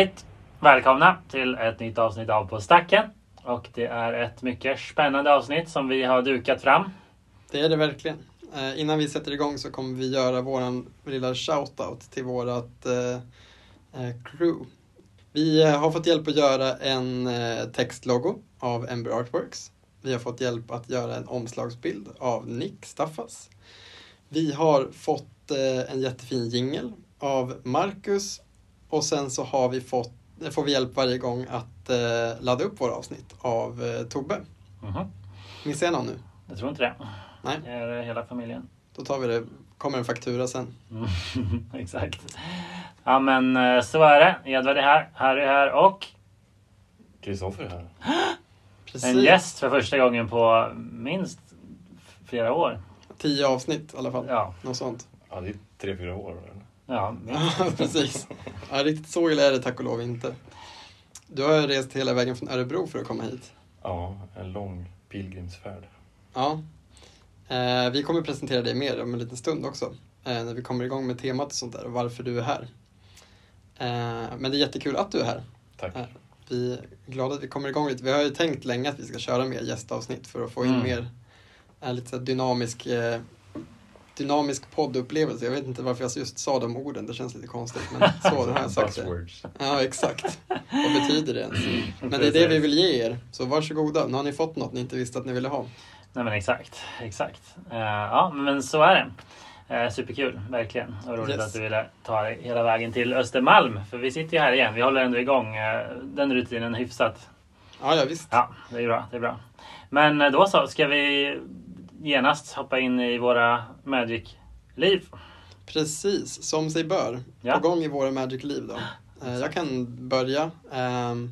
Hjärtligt välkomna till ett nytt avsnitt av På stacken. Och det är ett mycket spännande avsnitt som vi har dukat fram. Det är det verkligen. Eh, innan vi sätter igång så kommer vi göra vår lilla shoutout till vårt eh, eh, crew. Vi eh, har fått hjälp att göra en eh, textlogo av Ember Artworks. Vi har fått hjälp att göra en omslagsbild av Nick Staffas. Vi har fått eh, en jättefin jingel av Marcus och sen så har vi fått, får vi hjälp varje gång att eh, ladda upp våra avsnitt av eh, Tobbe. Mhm. Missar jag någon nu? Jag tror inte det. Nej. Det är eh, hela familjen. Då tar vi det, kommer en faktura sen. Mm, Exakt. Ja men eh, så är det. Edvard är här, Harry är här och Kristoffer är här. Precis. en gäst för första gången på minst flera år. Tio avsnitt i alla fall. Ja, Något sånt. Ja, det är tre, fyra år. Ja. Precis. Ja, riktigt så illa är det tack och lov inte. Du har rest hela vägen från Örebro för att komma hit. Ja, en lång pilgrimsfärd. Ja. Eh, vi kommer presentera dig mer om en liten stund också. Eh, när vi kommer igång med temat och sånt där och varför du är här. Eh, men det är jättekul att du är här. Tack. Ja. Vi är glada att vi kommer igång lite. Vi har ju tänkt länge att vi ska köra mer gästavsnitt för att få in Mm. mer eh, lite dynamisk, eh, dynamisk poddupplevelse. Jag vet inte varför jag just sa de orden, det känns lite konstigt. Men så, det har jag sagt det. Ja, exakt. Vad betyder det ens? Men det är det vi vill ge er. Så varsågoda, nu har ni fått något ni inte visste att ni ville ha. Nej men exakt, exakt. Eh, ja men så är det. Uh, superkul, verkligen. Och roligt Yes. att du ville ta dig hela vägen till Östermalm. För vi sitter ju här igen. Vi håller ändå igång eh, den rutinen hyfsat. Ja, ja visst. Ja, det är bra. Det är bra. Men då så, ska vi genast hoppa in i våra Magic-liv. Precis, som sig bör. Ja. På gång i våra Magic-liv då. Eh, Jag kan börja. Ehm,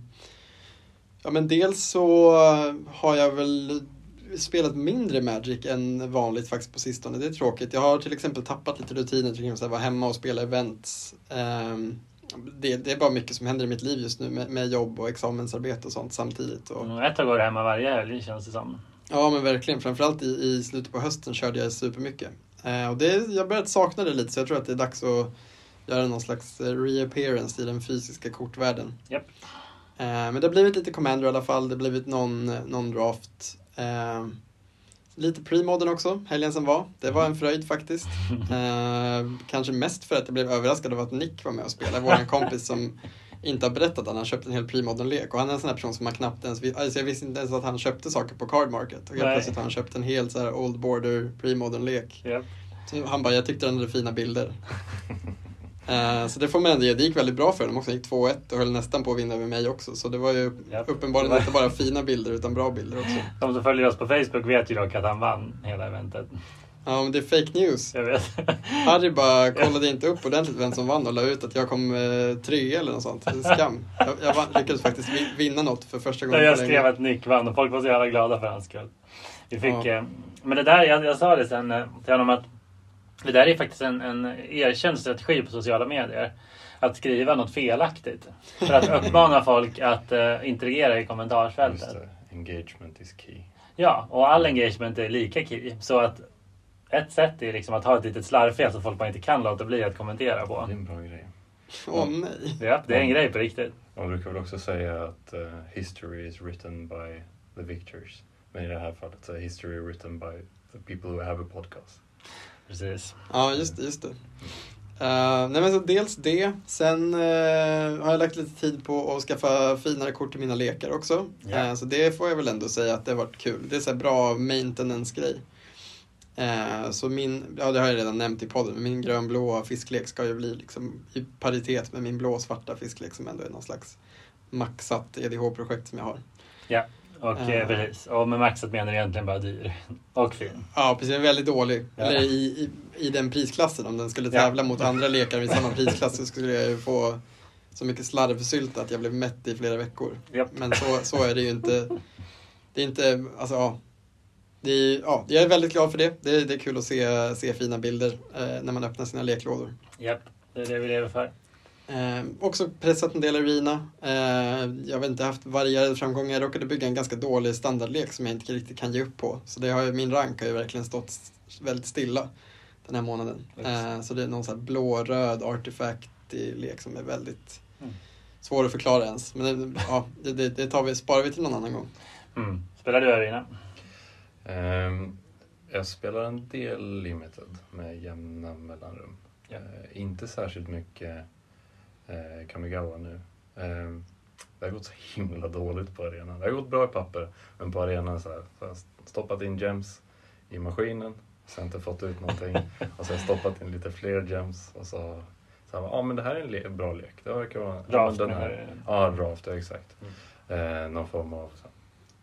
Ja, men dels så har jag väl spelat mindre Magic än vanligt faktiskt på sistone. Det är tråkigt. Jag har till exempel tappat lite rutiner kring att vara hemma och spela events. Ehm, Det, det är bara mycket som händer i mitt liv just nu med, med jobb och examensarbete och sånt samtidigt. Och, Mm, Ett tag går hemma varje helg känns det som. Ja men verkligen, framförallt i, i slutet på hösten körde jag supermycket. Eh, och det, jag börjat sakna det lite så jag tror att det är dags att göra någon slags eh, reappearance i den fysiska kortvärlden. Japp. Eh, men det har blivit lite commander i alla fall, det har blivit någon, någon draft. Eh, lite premodern också, helgen som var. Det var en fröjd faktiskt. Eh, kanske mest för att jag blev överraskad av att Nick var med och spelade, vår kompis som inte har berättat att han har köpt en hel premodern-lek. Och han är en sån här person som man knappt ens vis- alltså jag visste inte ens att han köpte saker på Card Market. Och helt plötsligt har han köpt en hel så här Old Border premodern-lek. Så han bara, jag tyckte den hade fina bilder. Eh, så det får man ändå ge. Det gick väldigt bra för honom också. Han gick 2-1 och höll nästan på att vinna över mig också. Så det var ju Japp. uppenbarligen inte bara fina bilder utan bra bilder också. De som följer oss på Facebook vet ju dock att han vann hela eventet. Ja, men det är fake news. Jag vet. Harry bara kollade inte upp ordentligt vem som vann och la ut att jag kom eh, tre eller något sånt. Det är skam. Jag, jag vann, lyckades faktiskt vi- vinna något för första gången Jag skrev att Nick vann och folk var så jävla glada för hans skull. Vi fick, Ja. eh, men det där, jag, jag sa det sen eh, till honom att det där är faktiskt en, en erkänd strategi på sociala medier. Att skriva något felaktigt. För att uppmana folk att eh, interagera i kommentarsfältet. Engagement is key. Ja, och all engagement är lika key. Så att ett sätt är liksom att ha ett litet slarvfel så folk bara inte kan låta bli att kommentera Det är på. en bra grej. Åh nej. Ja, det är en grej på riktigt. Man brukar väl också säga att eh, history is written by the victors. Men i det här fallet så är history written by the people who have a podcast. Precis. Ja, just det. Just det. Eh, nej men så dels det. Sen eh, har jag lagt lite tid på att skaffa finare kort till mina lekar också. Ja. Eh, så det får jag väl ändå säga att det har varit kul. Det är så här bra maintenance-grej. Eh, så min, ja det har jag redan nämnt i podden, men min grönblåa fisklek ska ju bli liksom i paritet med min blå-svarta fisklek som ändå är någon slags maxat EDH-projekt som jag har. Och Eh. eh, precis. Och med maxat menar du egentligen bara dyr. Och fin. Ja, precis. Den är väldigt dålig. Ja. Eller i, i, i den prisklassen. Om den skulle Ja. tävla mot andra lekar i samma prisklass så skulle jag ju få så mycket slarvsylta att jag blev mätt i flera veckor. Japp. Men så, så är det ju inte. Det är inte, alltså ja. Det är, ja, jag är väldigt glad för det. Det är, det är kul att se, se fina bilder eh, när man öppnar sina leklådor. Japp, det är det vi lever för. Eh, också pressat en del arena. Eh, jag har inte haft varierade framgångar. Jag råkade bygga en ganska dålig standardlek som jag inte riktigt kan ge upp på. Så det har min rank har ju verkligen stått väldigt stilla den här månaden. Eh, så det är någon sån här blå-röd artefakt lek som är väldigt Mm. svår att förklara ens. Men det, ja, det, det, det tar vi, sparar vi till någon annan gång. Mm. Spelar du Arena? Ehm, jag spelar en del limited med jämna mellanrum. Ja. Eh, inte särskilt mycket eh, Kamigawa nu. Ehm, det har gått så himla dåligt på arenan. Det har gått bra i papper, men på arenan så här, så har jag stoppat in gems i maskinen, sen inte fått ut någonting. och jag stoppat in lite fler gems och så så här, ja men det här är en le- bra lek. Det verkar vara... ja, men Draft den här? Ja, draft, ja, exakt. Eh, någon form av så,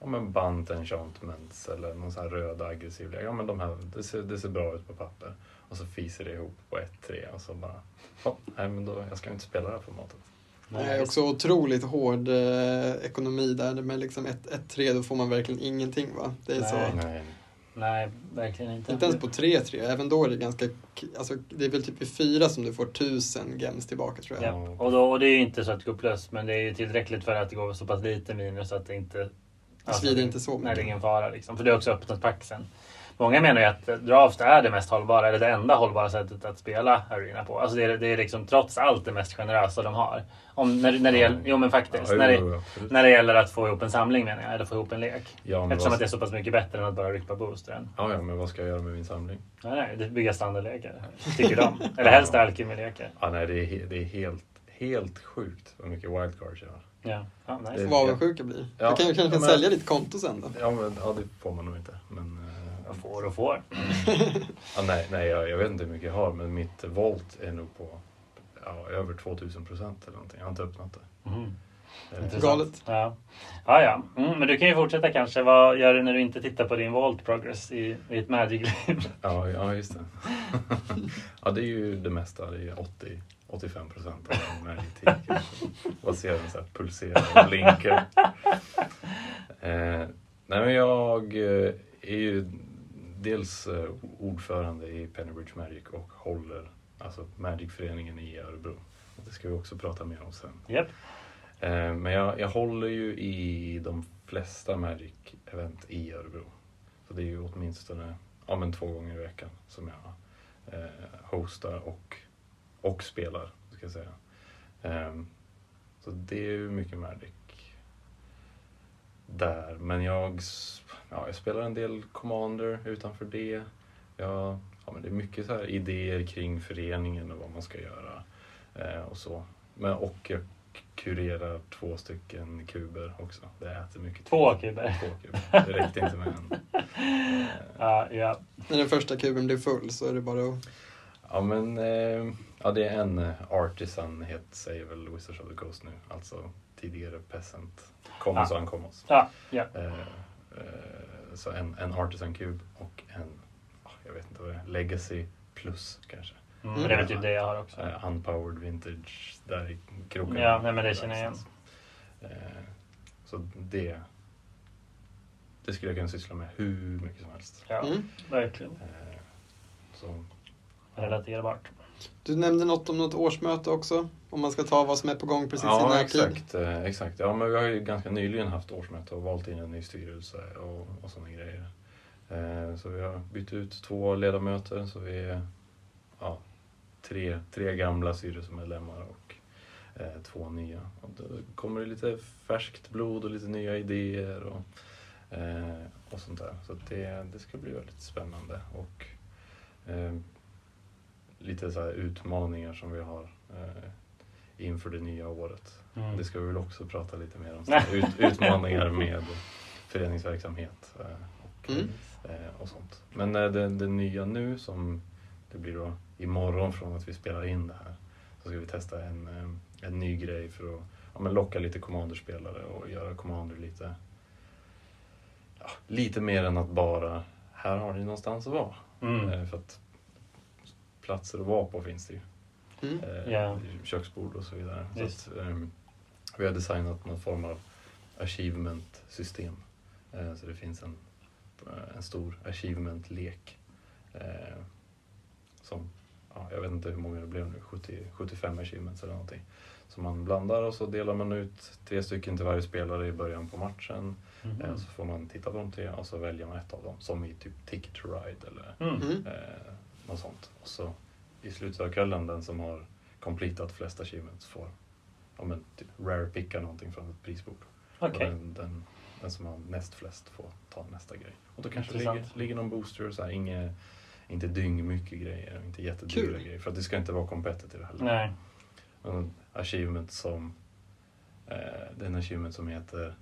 ja, men bunt enchantments eller någon sån här röd aggressiv lek. Ja, men de här, det, ser, det ser bra ut på papper. Och så fiser det ihop på 1-3 och så bara, ja, nej men då, jag ska inte spela det här formatet. Det är också otroligt hård eh, ekonomi där. Med liksom 1-3 då får man verkligen ingenting va? Det är Nej. så. Nej. Nej, verkligen inte. Inte ens på 3-3, även då är det ganska... Alltså, det är väl typ i 4 som du får 1000 gems tillbaka tror jag. Ja. Och, då, och det är ju inte så att det går plus, men det är ju tillräckligt för att det går så pass lite minus att det inte... Det svider inte så Nej, det är mycket. ingen fara liksom. För det är också öppnat pack sen. Många menar ju att draft är det mest hållbara, eller det enda hållbara sättet att spela Arena på. Alltså det är, det är liksom trots allt det mest generösa de har. Om, när, när det gäller, jo men faktiskt. Ja, när, det, när det gäller att få ihop en samling menar jag, eller få ihop en lek. Ja, Eftersom vad, att det är så pass mycket bättre än att bara rippa boostern. ja, ja, men vad ska jag göra med min samling? Nej, nej, det bygga standardlekar. Tycker de. Eller helst alkemilekar. Ja, nej, det är, det är helt, helt sjukt vad mycket wildcards jag har. Ja, ja nice. Vad avundsjuka blir. Ja, du kan ju kanske ja, men- sälja ditt konto sen då. Ja, men, ja, det får man nog inte. Men, eh, Jag får och får. Ja, nej, nej jag, jag vet inte hur mycket jag har, men mitt volt är nog på ja, över 2000 procent eller någonting. Jag har inte öppnat det. Mm. Intressant. Galet. Ja, ja. ja. Mm, men du kan ju fortsätta kanske. Vad gör du när du inte tittar på din Vault Progress i, i ett Magic-liv? Ja, ja, just det. ja, det är ju det mesta. Det är 80, 85 procent av Magic kanske. Vad ser den så här pulserar och blinkar. Eh, nej, men jag eh, är ju dels eh, ordförande i Pennybridge Magic och håller alltså Magic-föreningen i Örebro. Det ska vi också prata mer om sen. Japp. Eh, Men jag, jag håller ju i de flesta Magic-event i Örebro. Så det är ju åtminstone ja, men två gånger i veckan som jag eh, hostar och, och spelar. Ska jag säga. Ehm, så det är ju mycket Magic där. Men jag, ja, jag spelar en del Commander utanför det. Jag, ja, men det är mycket så här idéer kring föreningen och vad man ska göra. Eh, och så. Men, och jag kurerar två stycken kuber också. Det äter mycket tid. Två kuber? Två kuber. Det räckte inte med en. Eh, Ja, ja. När den första kuben blir full så är det bara att... Ja men, eh, ja det är en eh, artisan, het, säger väl Wizards of the Coast nu. Alltså tidigare peasant. Commons Ja. och uncommons. ja, ja. Eh, eh, så en, en artisan kub och en, ah, jag vet inte vad det är, legacy plus kanske. Mm, men det är typ det jag har också. Eh, unpowered vintage där i kroken. Ja, men det känner jag igen. Eh, så det, det skulle jag kunna syssla med hur mycket som helst. Ja, Mm. verkligen. Eh, så, Relaterbart. Du nämnde något om något årsmöte också. Om man ska ta vad som är på gång precis i ja, närtid. exakt, eh, exakt. Ja, men vi har ju ganska nyligen haft årsmöte och valt in en ny styrelse och, och sådana grejer. Eh, så vi har bytt ut två ledamöter, så vi är ja, tre, tre gamla styrelsemedlemmar och eh, två nya. Och då kommer det lite färskt blod och lite nya idéer och, eh, och sånt där. Så det, det ska bli väldigt spännande. Och eh, lite så här utmaningar som vi har eh, inför det nya året. Mm. Det ska vi väl också prata lite mer om. Så här, ut, utmaningar med föreningsverksamhet eh, och, Mm. eh, och sånt. Men eh, det, det nya nu som det blir då imorgon från att vi spelar in det här så ska vi testa en, en ny grej för att ja, men locka lite commanderspelare och göra commander lite ja, lite mer än att bara här har ni någonstans att vara. Mm. Eh, För att platser att vara på finns det ju. Mm. Eh, Ja. Köksbord och så vidare. Så att, ehm, vi har designat någon form av achievement-system. Eh, så det finns en, eh, en stor achievement-lek. Eh, som, ja, jag vet inte hur många det blev nu, 70, 75 achievements eller någonting. Som man blandar och så delar man ut tre stycken till varje spelare i början på matchen. Eh, så får man titta på de tre och så väljer man ett av dem. Som i typ Ticket to Ride eller Mm. Mm. eh, något sånt. Och så i slutet av kvällen, den som har completat flest achievements får ja, men, typ rare picka någonting från ett prisbord. Och den, den, den som har näst flest får ta nästa grej. Och då kanske ligger, ligger någon booster och så här, inge, inte dyngmycket grejer, inte jättedyra grejer. För att det ska inte vara competitive heller. Nej. En achievement som, eh, det är en achievement som heter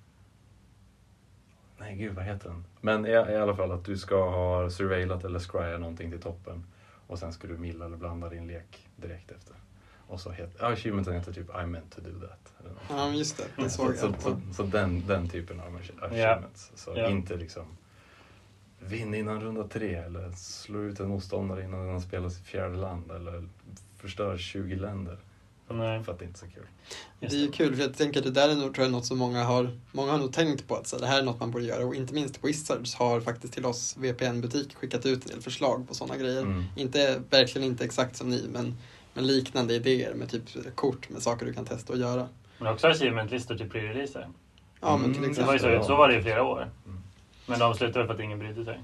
Nej gud vad heter den? Men i, i alla fall att du ska ha surveilat eller scryat någonting till toppen och sen ska du milla eller blanda din lek direkt efter. Och så heter, achievementen heter typ I meant to do that. Eller något. Ja, just det. Så, såg så, jag. så, så den, den typen av ach- achievements. Så Ja. inte liksom vinn innan runda tre eller slå ut en motståndare innan den har spelat sitt fjärde land eller förstör 20 länder. Nej. För att det inte är så kul. Det Just är ju kul, för jag tänker att det där är nog, tror jag, något som många har, många har nog tänkt på att så, det här är något man borde göra och inte minst Wizards har faktiskt till oss VPN-butik skickat ut en del förslag på sådana grejer. Mm. Inte, verkligen inte exakt som ni, men, men liknande idéer med typ kort med saker du kan testa och göra. Men också achievement-listor till pre-releaser. Ja, men till Mm, Det var ju exempel. så, så var det i flera år. Mm. Men de slutade för att ingen brydde sig.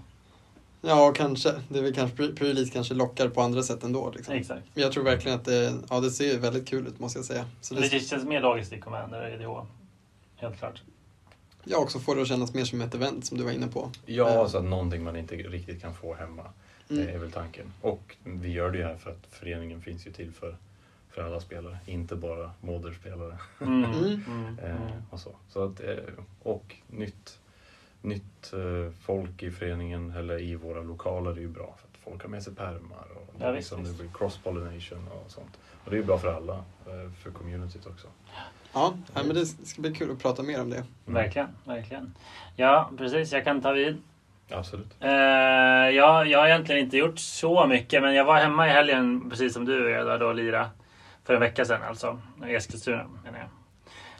Ja, kanske. Det är väl kanske, pre- pre-release kanske lockar på andra sätt ändå. Liksom. Exakt. Men jag tror verkligen att det, ja, det ser väldigt kul ut måste jag säga. Så det, Det känns mer logiskt i Commander och EDH. Helt klart. jag också får det att kännas mer som ett event som du var inne på. Ja, Eh. så att någonting man inte riktigt kan få hemma. Mm. Det är väl tanken. Och vi gör det ju här för att föreningen finns ju till för, för alla spelare, inte bara moderspelare. Mm. Mm. Mm. Eh, Mm. och så. Så att, eh, och nytt, nytt eh, folk i föreningen eller i våra lokaler är ju bra för att folk har med sig pärmar och Ja, liksom, det blir cross-pollination och sånt. Och det är ju bra för alla, eh, för communityt också. Ja, nej, men det ska bli kul att prata mer om det. Verkligen, verkligen. Ja, precis. Jag kan ta vid. Absolut. Eh, ja, jag har egentligen inte gjort så mycket, men jag var hemma i helgen, precis som du är där då, och lira. För en vecka sedan alltså. I Eskilstuna menar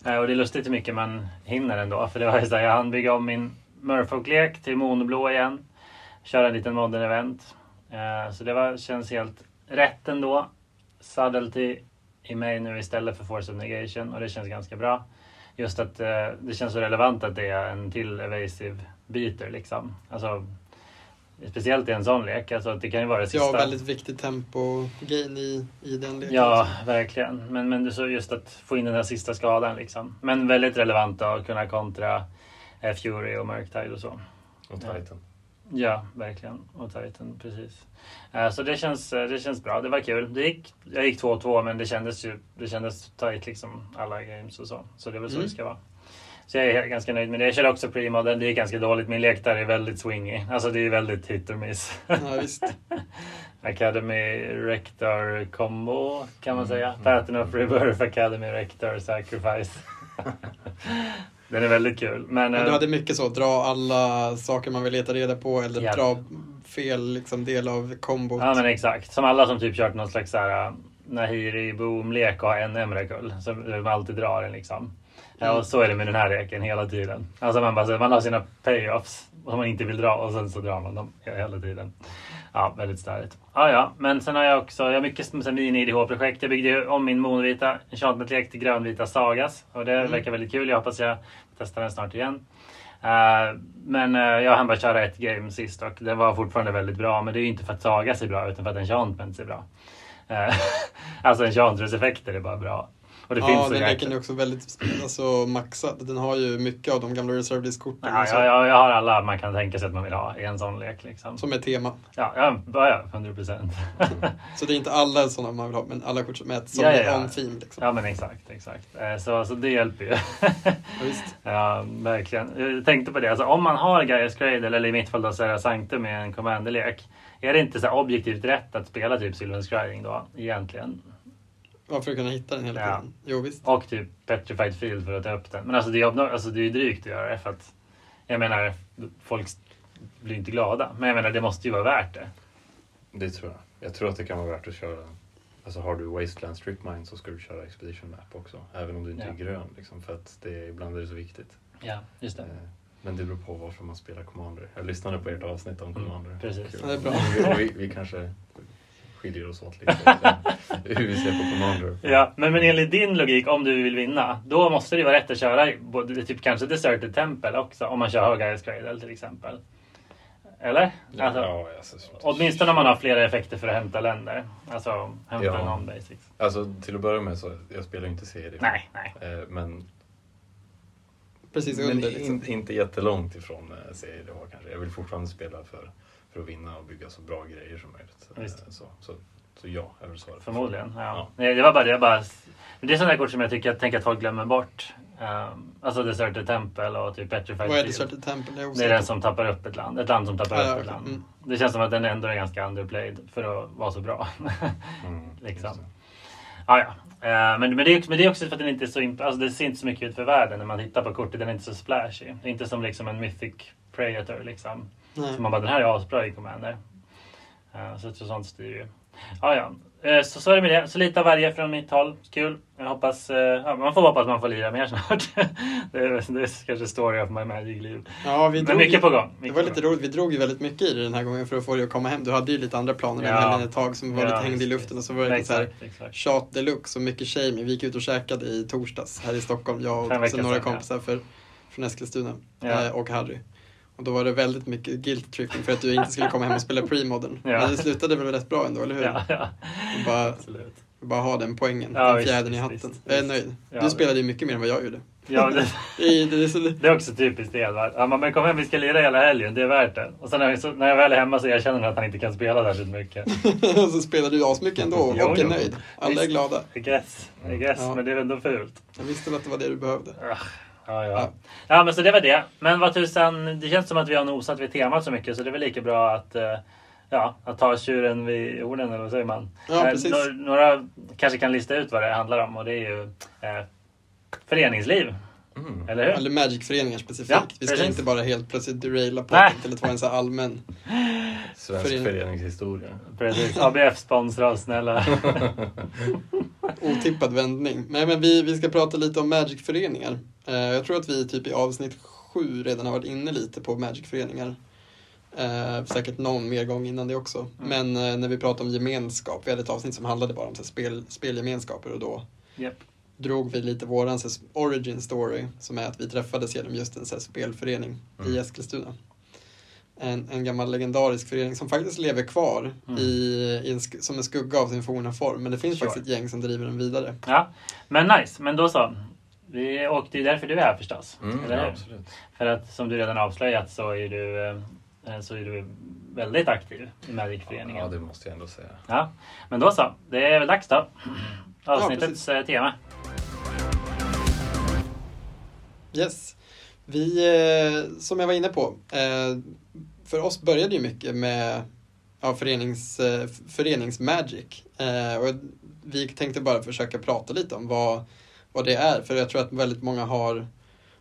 jag. Och det är lustigt hur mycket man hinner ändå. För det var ju så här, jag hann bygga om min Murfolk-lek till monblå igen. Köra en liten modern event. Eh, så det var, känns helt rätt ändå. Subtlety i mig nu istället för Force of Negation och det känns ganska bra. Just att eh, det känns så relevant att det är en till evasive beater liksom. Alltså, speciellt i en sån lek. Alltså, det kan ju vara det sista. Ja, väldigt viktigt tempo-gain i, i den leken. Ja, verkligen. Men, men just att få in den här sista skadan liksom. Men väldigt relevant att kunna kontra Fury och Murktide och så. Och. Titan. Ja, verkligen. Och Titan, precis. Eh, Så det känns, eh, det känns bra. Det var kul. Det gick, jag gick 2-2 men det kändes ju det kändes tight liksom alla games och så. Så det är väl så Mm. det ska vara. Så jag är ganska nöjd med det. Jag körde också premodern. Det är ganska dåligt. Min lek där är väldigt swingy. Alltså det är väldigt hit or miss. Ja, visst. Academy Rector combo kan man Mm. säga. Mm. Pattern of Rebirth Academy Rector Sacrifice. Den är väldigt kul. Men, Men eh, du hade mycket så, dra alla saker man vill leta reda på eller Ja. dra fel liksom, del av kombot. Ja men exakt. Som alla som typ kört någon slags såhär Nahiri Boom-lek och har en Emrakul. Som alltid drar den liksom. Ja, och så är det med den här leken hela tiden. Alltså man, bara, man har sina payoffs som man inte vill dra och sen så drar man dem hela tiden. Ja, väldigt stärkt. Ja, ja, men sen har jag också, jag har mycket mini-IDH-projekt. Jag byggde ju om min monvita enchantment-lek till grönvita Sagas. Och det Mm. verkar väldigt kul. Jag hoppas jag testar den snart igen. Eh, men uh, jag hann bara köra ett game sist och det var fortfarande väldigt bra. Men det är ju inte för att Sagas är bra utan för att enchantments är bra. Uh, alltså enchantress-effekter är bara bra. Och det ja, finns den leken är också väldigt alltså, maxad. Den har ju mycket av de gamla reserve Ja, och så, jag, jag, har alla man kan tänka sig att man vill ha i en sån lek. Liksom. som är tema. Ja, ja, ja, 100 procent. Så det är inte alla sådana man vill ha, men alla kort som är som Ja, ja, ja. on theme. Liksom. ja, men exakt, exakt. Eh, Så, så det hjälper ju. Ja, ja, verkligen. Jag tänkte på det, alltså, om man har Gaius Cradle, eller i mitt fall då Serra Sanctum med en commanderlek. Är det inte så objektivt rätt att spela typ Sylvan Scrying då, egentligen? Ja, för att kunna hitta den hela Ja. tiden. Jo, visst. Och typ Petrified Field för att ta upp den. Men alltså det är, alltså, det är ju drygt att göra det för att jag menar, folk blir inte glada. Men jag menar, det måste ju vara värt det. Det tror jag. Jag tror att det kan vara värt att köra. Alltså har du Wasteland Strip Mine så ska du köra Expedition Map också. Även om du inte Ja. är grön. Liksom, för att det, ibland är det så viktigt. Ja, just det. Eh, Men det beror på varför man spelar Commander. Jag lyssnade på ert avsnitt om Mm, Commander. precis. Kul. Ja, det är bra. Vi, vi, vi kanske skiljer oss åt lite. hur vi ser på Commander. Ja, men, men enligt din logik, om du vill vinna, då måste det vara rätt att köra både, typ kanske Deserted Temple också, om man kör Gaius Cradle till exempel. Eller? Ja, Alltså, ja, alltså, åtminstone om man har flera effekter för att hämta länder. Alltså hämta Ja. non-basics. Alltså till att börja med så jag spelar inte serie. Nej, nej. Eh, Men, Precis men under liksom. in, inte jättelångt ifrån eh, serie det var kanske. Jag vill fortfarande spela för, för att vinna och bygga så bra grejer som möjligt. Visst. Så, så, så ja, jag vill svara. Förmodligen. Ja. Ja. Nej, det var bara det. Jag bara, det är sådana kort som jag tycker jag tänker att folk glömmer bort. Um, alltså Deserted Temple och typ Petrified Vad är. Deserted Temple? Är Det är den som tappar upp ett land. Ett land som tappar Ja, upp ja, ett land. mm. Det känns som att den ändå är ganska underplayed för att vara så bra. Mm, liksom. det. ja, ja. Eh, men, men, det är, men det är också för att den inte är så alltså det ser inte så mycket ut för världen när man tittar på kortet. Den är inte så splashy. Det är inte som liksom en Mythic Predator liksom. Nej. Så man bara, den här är asbra i Commander. Eh, så, så sånt styr ju. Ja, ja. Eh, Så, så är det med det. Så lite av varje från mitt håll. Kul. Jag hoppas, eh, ja, man får hoppas man får lira mer snart. det, är, det är kanske story of my magic-liv. Ja, vi Men drog mycket ju- på gång. Det Mycket var på lite roligt, vi drog ju väldigt mycket i det den här gången för att få dig att komma hem. Du hade ju lite andra planer Ja. än ett tag som var Ja, lite hängde i luften och så var det lite så här Exakt, tjat deluxe och mycket shame. Vi gick ut och käkade i torsdags här i Stockholm, jag och några kompisar för, från Eskilstuna Ja. och Harry. Och då var det väldigt mycket guilt tripping för att du inte skulle komma hem och spela pre-modern. Ja. Men det slutade väl rätt bra ändå, eller hur? Ja, ja. Bara, Absolut. bara ha den poängen, Ja, den fjädern i hatten. visst, jag är nöjd. Ja, du spelade ju mycket mer än vad jag gjorde. Ja, det, Det är, det är så, det är också typiskt det. Va? Ja, men kom hem, vi ska lira hela helgen. Det är värt det. Och sen när, jag, så, när jag väl är hemma så erkänner han att han inte kan spela särskilt mycket. och så spelar du asmycket ändå och Jo, är jo. nöjd. Alla är Visst. glada. I guess. I guess. Ja. Men det är ändå fult. Jag visste väl att det var det du behövde. Ja, ja. Ja. men så det var det. Men vad tusan, det känns som att vi har nosat vid temat så mycket så det är väl lika bra att, eh, ja, att ta tjuren vid orden, eller vad säger man? Ja, Eh, precis. Några, några kanske kan lista ut vad det handlar om och det är ju eh, föreningsliv, Mm. eller hur? Eller Magic-föreningar specifikt. Ja, vi ska precis. inte bara helt plötsligt deraila på Nej. till att vara en så här allmän. Svensk Förening. föreningshistoria. Precis. ABF sponsrar snälla. otippad vändning. Nej, men vi, vi ska prata lite om Magic-föreningar. Eh, jag tror att vi typ i avsnitt sju redan har varit inne lite på Magic-föreningar. Eh, säkert någon mer gång innan det också. Men eh, när vi pratade om gemenskap, vi hade ett avsnitt som handlade bara om så här, spel, spelgemenskaper och då Japp. drog vi lite våran så här, origin story som är att vi träffades genom just en så här, spelförening Mm. i Eskilstuna. En, en gammal legendarisk förening som faktiskt lever kvar Mm. i, i en, som en skugga av sin forna form. Men det finns Sure. faktiskt ett gäng som driver den vidare. Ja, men nice. Men då så. Vi, och det är därför du är här förstås. Mm, eller ja, absolut. För att som du redan avslöjat så är du, eh, så är du väldigt aktiv i Magic-föreningen. Ja, det måste jag ändå säga. Ja, men då så. Det är väl dags då. Avsnittets precis. eh, tema. Yes. Vi, eh, som jag var inne på, eh, för oss började ju mycket med ja, förenings, eh, föreningsmagic. Eh, och vi tänkte bara försöka prata lite om vad, vad det är, för jag tror att väldigt många har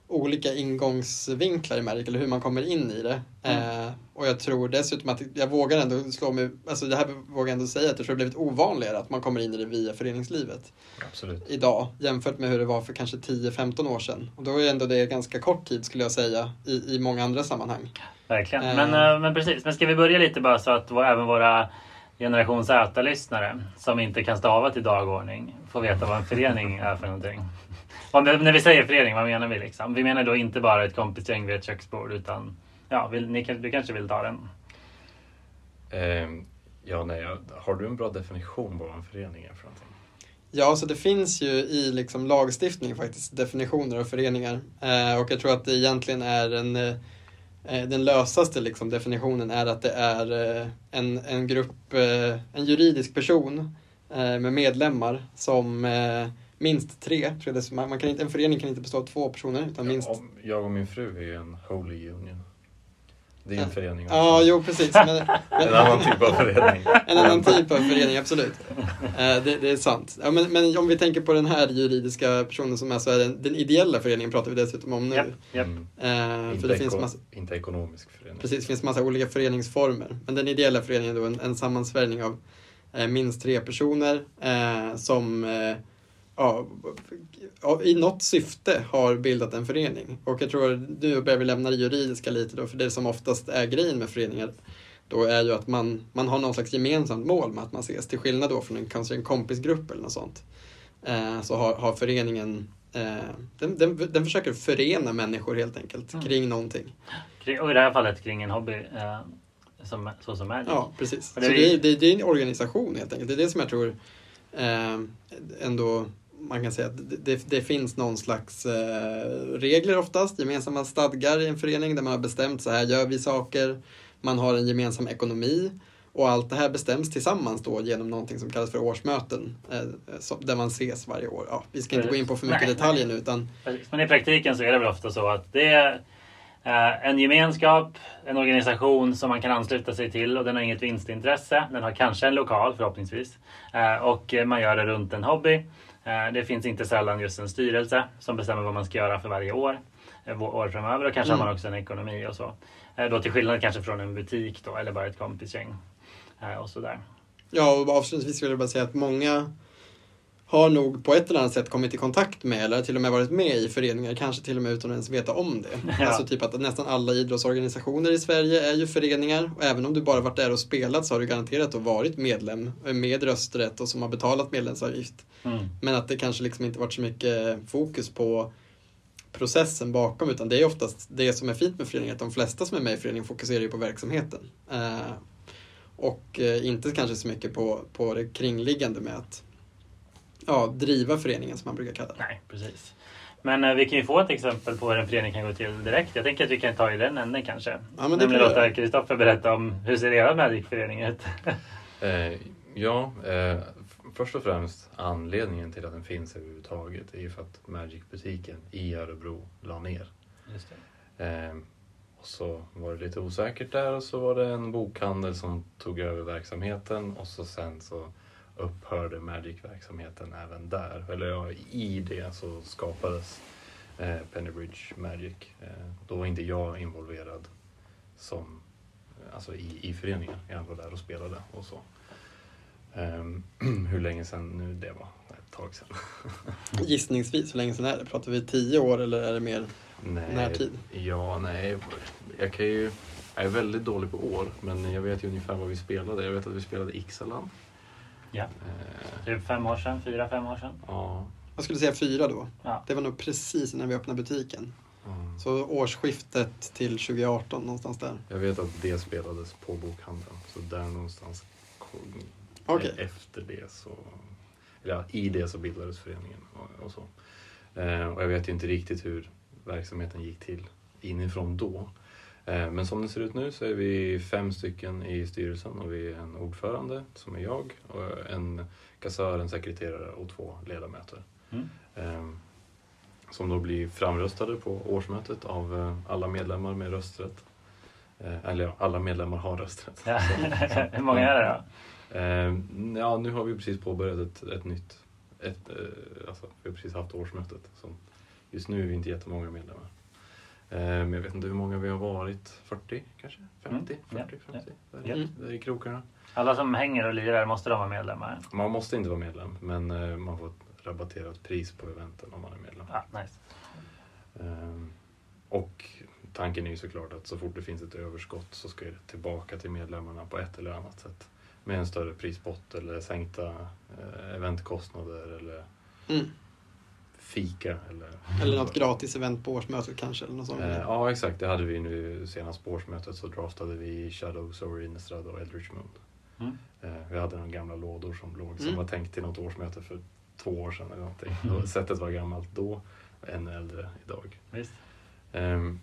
olika ingångsvinklar i Magic, eller hur man kommer in i det. Eh, och jag tror dessutom att jag vågar ändå slå mig, alltså det här vågar jag ändå säga att det har blivit ovanligare att man kommer in i det via föreningslivet Absolut. idag jämfört med hur det var för kanske 10-15 år sedan. Och då är ändå det ganska kort tid skulle jag säga i, i många andra sammanhang. Verkligen. Eh. Men, eh, men precis. Men ska vi börja lite bara så att även våra generation Z-lyssnare som inte kan stava till dagordning får veta vad en förening är för någonting. När vi säger förening, vad menar vi liksom? Vi menar då inte bara ett kompisgäng vid ett köksbord utan ja, vill, ni, du kanske vill ta den? Ehm, ja, nej, har du en bra definition på vad en förening är för någonting? Ja, så det finns ju i liksom lagstiftning faktiskt definitioner av föreningar. Eh, och jag tror att det egentligen är en, eh, eh, den lösaste liksom definitionen är att det är eh, en, en grupp, eh, en juridisk person eh, med medlemmar som eh, minst tre, man man kan inte, en förening kan inte bestå av två personer utan minst Om jag och min fru är en holy union. Det är en Ja. förening. Ja, också. jo precis. Men, En annan typ av förening. En annan typ av förening, absolut. Eh, det, det är sant. Ja, men, men om vi tänker på den här juridiska personen som är så är den, den ideella föreningen pratar vi dessutom om nu. Japp, japp. Mm. Eh, Inte, för det finns massa, inte ekonomisk förening. precis, det finns massa olika föreningsformer. Men den ideella föreningen är då en, en sammansvärjning av eh, minst tre personer som ja, i något syfte har bildat en förening. Och jag tror, nu börjar vi lämna det juridiska lite då, för det som oftast är grejen med föreningar då är ju att man, man har någon slags gemensamt mål med att man ses. Till skillnad då från en, kanske en kompisgrupp eller något sånt. Eh, så har, har föreningen, eh, den, den, den försöker förena människor helt enkelt Mm. kring någonting. Och i det här fallet kring en hobby. Eh, som, så som Magic. Ja, precis. Och Så det är- det är, det, är, det är en organisation helt enkelt. Det är det som jag tror eh, ändå man kan säga att det, det, finns någon slags eh, regler oftast, gemensamma stadgar i en förening där man har bestämt så här gör vi saker, man har en gemensam ekonomi och allt det här bestäms tillsammans då genom någonting som kallas för årsmöten eh, där man ses varje år. Ja, vi ska inte gå in på för mycket Nej, detaljer nu utan. Men i praktiken så är det väl ofta så att det är eh, en gemenskap, en organisation som man kan ansluta sig till och den har inget vinstintresse. Den har kanske en lokal förhoppningsvis. Och man gör det runt en hobby. Eh, Det finns inte sällan just en styrelse som bestämmer vad man ska göra för varje år. eh, År framöver och kanske Mm. har man också en ekonomi och så. Eh, Då till skillnad kanske från en butik då eller bara ett kompisgäng. Och sådär. Ja, och avslutningsvis vill jag bara säga att många har nog på ett eller annat sätt kommit i kontakt med eller till och med varit med i föreningar, kanske till och med utan att ens veta om det. Ja. Alltså typ att nästan alla idrottsorganisationer i Sverige är ju föreningar och även om du bara varit där och spelat så har du garanterat då varit medlem eh, med rösträtt och som har betalat medlemsavgift. Mm. Men att det kanske liksom inte varit så mycket fokus på processen bakom utan det är oftast det som är fint med föreningar, att de flesta som är med i föreningen fokuserar ju på verksamheten. Eh, och eh, inte kanske så mycket på, på det kringliggande med att ja, driva föreningen som man brukar kalla det. Nej, precis. Men eh, vi kan ju få ett exempel på hur en förening kan gå till direkt. Jag tänker att vi kan ta i den änden kanske. Ja, men det Nämligen låta. Kristoffer berätta om hur ser er Magic-förening ut? Eh, ja, eh, först och främst anledningen till att den finns överhuvudtaget är ju för att Magic-butiken i Örebro la ner. Just det. Eh, och så var det lite osäkert där och så var det en bokhandel som tog över verksamheten och så sen så upphörde Magic-verksamheten även där. Eller ja, i det så skapades eh, Pennybridge Magic. Eh, då var inte jag involverad som, alltså i, i föreningen. Jag var där och spelade och så. Ehm, hur länge sedan nu det var? Ett tag sedan. Gissningsvis, hur länge sedan är det? Pratar vi tio år eller är det mer Nej, närtid? Ja, nej. Jag kan ju... Jag är väldigt dålig på år, men jag vet ju ungefär vad vi spelade. Jag vet att vi spelade Ixalan. Ja. Eh, Typ fem år sedan, fyra, fem år sedan. ja. Jag skulle säga fyra då. Ja. Det var nog precis när vi öppnade butiken. mm. Så årsskiftet till 2018 någonstans där. Jag vet att det spelades på bokhandeln, så där någonstans Okej. efter det så... Eller ja, i det så bildades föreningen och, och så. Eh, och jag vet ju inte riktigt hur verksamheten gick till inifrån då. Eh, men som det ser ut nu så är vi fem stycken i styrelsen och vi är en ordförande som är jag och en kassör, en sekreterare och två ledamöter. Mm. Eh, som då blir framröstade på årsmötet av eh, alla medlemmar med rösträtt. Eller ja, alla medlemmar har rösträtt. Ja. Hur många är det då? Ja, nu har vi precis påbörjat ett, ett nytt. Ett, alltså, vi har precis haft årsmötet. Så just nu är vi inte jättemånga medlemmar. Eh, men jag vet inte hur många vi har varit. 40 kanske? 50? Mm, ja, 40, 50? Där, ja. i- där i krokarna. Alla som hänger och lirar, måste de vara medlemmar? Man måste inte vara medlem, men eh, man får ett rabatterat pris på eventen om man är medlem. Ja, nice. Eh, och tanken är ju såklart att så fort det finns ett överskott så ska det tillbaka till medlemmarna på ett eller annat sätt. Med en större prispott eller sänkta eh, eventkostnader eller Mm. Fika. Eller, Eller något gratis event på årsmötet kanske. Eller något sånt. Eh, ja, exakt. Det hade vi nu senast på årsmötet så draftade vi Shadows over Innistrad och Eldritch Moon. Mm. Eh, vi hade några gamla lådor som låg som Mm. var tänkt till något årsmöte för två år sedan eller någonting. Och Sättet var gammalt då, ännu äldre idag. Visst. Ehm,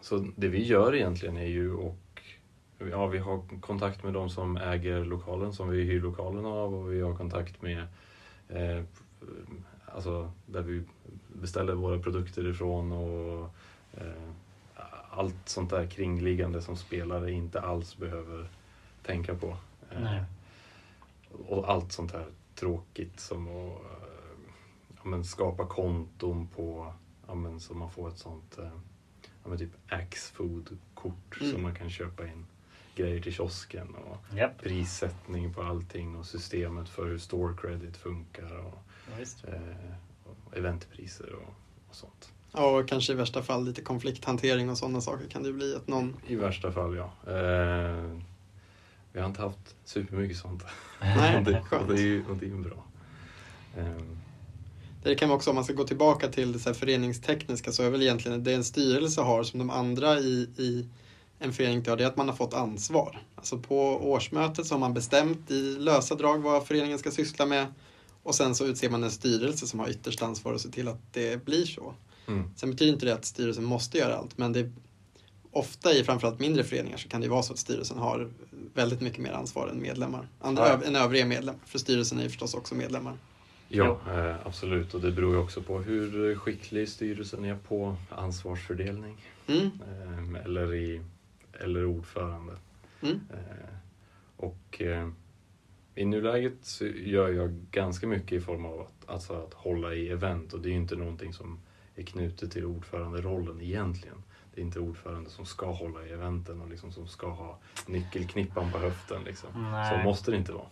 så det vi gör egentligen är ju och Ja, vi har kontakt med de som äger lokalen som vi hyr lokalen av och vi har kontakt med eh, alltså där vi beställer våra produkter ifrån och eh, allt sånt där kringliggande som spelare inte alls behöver tänka på. Eh, Nej. och allt sånt här tråkigt som att eh, ja, men skapa konton på, ja, men så man får ett sånt eh, ja, men typ Axfood-kort Mm. som man kan köpa in grejer till kiosken och Japp. prissättning på allting och systemet för hur store credit funkar och, Visst. eh, och eventpriser och, och sånt. Ja, och kanske i värsta fall lite konflikthantering och sådana saker kan det bli. Att någon... I värsta fall ja. Eh, vi har inte haft supermycket sånt. Nej, och, det, skönt. och, det är ju, och det är ju bra. Eh, Det kan också, om man ska gå tillbaka till det så här föreningstekniska, så är väl egentligen det en styrelse har som de andra i, i en förening till det är att man har fått ansvar. Alltså på årsmötet så har man bestämt i lösa drag vad föreningen ska syssla med och sen så utser man en styrelse som har ytterst ansvar att se till att det blir så. Mm. Sen betyder inte det att styrelsen måste göra allt, men det är, ofta i framförallt mindre föreningar så kan det vara så att styrelsen har väldigt mycket mer ansvar än medlemmar. Andra, Ja. än övriga medlemmar, för styrelsen är ju förstås också medlemmar. Ja, eh, absolut. Och det beror ju också på hur skicklig styrelsen är på ansvarsfördelning. Mm, Eh, eller, i, eller ordförande. mm, Eh, och i nuläget så gör jag ganska mycket i form av att, alltså att hålla i event och det är ju inte någonting som är knutet till ordföranderollen egentligen. Det är inte ordförande som ska hålla i eventen och liksom som ska ha nyckelknippan på höften. Liksom. Nej. Så måste det inte vara.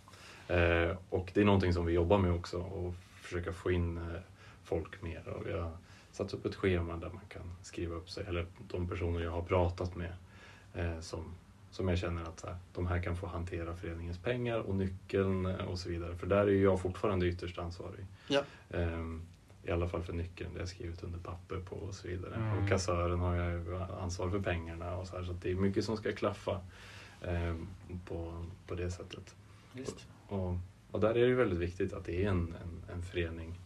Eh, och det är någonting som vi jobbar med också och försöka få in eh, folk mer. Och vi har satt upp ett schema där man kan skriva upp sig, eller de personer jag har pratat med eh, som, som jag känner att så här, de här kan få hantera föreningens pengar och nyckeln eh, och så vidare. För där är ju jag fortfarande ytterst ansvarig. Ja. Ehm, I alla fall för nyckeln, det har jag skrivit under papper på och så vidare. Mm. Och kassören har jag ansvar för pengarna och så här, så att det är mycket som ska klaffa ehm, på, på det sättet. Visst. Och, och där är det väldigt viktigt att det är en, en, en förening.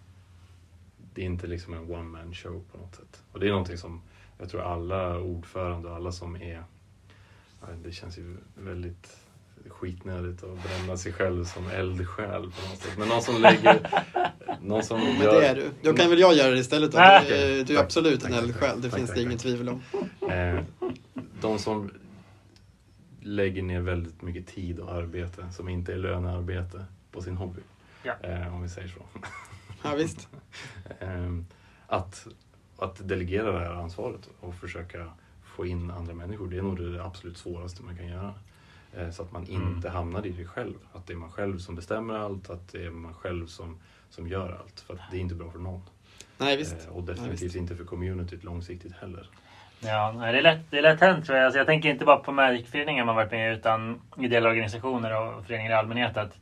Det är inte liksom en one man show på något sätt. Och det är någonting som jag tror alla ordförande och alla som är, det känns ju väldigt skitnödigt att bränna sig själv som eldsjäl på något sätt. Men någon som lägger, någon som men gör, det är du. Då kan väl jag göra det istället då. Ah, Du, är- du är absolut Tack, en eldsjäl, det tack, finns tack, det inget tvivel om. Eh, de som lägger ner väldigt mycket tid och arbete som inte är lönearbete på sin hobby. Ja. Eh, om vi säger så. Ja, visst. Ehm, att, att delegera det här ansvaret och försöka få in andra människor, det är nog det absolut svåraste man kan göra. Eh, Så att man Mm. inte hamnar i det själv. Att det är man själv som bestämmer allt, att det är man själv som, som gör allt. För att det är inte bra för någon. Nej, visst. Eh, Och definitivt inte för communityt långsiktigt heller. Ja, nej, det är lätt, det är lätt hänt tror jag. Alltså, jag tänker inte bara på Magic-föreningar man varit med i utan ideella organisationer och föreningar i allmänhet. Att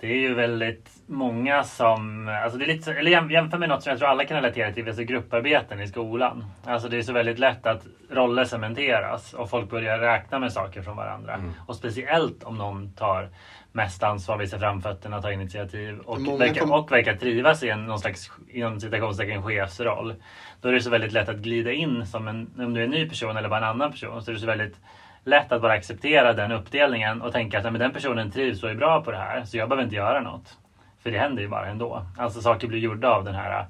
det är ju väldigt många som, alltså det är lite, eller jäm- jämför med något som jag tror alla kan relatera till, alltså grupparbeten i skolan. Alltså det är så väldigt lätt att roller cementeras och folk börjar räkna med saker från varandra. Mm. Och speciellt om någon tar mest ansvar, visar framfötterna, tar initiativ och, verkar, kom- och verkar trivas i en någon slags inom citationstecken chefsroll. Då är det så väldigt lätt att glida in som en, om du är en ny person eller bara en annan person. Så är det så väldigt lätt att bara acceptera den uppdelningen och tänka att "Nej, men den personen trivs och är bra på det här så jag behöver inte göra något. För det händer ju bara ändå. Alltså saker blir gjorda av den här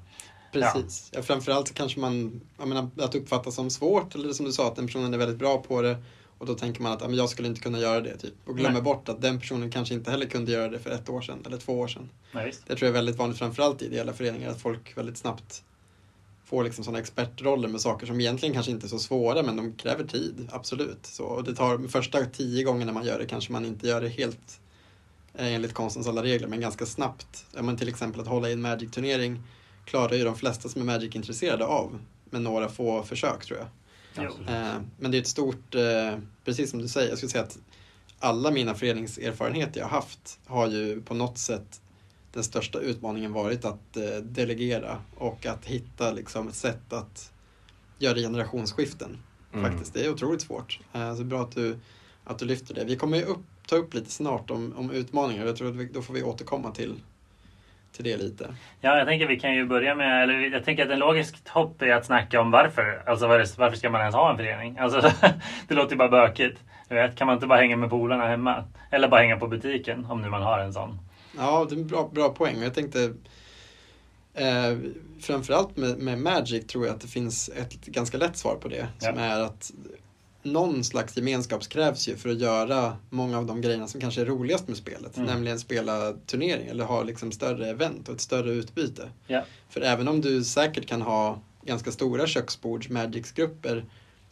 Precis. Ja. framförallt så kanske man, jag menar, att uppfatta som svårt eller som du sa att den personen är väldigt bra på det och då tänker man att ja, men jag skulle inte kunna göra det typ och glömmer Nej. bort att den personen kanske inte heller kunde göra det för ett år sedan eller två år sedan. Nej. Det tror jag är väldigt vanligt framförallt i ideella föreningar att folk väldigt snabbt får liksom sådana expertroller med saker som egentligen kanske inte är så svåra men de kräver tid, absolut. Så, och det tar första tio gångerna man gör det kanske man inte gör det helt eh, enligt konstens alla regler men ganska snabbt. Ja, men till exempel att hålla i en Magic-turnering klarar ju de flesta som är Magic-intresserade av med några få försök tror jag. Eh, men det är ett stort, eh, precis som du säger, jag skulle säga att alla mina föreningserfarenheter jag har haft har ju på något sätt den största utmaningen varit att eh, delegera och att hitta liksom ett sätt att göra generationsskiften. Mm. Faktiskt, det är otroligt svårt. Eh, så bra att du, att du lyfter det. Vi kommer ju upp, ta upp lite snart om, om utmaningar. Jag tror att vi, då får vi återkomma till, till det lite. Ja, jag tänker vi kan ju börja med, eller jag tänker att en logisk hopp är att snacka om varför. Alltså var- varför ska man ens ha en förening? Alltså det låter ju bara bökigt. Vet, kan man inte bara hänga med polarna hemma? Eller bara hänga på butiken om nu man har en sån. Ja, det är en bra, bra poäng. Jag tänkte eh, framförallt med, med Magic tror jag att det finns ett ganska lätt svar på det. Som Ja. är att någon slags gemenskap krävs ju för att göra många av de grejerna som kanske är roligast med spelet. Mm. Nämligen spela turnering eller ha liksom större event och ett större utbyte. Ja. För även om du säkert kan ha ganska stora köksbords Magic-grupper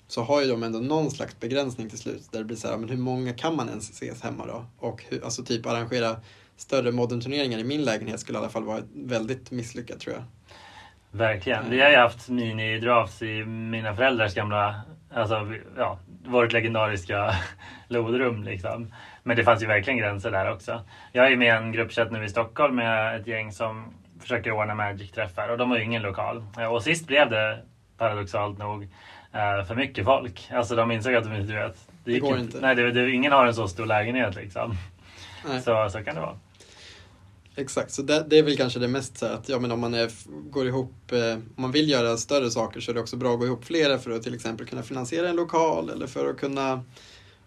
så har ju de ändå någon slags begränsning till slut. Där det blir så här, men hur många kan man ens ses hemma då? Och hur, alltså typ arrangera större modern-turneringar i min lägenhet skulle i alla fall vara väldigt misslyckat tror jag. Verkligen. Vi har ju haft mini-drafts i mina föräldrars gamla, alltså ja, vårt legendariska lodrum liksom. Men det fanns ju verkligen gränser där också. Jag är med i en gruppchatt nu i Stockholm med ett gäng som försöker ordna Magic-träffar och de har ju ingen lokal. Och sist blev det paradoxalt nog eh, för mycket folk. Alltså de insåg att de inte vet. Det gick går inte. Nej, det, det, ingen har en så stor lägenhet liksom. Nej. Så, så kan det vara. Exakt, så det, det är väl kanske det mest så att ja, men om man är, går ihop, eh, om man vill göra större saker så är det också bra att gå ihop flera för att till exempel kunna finansiera en lokal eller för att kunna,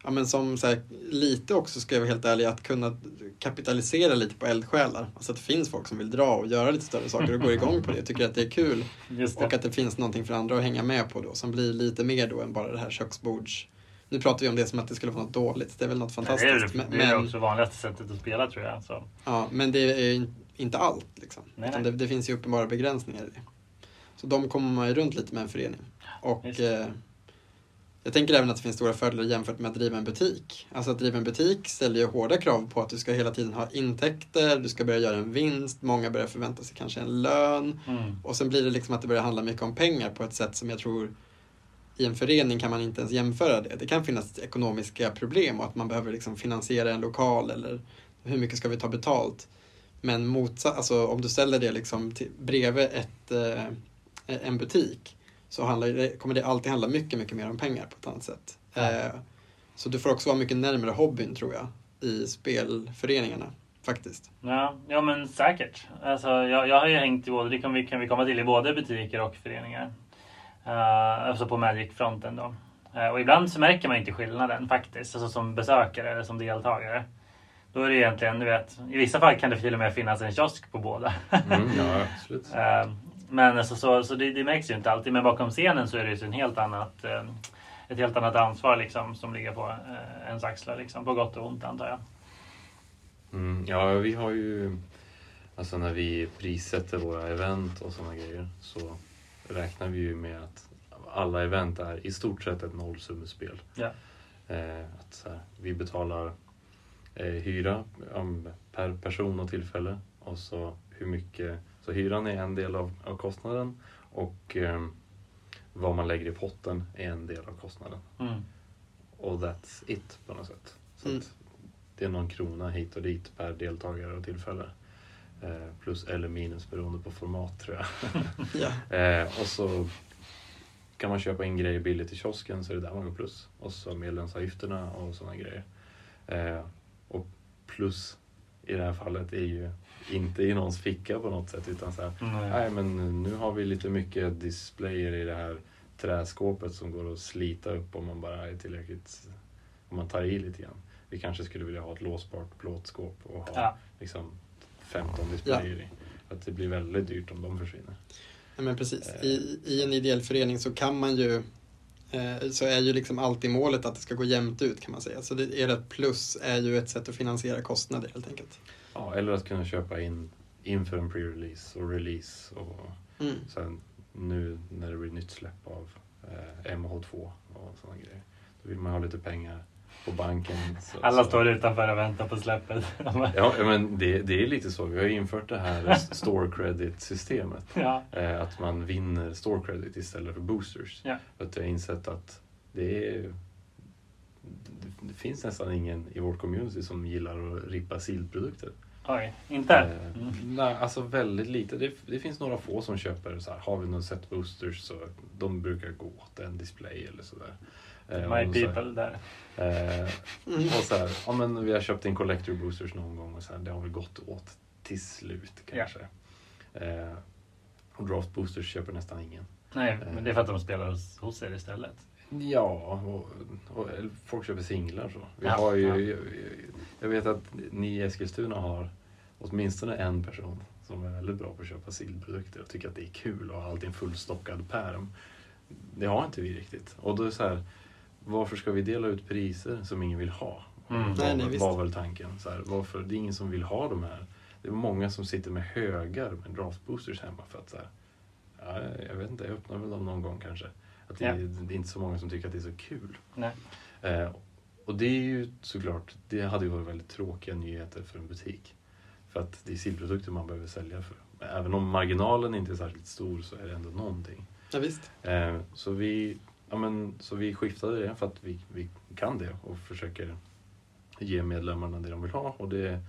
ja men som så här, lite också ska jag vara helt ärlig, att kunna kapitalisera lite på eldsjälar. Alltså att det finns folk som vill dra och göra lite större saker och går igång på det och tycker att det är kul. Det. Och att det finns någonting för andra att hänga med på då som blir lite mer då än bara det här köksbords... Nu pratar vi om det som att det skulle vara något dåligt, det är väl något Det är fantastiskt. det, men- det är men- också vanligaste sättet att spela tror jag. Så. Ja, men det är in- inte allt. Liksom. Nej, nej. det, det finns ju uppenbara begränsningar i det. Så de kommer man ju runt lite med en förening. Och eh, jag tänker även att det finns stora fördelar jämfört med att driva en butik. Alltså att driva en butik ställer ju hårda krav på att du ska hela tiden ha intäkter, du ska börja göra en vinst, många börjar förvänta sig kanske en lön. Mm. Och sen blir det liksom att det börjar handla mycket om pengar på ett sätt som jag tror i en förening kan man inte ens jämföra det. Det kan finnas ekonomiska problem och att man behöver liksom finansiera en lokal eller hur mycket ska vi ta betalt. Men motsatt, alltså om du ställer det liksom till, bredvid ett, eh, en butik så handlar det, kommer det alltid handla mycket, mycket mer om pengar på ett annat sätt. Eh, så du får också vara mycket närmare hobbyn tror jag i spelföreningarna faktiskt. Ja, ja men säkert. Alltså, jag, jag har ju hängt i både, det kan vi, kan vi komma till, i både butiker och föreningar. Uh, alltså på Magic-fronten då. Eh, och ibland så märker man inte skillnaden faktiskt, alltså som besökare eller som deltagare. Då är det egentligen, du vet, i vissa fall kan det till och med finnas en kiosk på båda. Mm, ja, absolut. Eh, men alltså, så, så det, det märks ju inte alltid. Men bakom scenen så är det ju en helt annat, ett helt annat ansvar liksom, som ligger på ens axlar. Liksom, på gott och ont antar jag. Mm, ja, vi har ju... Alltså när vi prissätter våra event och sådana grejer så räknar vi ju med att alla event är i stort sett ett nollsummespel. Ja. Eh, att så här, vi betalar eh, hyra um, per person och tillfälle och så hur mycket... Så hyran är en del av, av kostnaden och eh, vad man lägger i potten är en del av kostnaden. Mm. Och that's it på något sätt. Så Mm. det är någon krona hit och dit per deltagare och tillfälle. Eh, plus eller minus beroende på format tror jag. Ja. eh, och så kan man köpa in grejer billigt i kiosken så är det där man går plus. Och så medlemsavgifterna och sådana grejer. Eh, och plus i det här fallet är ju inte i någons ficka på något sätt utan så här, Mm. Nej men nu har vi lite mycket displayer i det här träskåpet som går att slita upp om man bara är tillräckligt, om man tar i lite grann. Vi kanske skulle vilja ha ett låsbart plåtskåp och ha Ja. liksom 15 displayer i. Att det blir väldigt dyrt om de försvinner. Ja, men precis. Eh. I, I en ideell förening så kan man ju eh, så är ju liksom alltid målet att det ska gå jämnt ut kan man säga. Så det, ert plus är ju ett sätt att finansiera kostnader helt enkelt. Ja, eller att kunna köpa in inför en pre-release och release och Mm. sen nu när det blir nytt släpp av eh, MH2 och sådana grejer. Då vill man ha lite pengar på banken. Så, Alla så- står utanför och väntar på släppet. Ja, men det, det är lite så. Vi har infört det här store credit-systemet. ja. Eh, att man vinner store credit istället för boosters. Ja. För att jag har insett att det är... Det, finns nästan ingen i vårt community som gillar att rippa silprodukter. Oj, inte? Eh, Mm. nej, alltså väldigt lite. Det, det finns några få som köper så här, har vi något set boosters så de brukar gå åt en display eller sådär. Eh, My people där. Eh, och så här, ja, men vi har köpt in collector boosters någon gång och så här, det har väl gått åt till slut kanske. Eh, och draft boosters köper nästan ingen. Nej, men det är för att de spelar hos, hos er istället. Ja, och, och folk köper singlar så. Vi Ja, har ju, ja. jag, jag vet att ni i Eskilstuna har åtminstone en person som är väldigt bra på att köpa sillprodukter och tycker att det är kul och har alltid en fullstockad pärm. Det har inte vi riktigt. Och då är så här, varför ska vi dela ut priser som ingen vill ha? Mm. Var, Nej, nej, var väl tanken. Så här, varför? Det är ingen som vill ha de här. Det är många som sitter med högar med draft boosters hemma för att så här, ja, jag vet inte, jag öppnar väl dem någon gång kanske. Att det, Ja. det är inte så många som tycker att det är så kul. Nej. Eh, och det är ju såklart, det hade ju varit väldigt tråkiga nyheter för en butik. För att det är sillprodukter man behöver sälja för. Men Även om marginalen inte är särskilt stor så är det ändå någonting. Ja, visst. Eh, så, vi, ja, men, så vi skiftade det för att vi, vi kan det och försöker ge medlemmarna det de vill ha. Och det är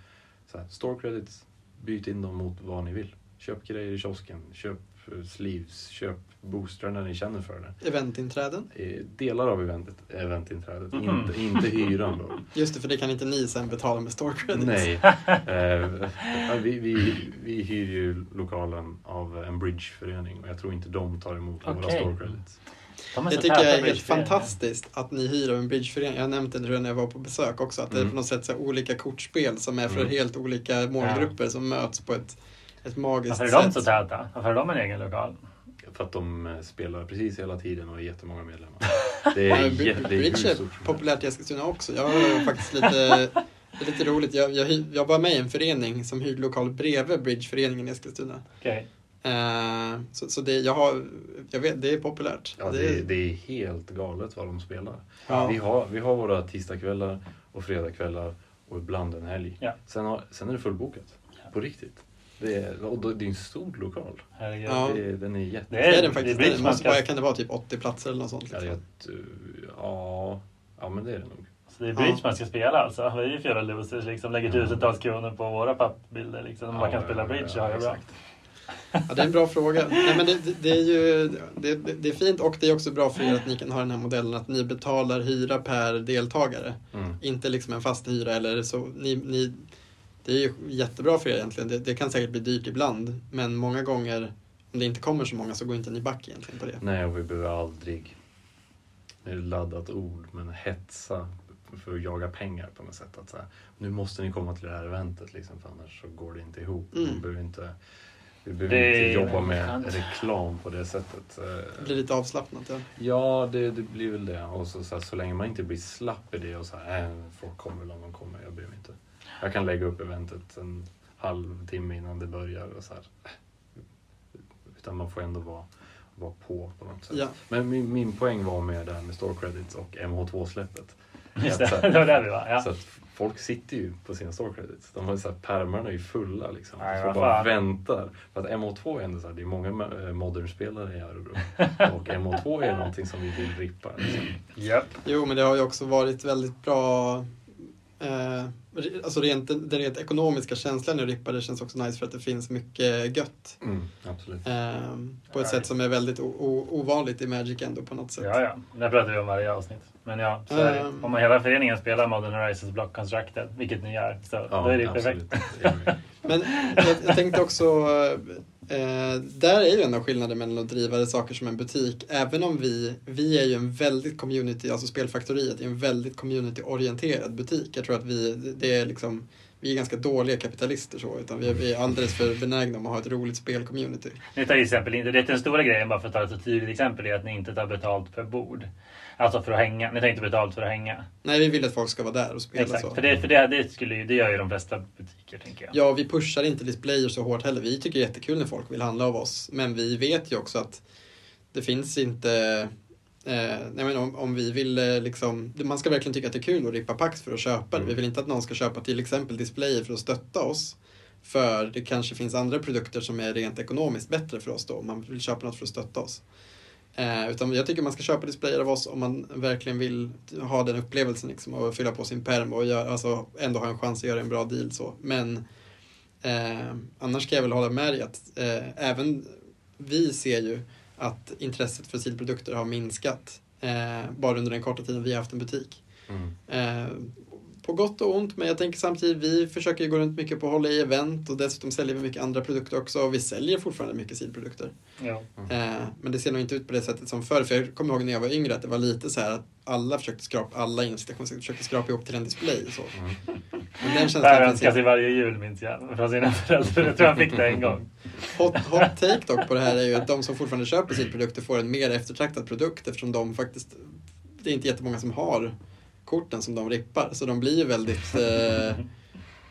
så här, store credits, byt in dem mot vad ni vill. Köp grejer i kiosken, köp eh, sleeves, köp boostrar när ni känner för det. Eventinträden. Eh, Delar av eventet, eventinträdet, Mhm. inte, inte hyran då. Just det, för det kan inte ni sen betala med store credits. Nej. Eh, vi, vi, vi hyr ju lokalen av en bridgeförening och jag tror inte de tar emot våra Okej. store credits. De är Det tycker jag är helt fantastiskt att ni hyr av en bridgeförening. Jag har nämnt det när jag var på besök också. Att det är Mm. på något sätt så olika kortspel som är för Mm. helt olika målgrupper som möts på ett, ett magiskt Varför är de sätt. så täta? Varför har de en egen lokal? För att de eh, spelar precis hela tiden och har jättemånga medlemmar. Det Ja, är, är hur Bridge är populärt i Eskilstuna också. Jag har faktiskt lite, det är lite roligt. Jag, jag, jag var med i en förening som hyrde lokal bredvid Bridgeföreningen i Eskilstuna. Okej. Eh, så så det, jag har, jag vet, det är populärt. Ja, det, är, det är helt galet vad de spelar. Ja. Vi, har, vi har våra tisdagskvällar och fredagskvällar och ibland en helg. Ja. Sen, har, sen är det fullbokat. På riktigt. Det är, och det är en stor lokal. Herregud. Ja. Det, är- den är jätte... Det Det är den det är faktiskt. Det man måste vara, kan det vara typ 80 platser eller något sånt? Ja, Liksom. det, ja, ja, men det är det nog. Så det är bridge Ja. man ska spela alltså. Vi är ju fyra losers liksom. Lägger tusentals kronor på våra pappbilder liksom. Om man kan spela bridge har jag bra. exakt. Ja, det är en bra fråga. Nej, men det, det, är ju det, det, är fint och det är också bra för er att ni kan ha den här modellen att ni betalar hyra per deltagare. Mm. Inte liksom en fast hyra eller så. Ni, ni, det är ju jättebra för er egentligen. Det, det kan säkert bli dyrt ibland. Men många gånger om det inte kommer så många så går inte ni back egentligen på det. Nej, och vi behöver aldrig, det är laddat ord, men hetsa för att jaga pengar på något sätt. Att så här, nu måste ni komma till det här eventet liksom, för annars så går det inte ihop. Mm. Vi behöver inte, vi behöver Det inte är jobba med reklam på det sättet. Det blir lite avslappnat. Ja. Ja, det, det blir väl det. Och så, så, här, så länge man inte blir slapp i det och så här, äh, folk kommer väl om de kommer, jag bryr mig inte. Jag kan lägga upp eventet en halvtimme innan det börjar och så här. Utan man får ändå vara, vara på på något sätt. Ja. Men min, min poäng var med det här med store credits och MH2-släppet. Just Att så det, här- det var där vi var. Ja. Så att folk sitter ju på sina store credits. De har så här, pärmarna är ju fulla liksom. Nej, så bara väntar. För att MH2 är ändå så här, det är många eh, modern-spelare i Örebro. Och MH2 är någonting som vi vill rippa. Liksom. Japp. Jo, men det har ju också varit väldigt bra eh, Alltså rent, den rent ekonomiska känslan i Rippa, det känns också nice för att det finns mycket gött. Mm, absolut. Eh, på ett Ja. sätt som är väldigt ovanligt i Magic ändå på något sätt. Ja, ja. Det pratar vi om varje avsnitt. Men ja, så är det. Ehm. Om man hela föreningen spelar Modern Horizons Block Constructed, vilket ni gör, så då är det ju perfekt. Men jag, jag tänkte också, eh, där är ju en av skillnaden mellan att driva saker som en butik. Även om vi, vi är ju en väldigt community, alltså Spelfaktoriet är en väldigt community-orienterad butik. Jag tror att vi, det är liksom, vi är ganska dåliga kapitalister så, utan vi är, vi är alldeles för benägna om att ha ett roligt spelcommunity. Ni tar till exempel inte, det är den stora grejen bara för att ta ett så tydligt exempel är att ni inte tar betalt per bord. Alltså för att hänga. Ni tar inte betalt för att hänga. Nej, vi vill att folk ska vara där och spela Exakt. så. För, det, för det, det, skulle ju, det gör ju de flesta butiker tänker jag. Ja, vi pushar inte displayer så hårt heller. Vi tycker det är jättekul när folk vill handla av oss. Men vi vet ju också att det finns inte... Eh, nej men om, om vi vill eh, liksom... Man ska verkligen tycka att det är kul att rippa Pax för att köpa det. Mm. Vi vill inte att någon ska köpa till exempel displayer för att stötta oss. För det kanske finns andra produkter som är rent ekonomiskt bättre för oss då. Om man vill köpa något för att stötta oss. Eh, utan jag tycker man ska köpa displayer av oss om man verkligen vill ha den upplevelsen liksom, och fylla på sin perm och göra, alltså, ändå ha en chans att göra en bra deal. Så. Men Eh, annars kan jag väl hålla med dig att eh, även vi ser ju att intresset för silprodukter har minskat eh, bara under den korta tiden vi har haft en butik. Mm. På gott och ont, men jag tänker samtidigt, vi försöker ju gå runt mycket på att hålla i event och dessutom säljer vi mycket andra produkter också och vi säljer fortfarande mycket silprodukter. Jo. Eh, men det ser nog inte ut på det sättet som förr, för jag kommer ihåg när jag var yngre att det var lite så här att alla försökte skrapa, alla inom citationstecken försökte skrapa ihop till en display. Så. Mm. Men den Det här inte. sig varje jul minns jag. Från sina föräldrar. Jag tror han fick det en gång. Hot, hot take dock på det här är ju att de som fortfarande köper sin produkter får en mer eftertraktad produkt eftersom de faktiskt, det är inte jättemånga som har korten som de rippar. Så de blir ju väldigt, eh,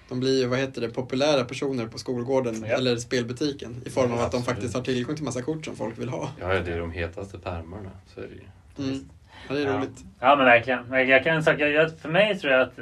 de blir ju, vad heter det, populära personer på skolgården Ja. eller spelbutiken i form av Ja, att de absolut. faktiskt har tillgång till massa kort som folk vill ha. Ja, det är de hetaste pärmarna. Så är det ju. Mm. Ja, det är Ja. roligt. Ja men verkligen. Jag kan, jag, jag, för mig tror jag att,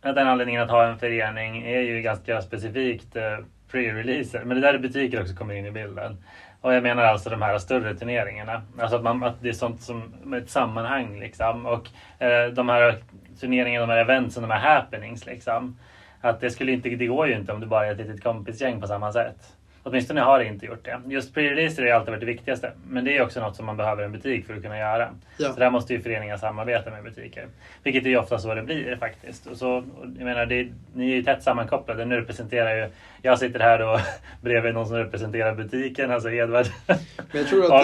att den anledningen att ha en förening är ju ganska specifikt eh, pre-releaser. Men det där är butiker också kommer in i bilden. Och jag menar alltså de här större turneringarna. Alltså att, man, att det är sånt som med ett sammanhang liksom. Och eh, de här turneringarna, de här eventsen, de här happenings liksom. Att det skulle inte, det går ju inte om det bara är ett litet kompisgäng på samma sätt. Åtminstone har det inte gjort det. Just pre-releaser har alltid varit det viktigaste. Men det är också något som man behöver en butik för att kunna göra. Ja. Så där måste ju föreningar samarbeta med butiker. Vilket är ju ofta så det blir faktiskt. Och så, och jag menar, det, ni är ju tätt sammankopplade. Nu representerar ju... Jag sitter här då bredvid någon som representerar butiken, alltså Edvard.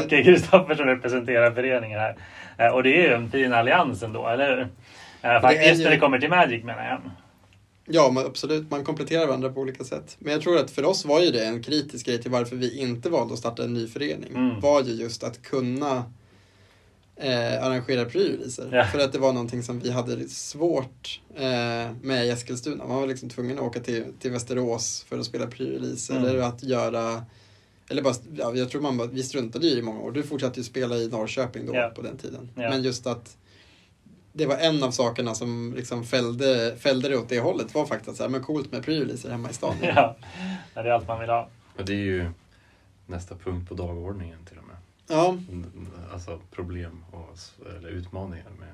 Och Kristoffer som representerar föreningen här. Eh, Och det är ju en fin allians ändå, eller hur? Eh, Faktiskt ju- när det kommer till Magic menar jag. Ja, men absolut. Man kompletterar varandra på olika sätt. Men jag tror att för oss var ju det en kritisk grej till varför vi inte valde att starta en ny förening. Mm. Var ju just att kunna eh, arrangera pre-releaser. För att det var någonting som vi hade svårt eh, med i Eskilstuna. Man var liksom tvungen att åka till, till Västerås för att spela pre-release. Mm. Eller att göra eller bara, ja, jag tror man bara, vi struntade ju i många år. Du fortsatte ju spela i Norrköping då Ja. på den tiden. Ja. Men just att det var en av sakerna som liksom fällde, fällde det åt det hållet var faktiskt att så här, men coolt med pre-releaser hemma i stan. Ja, det är allt man vill ha. Men det är ju nästa punkt på dagordningen till och med. Ja, Alltså problem och, eller utmaningar med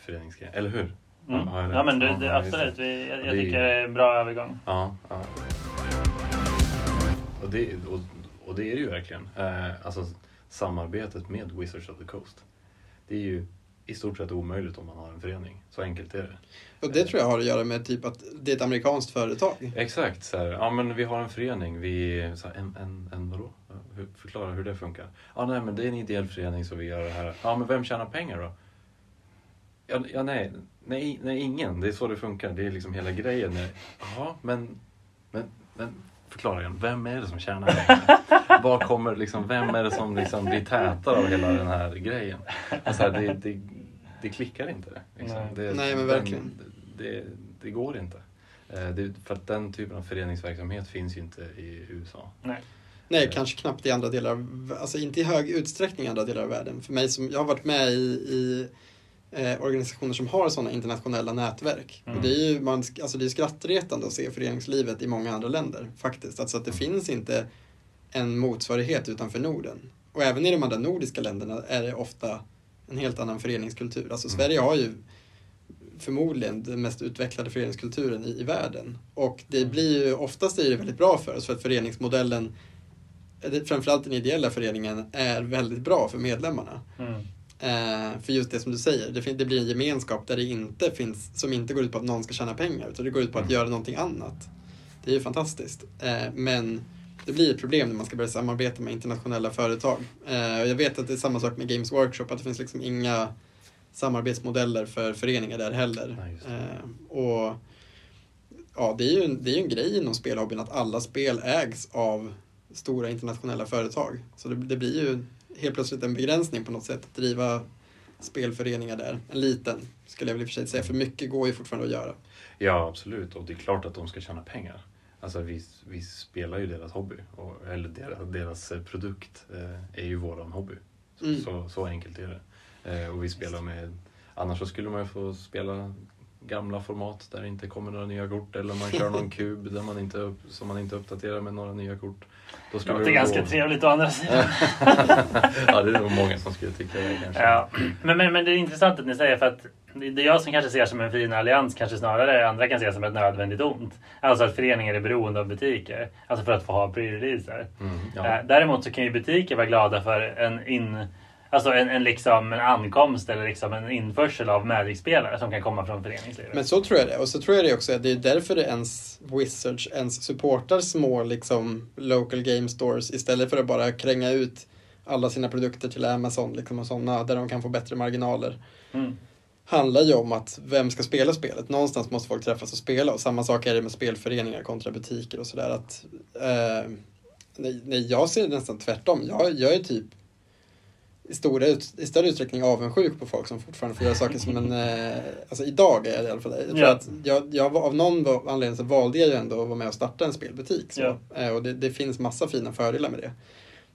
föreningsgrejen. Eller hur? Mm. Ja, Ja men det, det, absolut. Vi, jag, jag Det tycker det är en bra övergång. Ja, ja. Och det, och, och det är det ju verkligen. Eh, alltså samarbetet med Wizards of the Coast. Det är ju i stort sett omöjligt om man har en förening. Så enkelt är det. och det tror jag har att göra med typ att det är ett amerikanskt företag. Exakt, så här, ja men vi har en förening, vi, så här, en, en, en vadå? Hur, förklara hur det funkar. Ja nej men det är en ideell förening så vi gör det här. Ja men vem tjänar pengar då? Ja, ja nej, nej, nej ingen, det är så det funkar, det är liksom hela grejen. Jaha men, men, men förklara igen, vem är det som tjänar pengar? Var kommer liksom, vem är det som liksom blir tätare av hela den här grejen? Alltså, det, det, det klickar inte. Liksom. Nej. Det, Nej, men verkligen. Det, det går inte. Eh, Det, för att den typen av föreningsverksamhet finns ju inte i USA. Nej. Nej, kanske knappt i andra delar alltså inte i hög utsträckning i andra delar av världen. För mig som, jag har varit med i, i eh, organisationer som har sådana internationella nätverk. Mm. Och det är ju man, alltså det är skrattretande att se föreningslivet i många andra länder faktiskt. Alltså att det finns inte en motsvarighet utanför Norden. Och även i de andra nordiska länderna är det ofta en helt annan föreningskultur. Alltså Mm. Sverige har ju förmodligen den mest utvecklade föreningskulturen i, i världen. Och det blir ju, oftast är det väldigt bra för oss för att föreningsmodellen, eh, framförallt den ideella föreningen, är väldigt bra för medlemmarna. Mm. Eh, för just det som du säger, det, det blir en gemenskap där det inte finns, som inte går ut på att någon ska tjäna pengar, utan det går ut på att Mm. göra någonting annat. Det är ju fantastiskt. Eh, men det blir ett problem när man ska börja samarbeta med internationella företag. Eh, jag vet att det är samma sak med Games Workshop, att det finns liksom inga samarbetsmodeller för föreningar där heller. Nej. Eh, och ja, det är ju en, det är ju en grej inom spelhobbyn att alla spel ägs av stora internationella företag. Så det, det blir ju helt plötsligt en begränsning på något sätt att driva spelföreningar där. En liten, skulle jag väl i och för sig säga, för mycket går ju fortfarande att göra. Ja, absolut. Och det är klart att de ska tjäna pengar. Alltså vi, vi spelar ju deras hobby. Och, eller deras, deras eh, produkt eh, är ju våran hobby. Så, Mm. så, så enkelt är det. Eh, och vi spelar med... Annars så skulle man ju få spela gamla format där det inte kommer några nya kort. Eller man kör någon kub där man inte som man inte uppdaterar med några nya kort. Då Det låter ganska gå- trevligt å andra sidan. ja, det är nog många som skulle tycka det kanske. Ja. Men, men, men det är intressant att ni säger för att det är jag som kanske ser som en fin allians kanske snarare andra kan se som ett nödvändigt ont. Alltså att föreningar är beroende av butiker. Alltså för att få ha pre-releaser. Mm, ja. Eh, Däremot så kan ju butiker vara glada för en in Alltså en, en, liksom, en ankomst eller liksom en införsel av Magic-spelare som kan komma från föreningslivet. Men så tror jag det. Och så tror jag det också att det är därför det ens Wizards ens supportar små liksom local game stores istället för att bara kränga ut alla sina produkter till Amazon liksom och sådana där de kan få bättre marginaler. Mm. Handlar ju om att vem ska spela spelet? Någonstans måste folk träffas och spela och samma sak är det med spelföreningar kontra butiker och sådär. att eh, nej, nej, Jag ser det nästan tvärtom. Jag, jag är typ i, stora, ut- i större utsträckning avundsjuk på folk som fortfarande får göra saker som en... Eh, alltså idag är jag i alla fall det. Jag Ja. att jag, jag, av någon anledning så valde jag ju ändå att vara med och starta en spelbutik. Så. Ja. Eh, och det, det finns massa fina fördelar med det.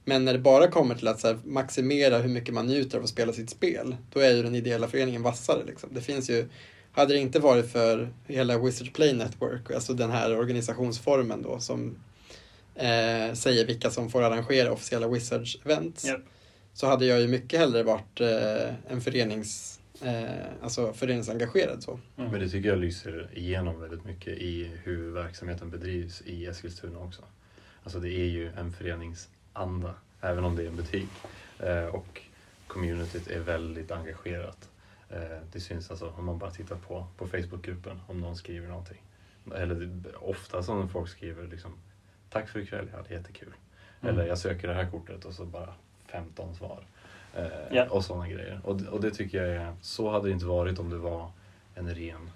Men när det bara kommer till att så här, maximera hur mycket man njuter av att spela sitt spel, då är ju den ideella föreningen vassare. Liksom. Det finns ju, hade det inte varit för hela Wizards Play Network, alltså den här organisationsformen då som eh, säger vilka som får arrangera officiella Wizards-events, Japp. så hade jag ju mycket hellre varit eh, en förenings, eh, alltså föreningsengagerad. Så. Mm. Men det tycker jag lyser igenom väldigt mycket i hur verksamheten bedrivs i Eskilstuna också. alltså det är ju en föreningsanda, även om det är en butik. Eh, och communityt är väldigt engagerat. Eh, det syns alltså om man bara tittar på, på Facebookgruppen, om någon skriver någonting. Eller det, ofta som folk skriver liksom, tack för ikväll, ja det är jättekul. Mm. Eller jag söker det här kortet och så bara 15 svar. Eh, Ja. Och sådana grejer. Och, och det tycker jag är, så hade det inte varit om det var en ren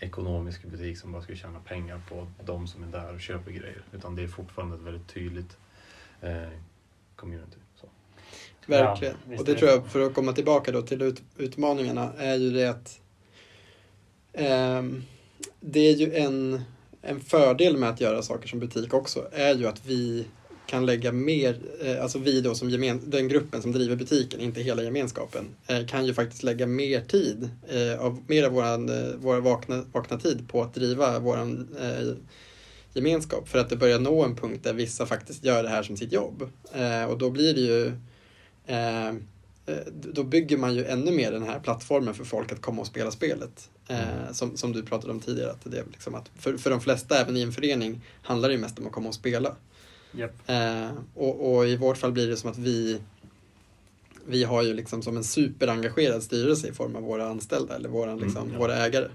ekonomisk butik som bara skulle tjäna pengar på de som är där och köper grejer. Utan det är fortfarande ett väldigt tydligt eh, community. Så. Verkligen. Ja, och det tror jag, för att komma tillbaka då till ut, utmaningarna, är ju det att ehm, det är ju en, en fördel med att göra saker som butik också, är ju att vi kan lägga mer, eh, alltså vi då som gemen, den gruppen som driver butiken, inte hela gemenskapen, eh, kan ju faktiskt lägga mer tid, eh, av, mer av våran, eh, vår vakna, vakna tid på att driva våran eh, gemenskap. För att det börjar nå en punkt där vissa faktiskt gör det här som sitt jobb. Eh, och då blir det ju eh, eh, då bygger man ju ännu mer den här plattformen för folk att komma och spela spelet. Eh, som, som du pratade om tidigare. Att det är liksom att för, för de flesta, även i en förening, handlar det ju mest om att komma och spela. Japp. Eh, och, och i vårt fall blir det som att vi vi har ju liksom som en superengagerad styrelse i form av våra anställda eller våran, Mm, liksom, ja. våra ägare.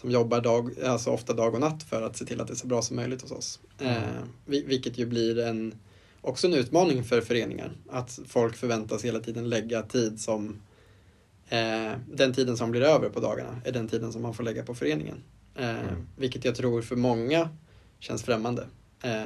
Som jobbar dag, alltså ofta dag och natt för att se till att det är så bra som möjligt hos oss. Mm. Eh, vi- vilket ju blir en, också en utmaning för föreningar. Att folk förväntas hela tiden lägga tid som eh, den tiden som blir över på dagarna är den tiden som man får lägga på föreningen. Eh, Mm. Vilket jag tror för många känns främmande. Eh,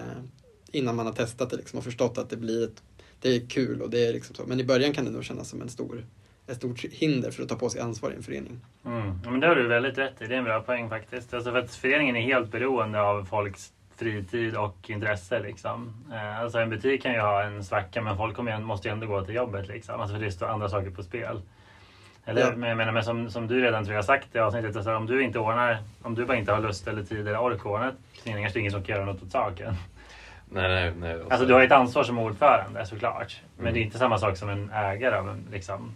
innan man har testat det liksom och förstått att det blir ett, det är kul och det är liksom så. Men i början kan det nog kännas som en stor, ett stort hinder för att ta på sig ansvar i en förening. Mm. Ja, men det har du väldigt rätt i. Det är en bra poäng faktiskt. Alltså för att föreningen är helt beroende av folks fritid och intresse. Liksom. Eh, alltså en butik kan ju ha en svacka men folk kommer ju, måste ju ändå gå till jobbet. Liksom. Alltså för det står andra saker på spel. Eller, Ja. Men jag menar, men som, som du redan tror jag sagt i avsnittet, alltså, om du inte ordnar, om du bara inte har lust eller tid eller ork att ordna turneringar så är det ingen som kan göra något åt saken. Nej, nej, nej. Alltså så- du har ett ansvar som ordförande såklart. Men Mm. det är inte samma sak som en ägare av en, liksom,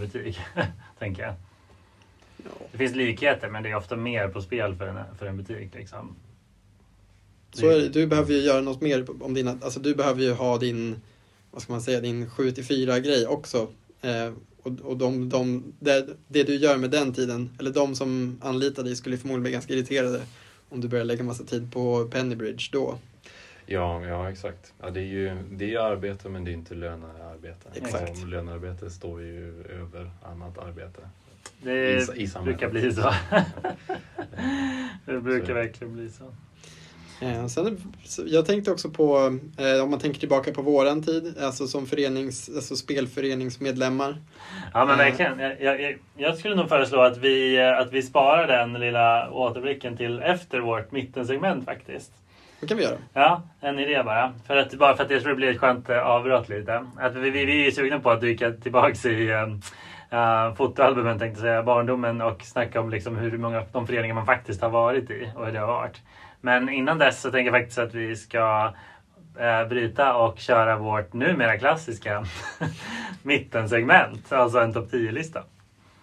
butik. tänker jag. Det finns likheter men det är ofta mer på spel för en, för en butik. Liksom. Så är det, du behöver ju göra något mer om dina, alltså du behöver ju ha din, vad ska man säga, din 7-4 grej också. Eh, och och de, de, det, det du gör med den tiden, eller de som anlitar dig skulle förmodligen bli ganska irriterade om du börjar lägga massa tid på Pennybridge då. Ja, ja exakt. Ja, det är ju det är arbete men det är inte lönearbete. Exakt. Och lönearbete står ju över annat arbete. Det I, i brukar bli så. det brukar Så. verkligen bli så. Eh, sen, så jag tänkte också på, eh, om man tänker tillbaka på våran tid, alltså som förenings, alltså spelföreningsmedlemmar. Ja men Eh. verkligen. Jag, jag, jag skulle nog föreslå att vi, att vi sparar den lilla återblicken till efter vårt mittensegment faktiskt. Det kan vi göra. Ja, en idé bara. För att, bara för att jag tror det blir ett skönt eh, avbrott lite. Att vi, vi, vi är sugna på att dyka tillbaks i uh, fotoalbumen tänkte jag säga, barndomen och snacka om liksom hur många de föreningar man faktiskt har varit i och hur det har varit. Men innan dess så tänker jag faktiskt att vi ska eh, bryta och köra vårt numera klassiska mittensegment. Alltså en topp 10-lista.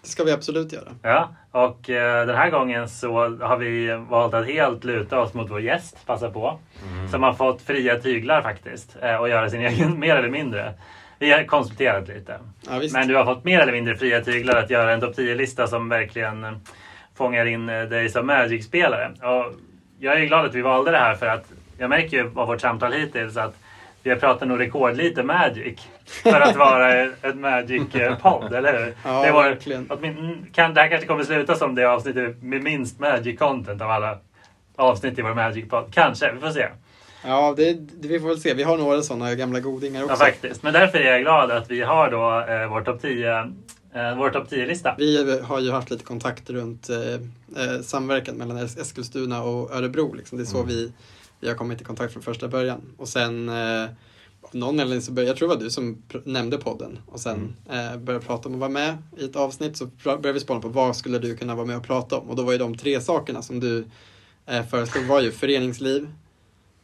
Det ska vi absolut göra. Ja, och eh, den här gången så har vi valt att helt luta oss mot vår gäst, passa på. Mm. Som har fått fria tyglar faktiskt eh, och göra sin egen, mer eller mindre. Vi har konsulterat lite. Ja, visst. Men du har fått mer eller mindre fria tyglar att göra en topp 10-lista som verkligen eh, fångar in dig som Magic-spelare. Och jag är glad att vi valde det här för att jag märker ju av vårt samtal hittills att vi har pratat nog rekordlite Magic för att vara ett Magic-podd, eller hur? Ja, det, vår- verkligen. åtmin- kan, det här kanske kommer sluta som det avsnittet med minst Magic-content av alla avsnitt i vår Magic-podd. Kanske, vi får se. Ja, det, det, vi får väl se. Vi har några sådana gamla godingar Ja, också. faktiskt. Men därför är jag glad att vi har då eh, vår topp 10 eh, vår topp 10-lista. Vi har ju haft lite kontakt runt eh, eh, samverkan mellan Es- Eskilstuna och Örebro. Liksom. Det är så Mm. vi, vi har kommit i kontakt från första början. Och sen eh, någon anledning så började, jag tror det var du som nämnde podden och sen eh, började prata om att vara med i ett avsnitt så började vi spåna på vad skulle du kunna vara med och prata om? Och då var ju de tre sakerna som du eh, föreslog var ju föreningsliv,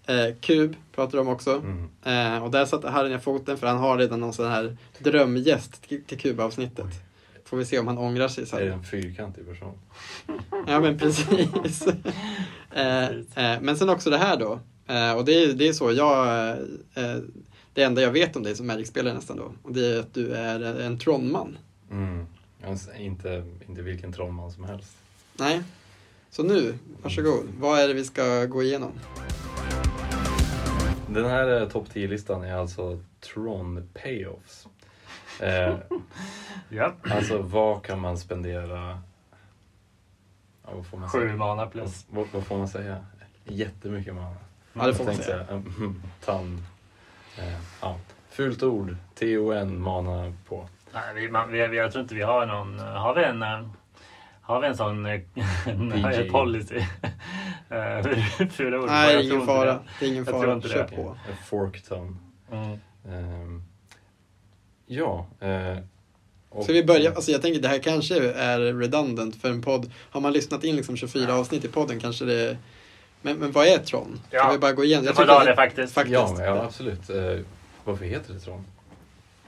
eh, kub pratade de om också. Mm. Eh, och där satte Harry ner foten för han har redan någon sån här drömgäst till, Kuba-avsnittet. Får vi se om han ångrar sig Är det sen. en fyrkantig person? Ja men precis. eh, eh, men sen också det här då. Eh, och det är, det är så jag... Det enda jag vet om dig som Magic-spelare nästan då. Och det är att du är en Tron-man. Mm. Inte, inte vilken trollman som helst. Nej. Så nu, varsågod. Vad är det vi ska gå igenom? Den här topp 10-listan är alltså Tron Payoffs. Eh, Ja. alltså vad kan man spendera? Ja, vad får man Sju säga? mana plus. Vad, vad får man säga? Jättemycket mana. Ja, det får man säga. säga. mm, Tand. Eh, ja. Fult ord. T-O-N mana på. Nej, vi, man, vi, jag tror inte vi har någon... Har vi en... eh, Har vi en sån eh, en, PG. policy? Eh, Fula ord. Nej, ingen fara. det. Det är ingen fara. Kör på. En forktone. Mm. Ehm, ja. Eh, och- Ska vi börja? Alltså jag tänker det här kanske är redundant för en podd. Har man lyssnat in liksom 24 avsnitt i podden kanske det men, men vad är Tron? Ja. Kan vi bara gå igenom? Jag ta det faktiskt. faktiskt. Ja, men ja, absolut. Eh, varför heter det Tron?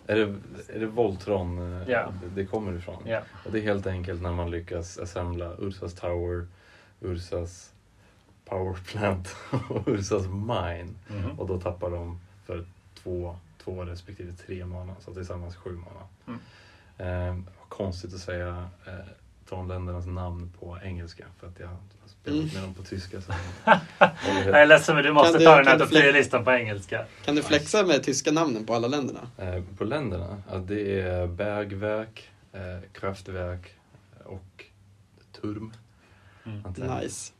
Är det, är det Voltron eh, Ja. det, kommer ifrån? Ja. Och det är helt enkelt när man lyckas assembla Ursas Tower, Ursas Power Plant och Ursas Mine. Mhm. Och då tappar de för två, två respektive tre mana, så tillsammans sju mana. Mm. Eh, konstigt att säga eh, Tronländernas namn på engelska för att jag har spelat Mm. med dem på tyska. Så Jag är ledsen men du måste Kan du- ta den här topp 10-listan på engelska. Kan du flexa med tyska namnen på alla länderna? Eh, på länderna, ja, det är Bergwerk, eh, Kraftwerk och Turm. Mm. Nice.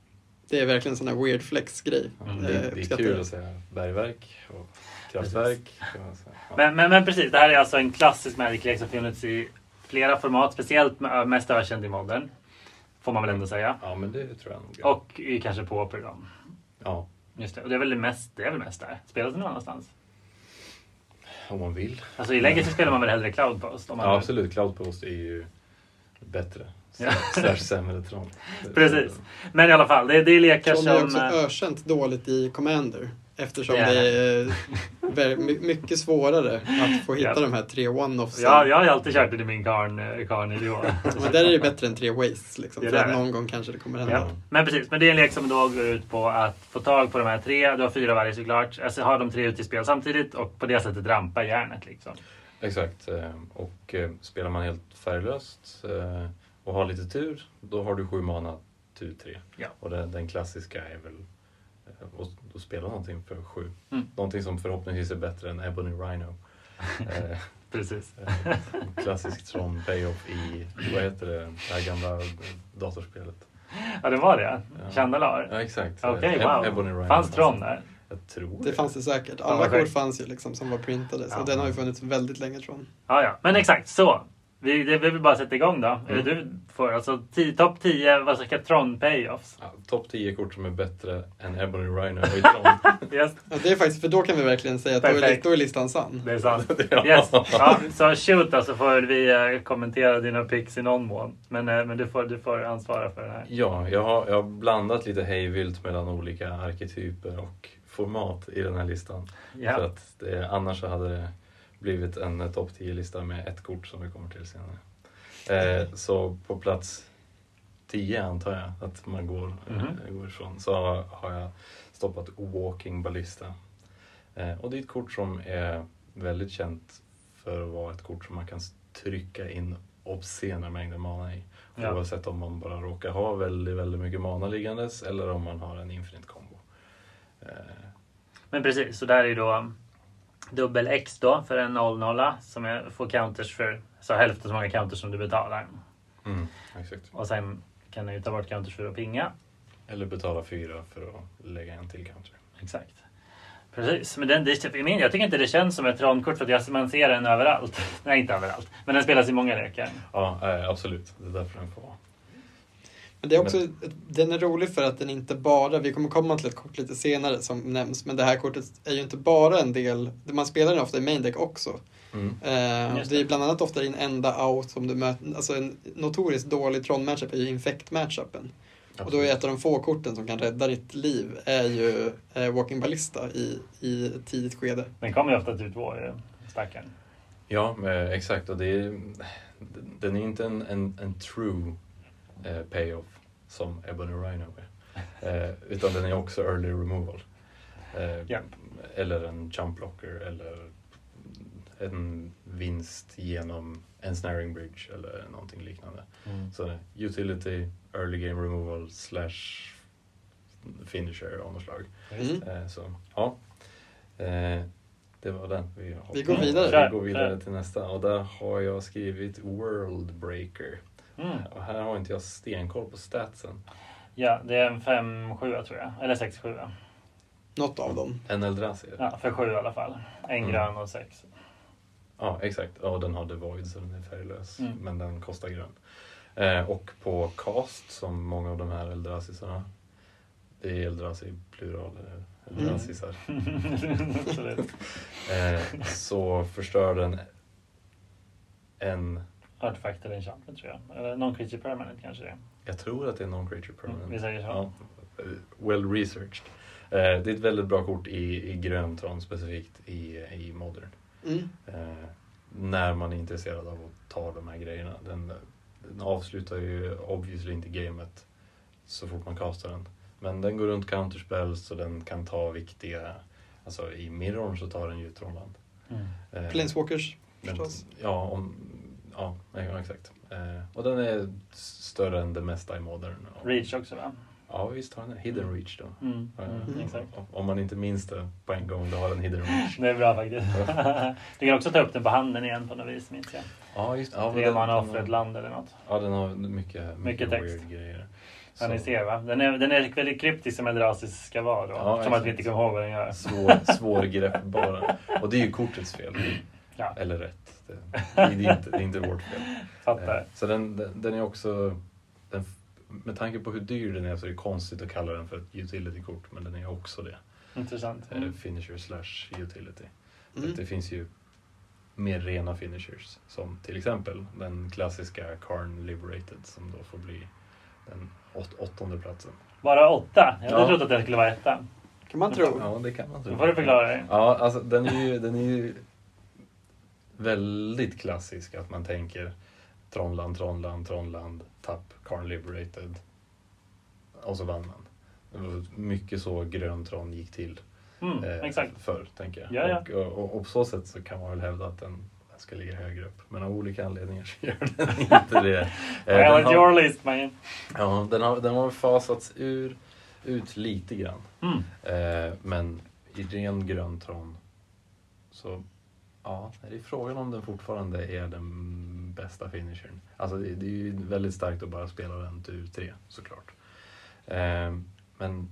Det är verkligen en sån här weird flex-grej. Mm. det, Eh, det är uppskattar kul att säga bergverk och kraftverk. Ja. Men, men, men precis, det här är alltså en klassisk Magic-lek som funnits i flera format. Speciellt med- mest ökänd i modern. Får man väl ändå säga. ja, men det tror jag nog. Och i kanske på program. Ja, Just det. Och det är väl det mest, det är väl mest där. Spelas det någon annanstans? om man vill. Alltså i Legacy spelar man väl hellre Cloudpost? Om man Ja, absolut. Cloudpost är ju bättre. Ja. Slash sämre Tron. Precis. Men i alla fall, det, det är lekar Tron är som... också eh, ökänt dåligt i Commander. Eftersom Det är det är mycket svårare att få hitta Ja. de här tre one-offsen. Ja, jag har ju alltid kört det i min karn, karnivå. Men där är det bättre än tre wastes. Liksom, Det för att det. någon gång kanske det kommer hända. Ja. Men precis, men det är en lek som då går ut på att få tag på de här tre. Du har fyra varje såklart. Alltså har de tre ute i spel samtidigt och på det sättet rampa järnet liksom. Exakt. eh, Och eh, spelar man helt färglöst eh, och har lite tur, då har du sju mana tur tre. Ja. Och den, den klassiska är väl eh, att att spela någonting för sju. Mm. Någonting som förhoppningsvis är bättre än Ebony Rhino. Eh, Precis. eh, Klassisk Tron Payoff i, vad heter det, det här gamla datorspelet. Ja, det var det? Ja. Chandalar? Ja, exakt. Okej, Eb- wow. Ebony Rhino. Fanns Tron där? Jag tror Det fanns det säkert. Alla kort fanns ju liksom som var printade. Så Ja. den har ju funnits väldigt länge tror jag. Ja, ja. Men exakt så. Vi, det vill vi bara sätta igång då. Mm. Du får alltså topp 10, vad ska Tron payoffs? Ja, Topp 10 kort som är bättre än Ebony Rhino i Tron. Yes, Ja, det är faktiskt, för då kan vi verkligen säga att då är, då är listan sann. det är sant. Ja. Yes. Ja, så shoot då så får vi eh, kommentera dina picks i någon mån. Men, eh, men du, får, du får ansvara för det här. Ja, jag har, jag har blandat lite hejvilt mellan olika arketyper och format i den här listan. För Ja. att det, annars så hade det blivit en topp 10-lista med ett kort som vi kommer till senare. Eh, så på plats 10 antar jag att man går, eh, går ifrån, så har jag stoppat Walking Ballista. Eh, och det är ett kort som är väldigt känt för att vara ett kort som man kan trycka in obscena mängder mana i. Ja. Oavsett om man bara råkar ha väldigt, väldigt mycket mana liggandes eller om man har en infinite combo. Eh, Men precis, så där är ju då dubbel X då för en 0-0 som är, får counters för så hälften så många counters som du betalar. mm. Och sen kan du ta bort counters för att pinga. Eller betala fyra för att lägga en till counter. Exakt. Precis, men den, det, jag tycker inte det känns som ett tronkort för att jag, man ser den överallt. Nej, inte överallt. Men den spelas i många lekar. Ja, eh, absolut. Det är därför den får vara. Men det är också, den är rolig för att den inte bara, vi kommer komma till ett kort lite senare som nämns, men det här kortet är ju inte bara en del, man spelar den ofta i main deck också. Mm. Eh, det är bland annat ofta din enda out som du möter, alltså en notoriskt dålig Tron-matchup är ju infect-matchupen. Och då är ett av de få korten som kan rädda ditt liv är ju eh, Walking Ballista i, i ett tidigt skede. Den kommer ju ofta till två, ju, stackaren. Ja, men, exakt. Och det är, den är inte en, en, en true eh, payoff som Ebony Rhino är. Eh, utan den är också early removal. Eh, Ja. Eller en jump blocker eller en vinst genom en snaring bridge eller någonting liknande. Mm. Så utility, early game removal slash finisher av något slag. Mm. Eh, så ja, eh, det var den vi Vi går vidare. Vi går vidare till nästa och där har jag skrivit World Breaker. Mm. Och här har inte jag stenkoll på statsen. Ja, det är en 5-7 tror jag. Eller 6-7. Något av dem. En Eldrazi? Ja. För 7 i alla fall. En Mm. grön och 6. ja, exakt. Ja, den har Devoid så den är färglös. Mm. Men den kostar grön. Eh, och på cast, som många av de här Eldrasisarna. Det är Eldrazi plural, Eldrasisar. Absolut. Eh, så förstör den en, Artifact eller enchantment tror jag. Eller non-creature permanent kanske det är. jag tror att det är non-creature permanent. Mm, vi säger så. Ja, well researched. Eh, det är ett väldigt bra kort i, i gröntron specifikt i, i modern. Mm. Eh, när man är intresserad av att ta de här grejerna. Den, den avslutar ju obviously inte gamet så fort man kastar den. Men den går runt counterspells så den kan ta viktiga, alltså i mirrorn så tar den ju Tronland. Mm. Eh, Planeswalkers men- förstås. Ja, om, ja, ja exakt. Eh, och den är större än det mesta i modern. Och- Reach också va? Ja visst har den det. Hidden reach då. Mm. Mm. Exakt. om- man inte minns det på en gång, då har den hidden reach. Det är bra faktiskt. du kan också ta upp den på handen igen på något vis minns jag. Ja, just ja, Tre den- mana den off har- ett land eller något. Ja, den har mycket, mycket, Mycket text. weird grejer. Ja, ni Så- ser va? Den är, den är väldigt kryptisk som Eldrasis ska vara då. Ja, som att vi inte kommer ihåg vad den gör. Svår, svårgreppbara. Och det är ju kortets fel. Ja. Eller rätt. Det, det, är inte, det är inte vårt fel. Fattar. Eh, Så den, den, den är också... Den, med tanke på hur dyr den är så är det konstigt att kalla den för ett utility-kort. Men den är också det. Intressant. Eh, Mm. Finisher slash utility. Mm. Det finns ju mer rena finishers. Som till exempel den klassiska Karn Liberated som då får bli den åt, åttonde platsen. Bara åtta? Jag hade Ja. trott att den skulle vara etta. Kan man tro. Ja, det kan man tro. Nu får du förklara dig. Ja, alltså den är ju, den är ju väldigt klassisk att man tänker Tronland, Tronland, Tronland, tapp, Karn Liberated och så vann man. Det var mycket så grön Tron gick till Mm, eh, exakt. förr, tänker jag. Ja, ja. Och, och, och på så sätt så kan man väl hävda att den, ska ligga högre upp. Men av olika anledningar så gör den inte det. Eh, want har- your list man. Ja, den har, den har fasats ur, ut lite grann. Mm. Eh, men i ren grön tron så ja, det är frågan om den fortfarande är den bästa finishern. Alltså det, det är ju väldigt starkt att bara spela den tur tre såklart. Eh, men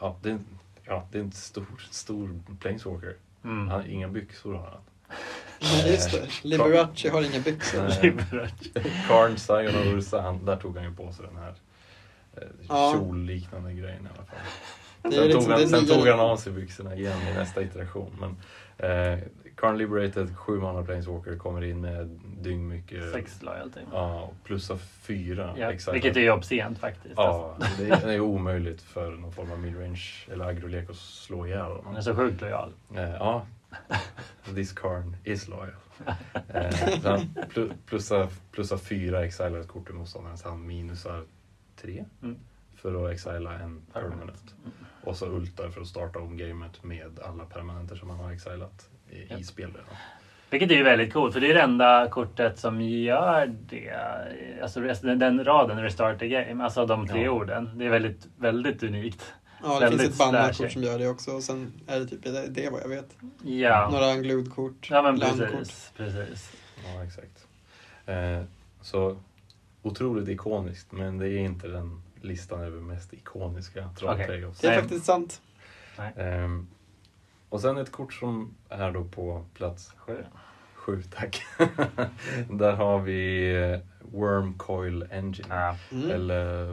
ja, det är, ja, det är en stor, stor planeswalker. Mm. Han, inga byxor har han. Nej, just det. Liberace har inga byxor. Nej. Karn, Sion och Ursa, han, där tog han ju på sig den här eh, Ja. kjolliknande grejen i alla fall. Sen, liksom tog, han, sen tog han av sig byxorna igen i nästa iteration. Men, eh, Karn Liberated, sju mana Planeswalker, kommer in med dyng mycket. Sex loyalty. Ja, och plussa fyra. Ja, exakt. vilket är obscent faktiskt. Ja, det är, det är omöjligt för någon form av midrange eller agrolek att slå ihjäl Han honom. är så sjukt lojal. Eh, ja, this Karn is loyal. Eh, så han plu- plussar, plussar fyra exilade kort i motståndarens hand, minusar tre Mm. för att exila en Permanent. permanent. Och så ultar för att starta om gamet med alla permanenter som man har exilat i, Ja. i spel redan. Vilket är ju väldigt coolt, för det är det enda kortet som gör det. Alltså rest- den, den raden, Restart the Game, alltså de tre Ja. orden. Det är väldigt, väldigt unikt. Ja, det Väldigt finns ett bannat slashig. kort som gör det också. Och sen är det typ det, det är vad jag vet. Ja, Några gludkort, ja men precis. precis. Ja, exakt. Eh, så otroligt ikoniskt, men det är inte den listan över mest ikoniska troll Okej. playoffs. Det är faktiskt sant. Ehm, och sen ett kort som är då på plats Sju. sju, tack. Där har vi eh, Worm Coil Engine. Mm. Eller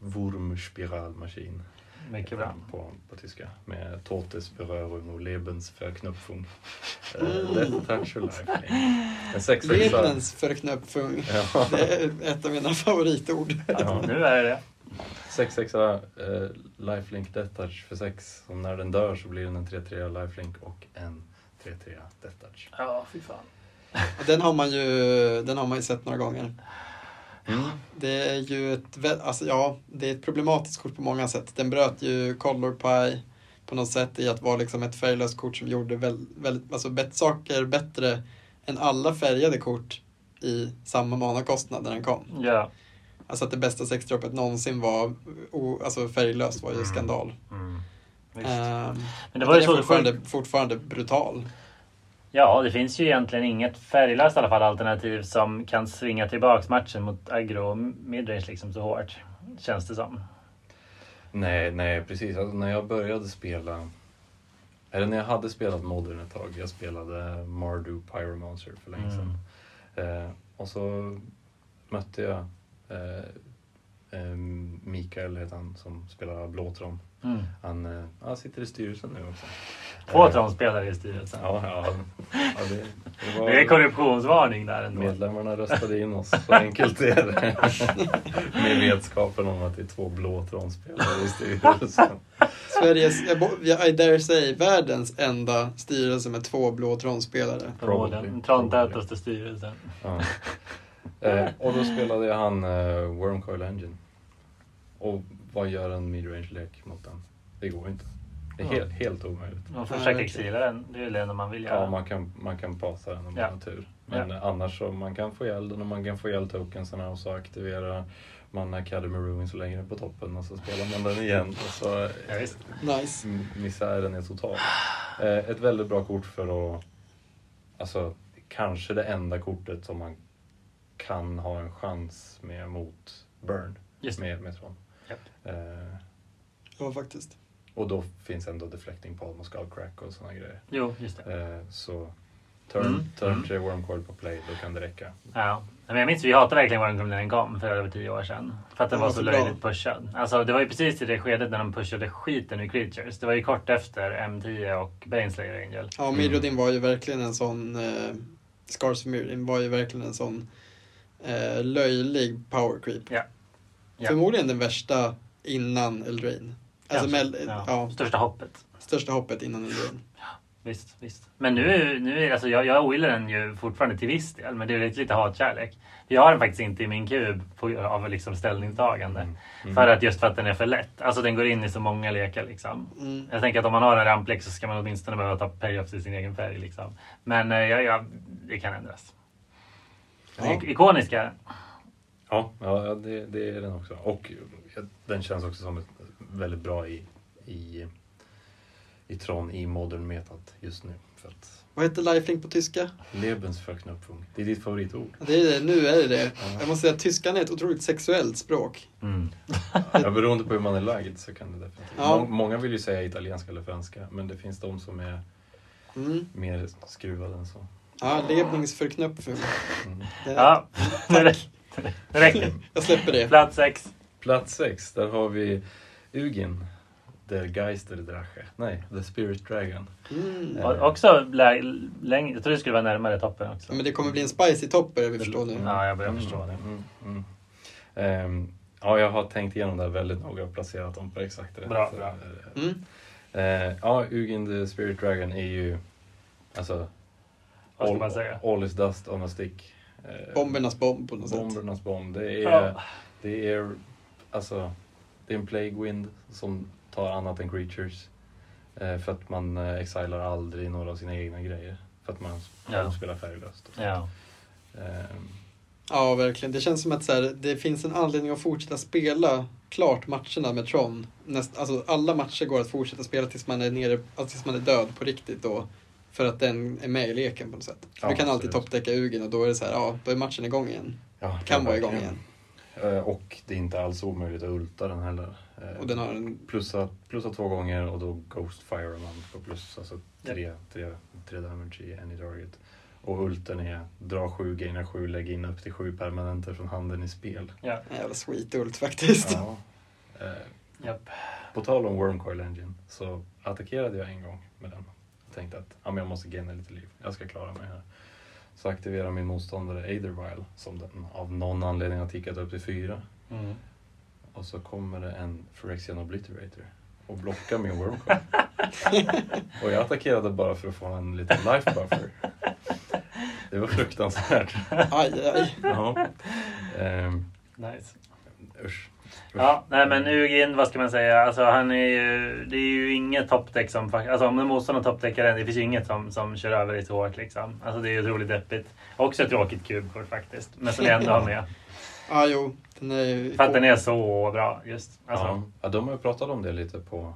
Wurmspiralmaskin mycket bra. på, på tyska. Med Todesberührung och Lebensverknüpfung. Mm. Uh, Death Touch och Lifelink. En sexsexa. Lebens förknöpfung. Ja. Det är ett av mina favoritord. Ja, nu är det. 6-6 uh, lifelink death touch för 6. Och när den dör så blir den en 3-3 lifelink och en 3-3 death touch. Ja, fy fan. Den har man ju, den har man ju sett några gånger. Mm. Det är ju ett, alltså ja, det är ett problematiskt kort på många sätt. Den bröt ju Color Pie på något sätt i att vara liksom ett färglöst kort som gjorde väl, väl, alltså bet, saker bättre än alla färgade kort i samma manakostnad när den kom. Ja. Alltså att det bästa sexdroppet någonsin var o, alltså färglöst var ju Mm. skandal. Mm. Visst. Ehm, Men det var ju så fortfarande, fortfarande brutal. Ja, det finns ju egentligen inget färglöst i alla fall alternativ som kan svinga tillbaks matchen mot aggro och midrange liksom så hårt. Känns det som. Nej, nej precis. Alltså, när jag började spela, eller när jag hade spelat Modern ett tag, jag spelade Mardu Pyromancer för länge sedan. Eh, och så mötte jag Mikael, heter han, som spelar Blåtron. Mm. Han, eh, han sitter i styrelsen nu också. Två Eh, Tron-spelare i styrelsen. Ja, ja. ja det, det var... Det är korruptionsvarning där ändå. Medlemmarna röstade in oss, så enkelt är det. Med vetskapen om att det är två blåtronspelare i styrelsen. Sveriges, I dare say, världens enda styrelse med två blå tronspelare. Förmodligen. Tron-tätaste styrelsen. Ja. Eh, och då spelade jag han eh, Wormcoil Engine. Och vad gör en midrange-lek mot den? Det går inte. Det är Ja. helt, helt omöjligt. Man får Ja, försöka exila den. Det är det enda man vill göra. Ja, man kan, man kan passa den om man Ja. har tur. Men annars så man kan få ihjäl den och man kan få ihjäl tokensarna och så aktivera man Academy Ruin så länge den är på toppen och så spelar man den igen. Och så Ja, visst. Nice. misären är total. Eh, ett väldigt bra kort för att, alltså kanske det enda kortet som man kan ha en chans med mot Burn Just med, med Tron. Japp. Eh, Ja, faktiskt. och då finns ändå Deflecting Palm och Skullcrack och sådana grejer. Jo, just det. Eh, så turn, Mm. turn Mm. 3 Wormcoil på play, då kan det räcka. Ja. Men jag minns vi hatade verkligen Wormcoil när den kom för över tio år sedan. För att den var var så bra. löjligt pushad. Alltså det var ju precis i det skedet när de pushade skiten ur Creatures. Det var ju kort efter M10 och Baneslayer Angel. Ja, Mirrodin var ju verkligen en sån, eh, Scars of Mirrodin var ju verkligen en sån eh, löjlig power creep. Ja. Ja. Förmodligen den värsta innan Eldrain. Alltså med, ja. ja. Största hoppet. största hoppet innan Eldrain. Visst, visst. Men nu, nu är alltså jag, jag ogillar den ju fortfarande till viss del. Men det är lite, lite hatkärlek. Jag har den faktiskt inte i min kub på, av liksom ställningstagande. Mm. Mm. För att just för att den är för lätt. Alltså den går in i så många lekar liksom. Mm. Jag tänker att om man har en ramplek så ska man åtminstone behöva ta payoffs i sin egen färg liksom. Men eh, ja, ja, det kan ändras. Ja. ikoniska. Ja, ja det, det är den också. Och den känns också som ett, väldigt bra i, i, i Tron i modern metat just nu. För att Vad heter lifelink på tyska? Lebensverknüpfung, det är ditt favoritord. Det är det, nu är det det. Ja. Jag måste säga att tyskan är ett otroligt sexuellt språk. Mm. Ja, beroende på hur man är lagd så kan det definitivt. Ja. Må- Många vill ju säga italienska eller franska, men det finns de som är Mm. mer skruvade än så. Ja. Mm. Det- Ja, det. räcker. Jag släpper det. Plats sex. Plats sex, där har vi Ugin. Der Geister Drache. Nej, The Spirit Dragon. Mm. Och också lä- längre. Jag tror det skulle vara närmare toppen också. Men det kommer bli en spicy topper, vi förstår nu. Ja, jag börjar Mm, förstå det. Mm, mm. Ehm, ja, jag har tänkt igenom det här väldigt noga och placerat dem på exakt rätt. Bra, bra. Eh, Mm. eh, ja, Ugin the Spirit Dragon är ju alltså Vad all, man säga? all is dust on a stick. Eh, Bombernas bomb på något sätt. Bombernas bomb. Det är, Ja. det är alltså det är en plague wind som tar annat än creatures. Eh, för att man eh, exilar aldrig några av sina egna grejer. För att man Ja. spelar färglöst. Ja. Ehm, Ja, verkligen. Det känns som att så här, det finns en anledning att fortsätta spela klart matcherna med Tron. Näst, alltså, alla matcher går att fortsätta spela tills man är nere, alltså, tills man är död på riktigt då. För att den är med i leken på något sätt. Ja, du kan alltid toppdäcka Ugin och då är det så här, ja, då är matchen igång igen. ja, Kan ja, vara igång igen. Eh, och det är inte alls omöjligt att ulta den heller. Eh, Och den har en, plussa, plussa två gånger och då Ghost Fire man på plus. Alltså tre, tre, tre damage i any target. Och ulten är dra sju, gaina sju, lägg in upp till sju permanenter från handen i spel. Ja. en jävla sweet ult faktiskt. Ja. Eh, Japp. På tal om Wormcoil Engine så attackerade jag en gång med den. Tänkte att ja, men jag måste gaina lite liv, jag ska klara mig här. Så aktiverar min motståndare Aethervile som den av någon anledning har tickat upp till fyra. Mm. Och så kommer det en Phyrexian Obliterator och blockar min Wormcoil. och jag attackerade bara för att få en liten life buffer. Det var fruktansvärt. Aj, aj. Ja. Ehm, Nice. usch. Ja, nej men Ugin, vad ska man säga? Alltså han är ju, det är ju inget toppdäck som... Alltså om en motståndare toppdäckar den, det finns ju inget som, som kör över dig så hårt liksom. Alltså det är ju otroligt deppigt. Också ett tråkigt kubkort faktiskt. Men som jag ändå har med. Ja, jo. Den är ju... För att den är så bra just. Alltså, Ja. ja, de har ju pratat om det lite på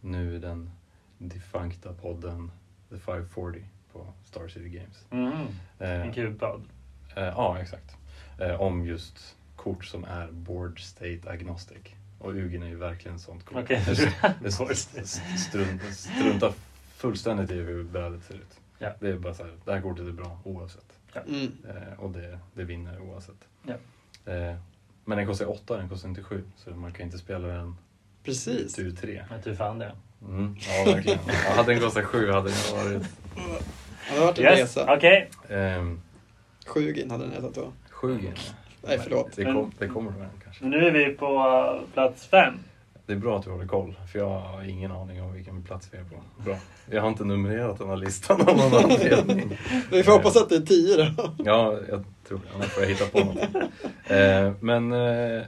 nu den defunkta podden The 540 på Star City Games. mm, Eh, en kubpodd. eh, ja, exakt. Eh, om just kort som är board state agnostic. Och Ugin är ju verkligen ett sånt kort. Okej. Det, det Board strunt, struntar fullständigt i hur brädet ser ut. Ja. Det är bara så här, det här kortet är bra oavsett. Mm. Eh, och det, det vinner oavsett. Ja. Eh, men den kostar 8, den kostar inte 7. Så man kan inte spela den Precis. tur 3. Jag tror fan det. Mm, ja, verkligen. Ja, hade den kostat 7 hade den varit... Ja, det har varit en Yes, resa. okej. ehm, Sju gin hade den hetat då. 7 G. Nej, förlåt. Det, kom, det kommer en kanske. Nu är vi på plats fem. Det är bra att du håller koll, för jag har ingen aning om vilken plats vi är på. Bra. Jag har inte numrerat den här listan av någon anledning. Vi får hoppas att det är tio då. Ja, jag tror det. Annars får jag hitta på någonting. Eh, men eh,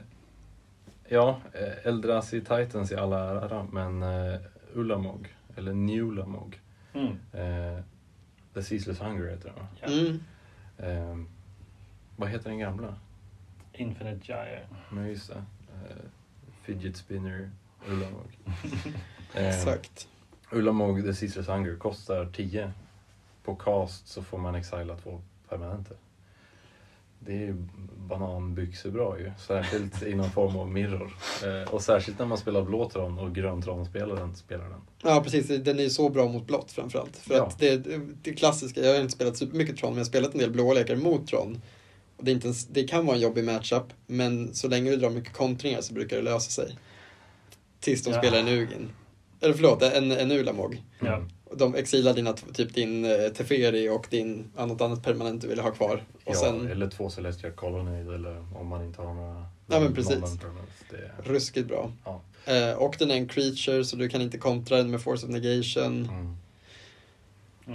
ja, eh, Eldrazi Titans i alla ära, men eh, Ulamog, eller Newlamog, Mm. eh, The Ceaseless Hunger heter den va? Mm. Eh, vad heter den gamla? Infinite Gyre. Men just det. Eh, Fidget Spinner Ulamog. Eh, Exakt. Ulamog The Ceaseless Hunger kostar 10. På cast så får man exila två permanenter. Det är ju bananbyxebra ju, särskilt i någon form av mirror. Eh, och särskilt när man spelar blå tron och grön tron-spelaren spelar den. Ja, precis. Den är ju så bra mot blått framförallt. För Ja. att det, det klassiska, jag har inte spelat supermycket Tron, men jag har spelat en del blåa lekar mot Tron. Det, är inte ens, det kan vara en jobbig matchup, men så länge du drar mycket kontringar så brukar det lösa sig. Tills de Ja. spelar en Ugin. Eller förlåt, en, en Ulamog. Ja. Och De exilar dina, typ din eh, Teferi och din, något annat permanent du vill ha kvar. Och Ja, sen Eller två Celestial Colonnade eller om man inte har några Ja, men precis. Det, ruskigt bra. ja. Eh, och den är en creature så du kan inte kontra den med force of negation. mm.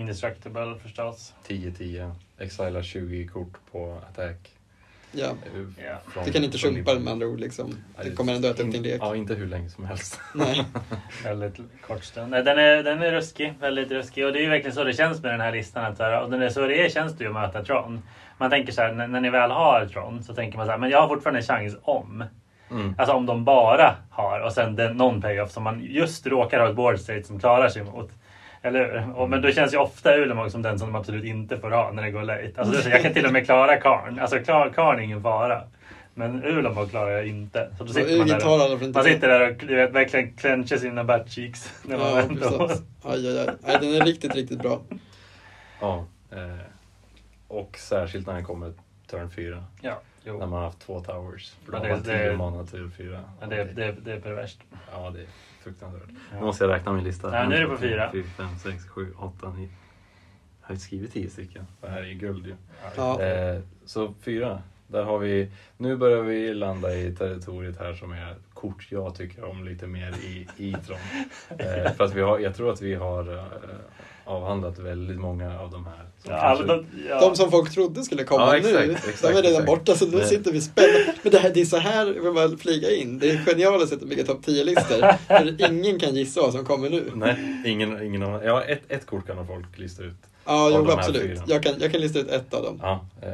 Indestructible förstås. 10-10, exila 20 kort på attack. Ja. Ja. från- Du kan inte chumpa den med andra ord liksom. Det kommer ändå äta upp din lek. Ja, inte hur länge som helst. Nej. Väldigt kort stund. Nej, den, är, den är ruskig. Väldigt ruskig. Och det är ju verkligen så det känns med den här listan. Att, så här, och den är så det är, känns det ju att möta Tron. Man tänker så här, när, när ni väl har Tron så tänker man så här, men jag har fortfarande en chans om. Mm. Alltså om de bara har och sen den någon payoff som man just råkar ha ett board state som klarar sig mot. Eller hur? Och, men då känns ju ofta Ulemog som den som de absolut inte får ha när det går late. Alltså, jag kan till och med klara Karn. Alltså klar, Karn är ingen fara. Men Ulemog klarar jag inte. Så då sitter man där. inte Man sitter där och du vet, verkligen clenchar sina butt cheeks. När man Ja, vänder precis. Aj, aj, aj. Nej, den är riktigt, riktigt bra. Ja. Eh, och särskilt när den kommer turn 4. Ja, jo. När man har haft två towers. För då Ja, har det- man det- 10 mana tur 4. Men det, det, det är perverst. Ja, det är fruktansvärt. Ja. Nu måste jag räkna min lista. Ja, nu är det på fyra. fyra, fem, sex, sju, åtta, nio. Jag har ju skrivit 10 stycken. Det här är ju guld ju. Ja. Eh, så fyra. Där har vi, nu börjar vi landa i territoriet här som är kort jag tycker om lite mer i, i Tron. Eh, för att vi har, jag tror att vi har eh, avhandlat väldigt många av de här. som Ja, kanske- de, ja. De som folk trodde skulle komma Ja, exakt, nu, exakt, de är redan exakt. borta så nu Nej. sitter vi spända. Men det, här, det är så här vi vill bara flyga in. Det är genialt att sätta bygga topp 10-listor. För ingen kan gissa vad som kommer nu. Nej, ingen, ingen av, ja, ett, ett kort kan folk lista ut. Ja, jo absolut. Jag kan, jag kan lista ut ett av dem. Ja, eh,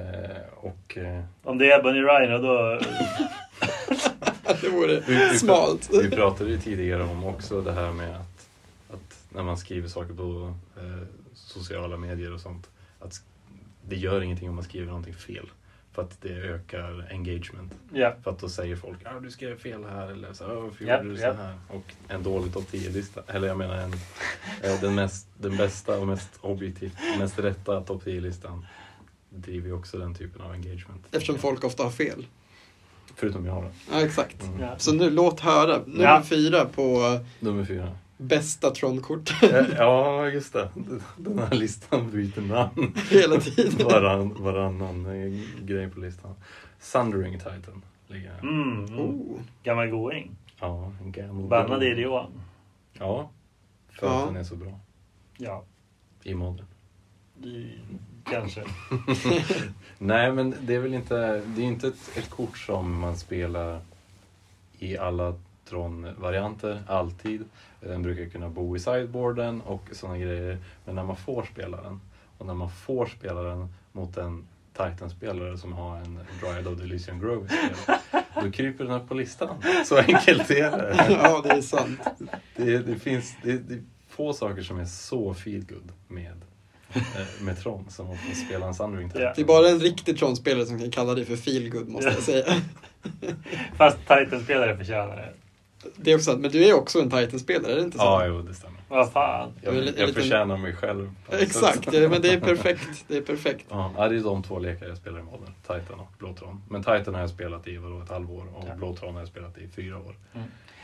och eh, Om det är Bunny Rhino då... Det vore Vi- vi- smalt. vi pratade ju tidigare om också det här med att, att när man skriver saker på eh, sociala medier och sånt, att det gör ingenting om man skriver någonting fel. För att det ökar engagement. Ja. För att då säger folk ja du skrev fel här eller så, "Ja, varför Japp, gjorde du så japp. här? Och en dålig topp 10-lista, eller jag menar en, eh, den, mest, den bästa och mest objektivt, mest rätta topp 10-listan driver ju också den typen av engagement. Eftersom folk ofta har fel. Förutom jag då. Ja, exakt. Mm. Ja. Så nu, låt höra. Nummer Ja. fyra på Nummer fyra. Bästa Tron-kort Eh, Ja, just det. Den här listan byter namn hela tiden. varann, varannan eh, grej på listan. Sundering Titan ligger här. Mm, mm. Oh. Gammal going. Ja, en gammal. Bannad idiot. Ja, för Ja. att den är så bra Ja, i modden. det- kanske. Nej, men det är väl inte, det är inte ett, ett kort som man spelar i alla Tron-varianter, alltid. Den brukar kunna bo i sideboarden och sådana grejer. Men när man får spela den och när man får spela den mot en Titan-spelare som har en Dryad of Elysian Grove då kryper den upp på listan. Så enkelt är det. ja, det är sant. Det, det finns det, det är få saker som är så feelgood med, eh, med Tron som att få spela en Sundering Titan. Ja. Det är bara en riktig Tron-spelare som kan kalla det för feelgood måste jag säga. Fast Titan-spelare förtjänar det. Det är också sant, men du är också en Titan-spelare, är det inte så? Ja, jo, det stämmer. Vad fan. Jag, jag liten- förtjänar mig själv. Exakt, ja, men det är perfekt. Det är perfekt. Ja, det är de två lekar jag spelar i modern. Titan och Blåtron. Men Titan har jag spelat i vadå, ett halvår och Ja. Blåtron har jag spelat i fyra år.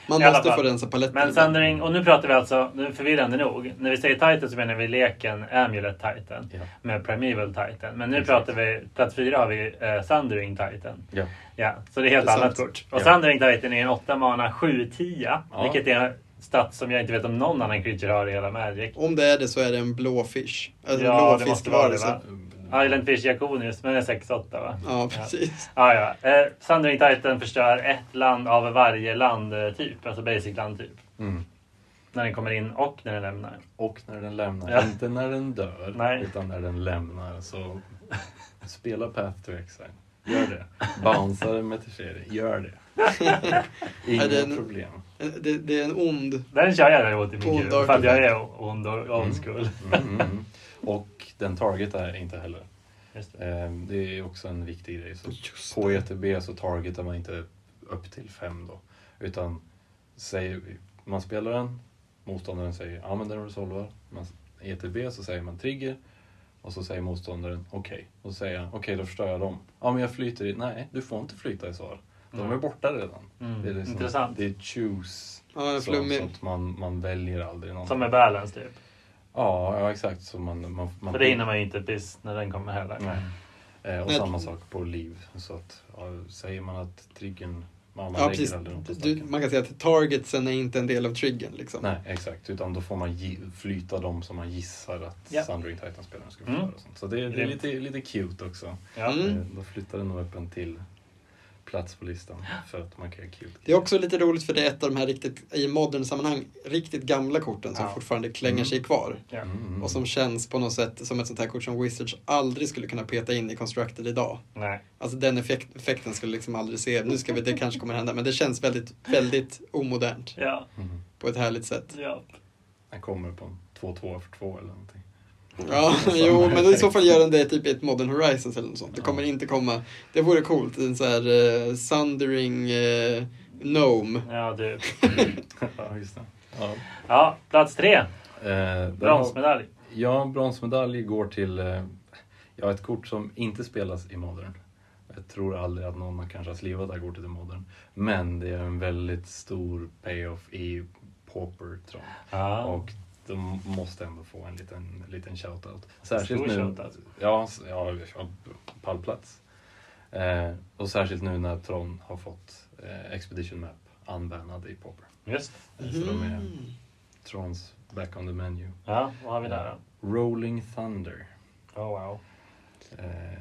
Man måste få rensa paletten. Men Sundering, och nu pratar vi alltså, nu är förvirrande nog. När vi säger Titan så menar vi leken Amulet Titan Ja. med Primeval Titan. Men nu Exakt. pratar vi, plats fyra har vi eh, Sundering Titan. Ja. Ja, så det är helt Det är annat kort. Och Ja. Sundering Titan är en 8 mana 7-10. Ja. Vilket är en stat som jag inte vet om någon annan creature har i hela Magic. Om det är det så är det en blå fish. Alltså Ja, en det Island Fish Diakonius, men är 6-8 va? Ja, precis. Ah, ja. eh, Sundering Titan förstör ett land av varje landtyp, alltså basic landtyp. Mm. När den kommer in och när den lämnar. Och när den lämnar, Ja. inte när den dör, Nej. utan när den lämnar. Så spela Path to Exile. Gör det. Bouncea den med Teferi. Gör det. Inga det en- problem. Det, det är en ond... Den kör jag däremot i min kul. För att jag är ond och old school. Mm, mm, mm. Och den targetar inte heller. Just det. Ehm, Det är också en viktig grej. Så på. ETB så targetar man inte upp till fem då. Utan säger, man spelar den, motståndaren säger ja men den resolvar. Man, ETB så säger man trigger och så säger motståndaren okej. Och så säger jag okej då förstör jag dem. Ja men jag flyter i, nej du får inte flyta i svar. De är Mm. borta redan. Mm. Det är liksom, Intressant. Det är choose. Ja, Så, så att man, man väljer aldrig någon. Som är balance typ. Ja, ja exakt. Så man, man, man För det hinner man ju inte piss när den kommer heller. Nej. Eh, och Nej. samma sak på liv. Så att, ja, säger man att triggern, man, Ja, precis. Du, man kan säga att targetsen är inte en del av triggern. Liksom. Nej, exakt. Utan då får man flyta dem som man gissar att Ja. Sundering Titan-spelaren ska Mm. förstöra. sånt. Så det, det är lite, lite cute också. Ja. Mm. Eh, Då flyttar den nog upp en till plats på listan för att man kan cute. Det är också lite roligt för det är ett av de här riktigt, i modern sammanhang, riktigt gamla korten som Ja. fortfarande klänger Mm. sig kvar. Mm, mm, Och som känns på något sätt som ett sånt här kort som Wizards aldrig skulle kunna peta in i Constructed idag. Nej. Alltså den effekt, effekten skulle liksom aldrig se, nu ska vi, det kanske kommer hända, men det känns väldigt, väldigt omodernt Ja. mm. på ett härligt sätt. ja. Den kommer på en 2-2 för 2 eller någonting. Ja, jo, men i så fall gör den det typ i ett Modern Horizons eller något sånt. Det Ja. kommer inte komma, det vore coolt, en sån här uh, Sundering uh, Gnome. Ja, du. ja, just det. Ja. Ja, plats tre. Eh, där har- Bronsmedalj. Ja, bronsmedalj går till eh, ja, ett kort som inte spelas i Modern. Jag tror aldrig att någon har kanske har slivat det här kortet i Modern. Men det är en väldigt stor payoff i Pauper Tron. Ja. Och de måste ändå få en liten, liten shoutout. Särskilt Stor nu. shoutout. Ja, ja, pallplats. Eh, och särskilt nu när Tron har fått eh, Expedition Map unbannad i Pauper. Just det. Eh, Så de är Mm. Trons back on the menu. Ja, vad har vi där då? Rolling Thunder. Oh, wow. Eh,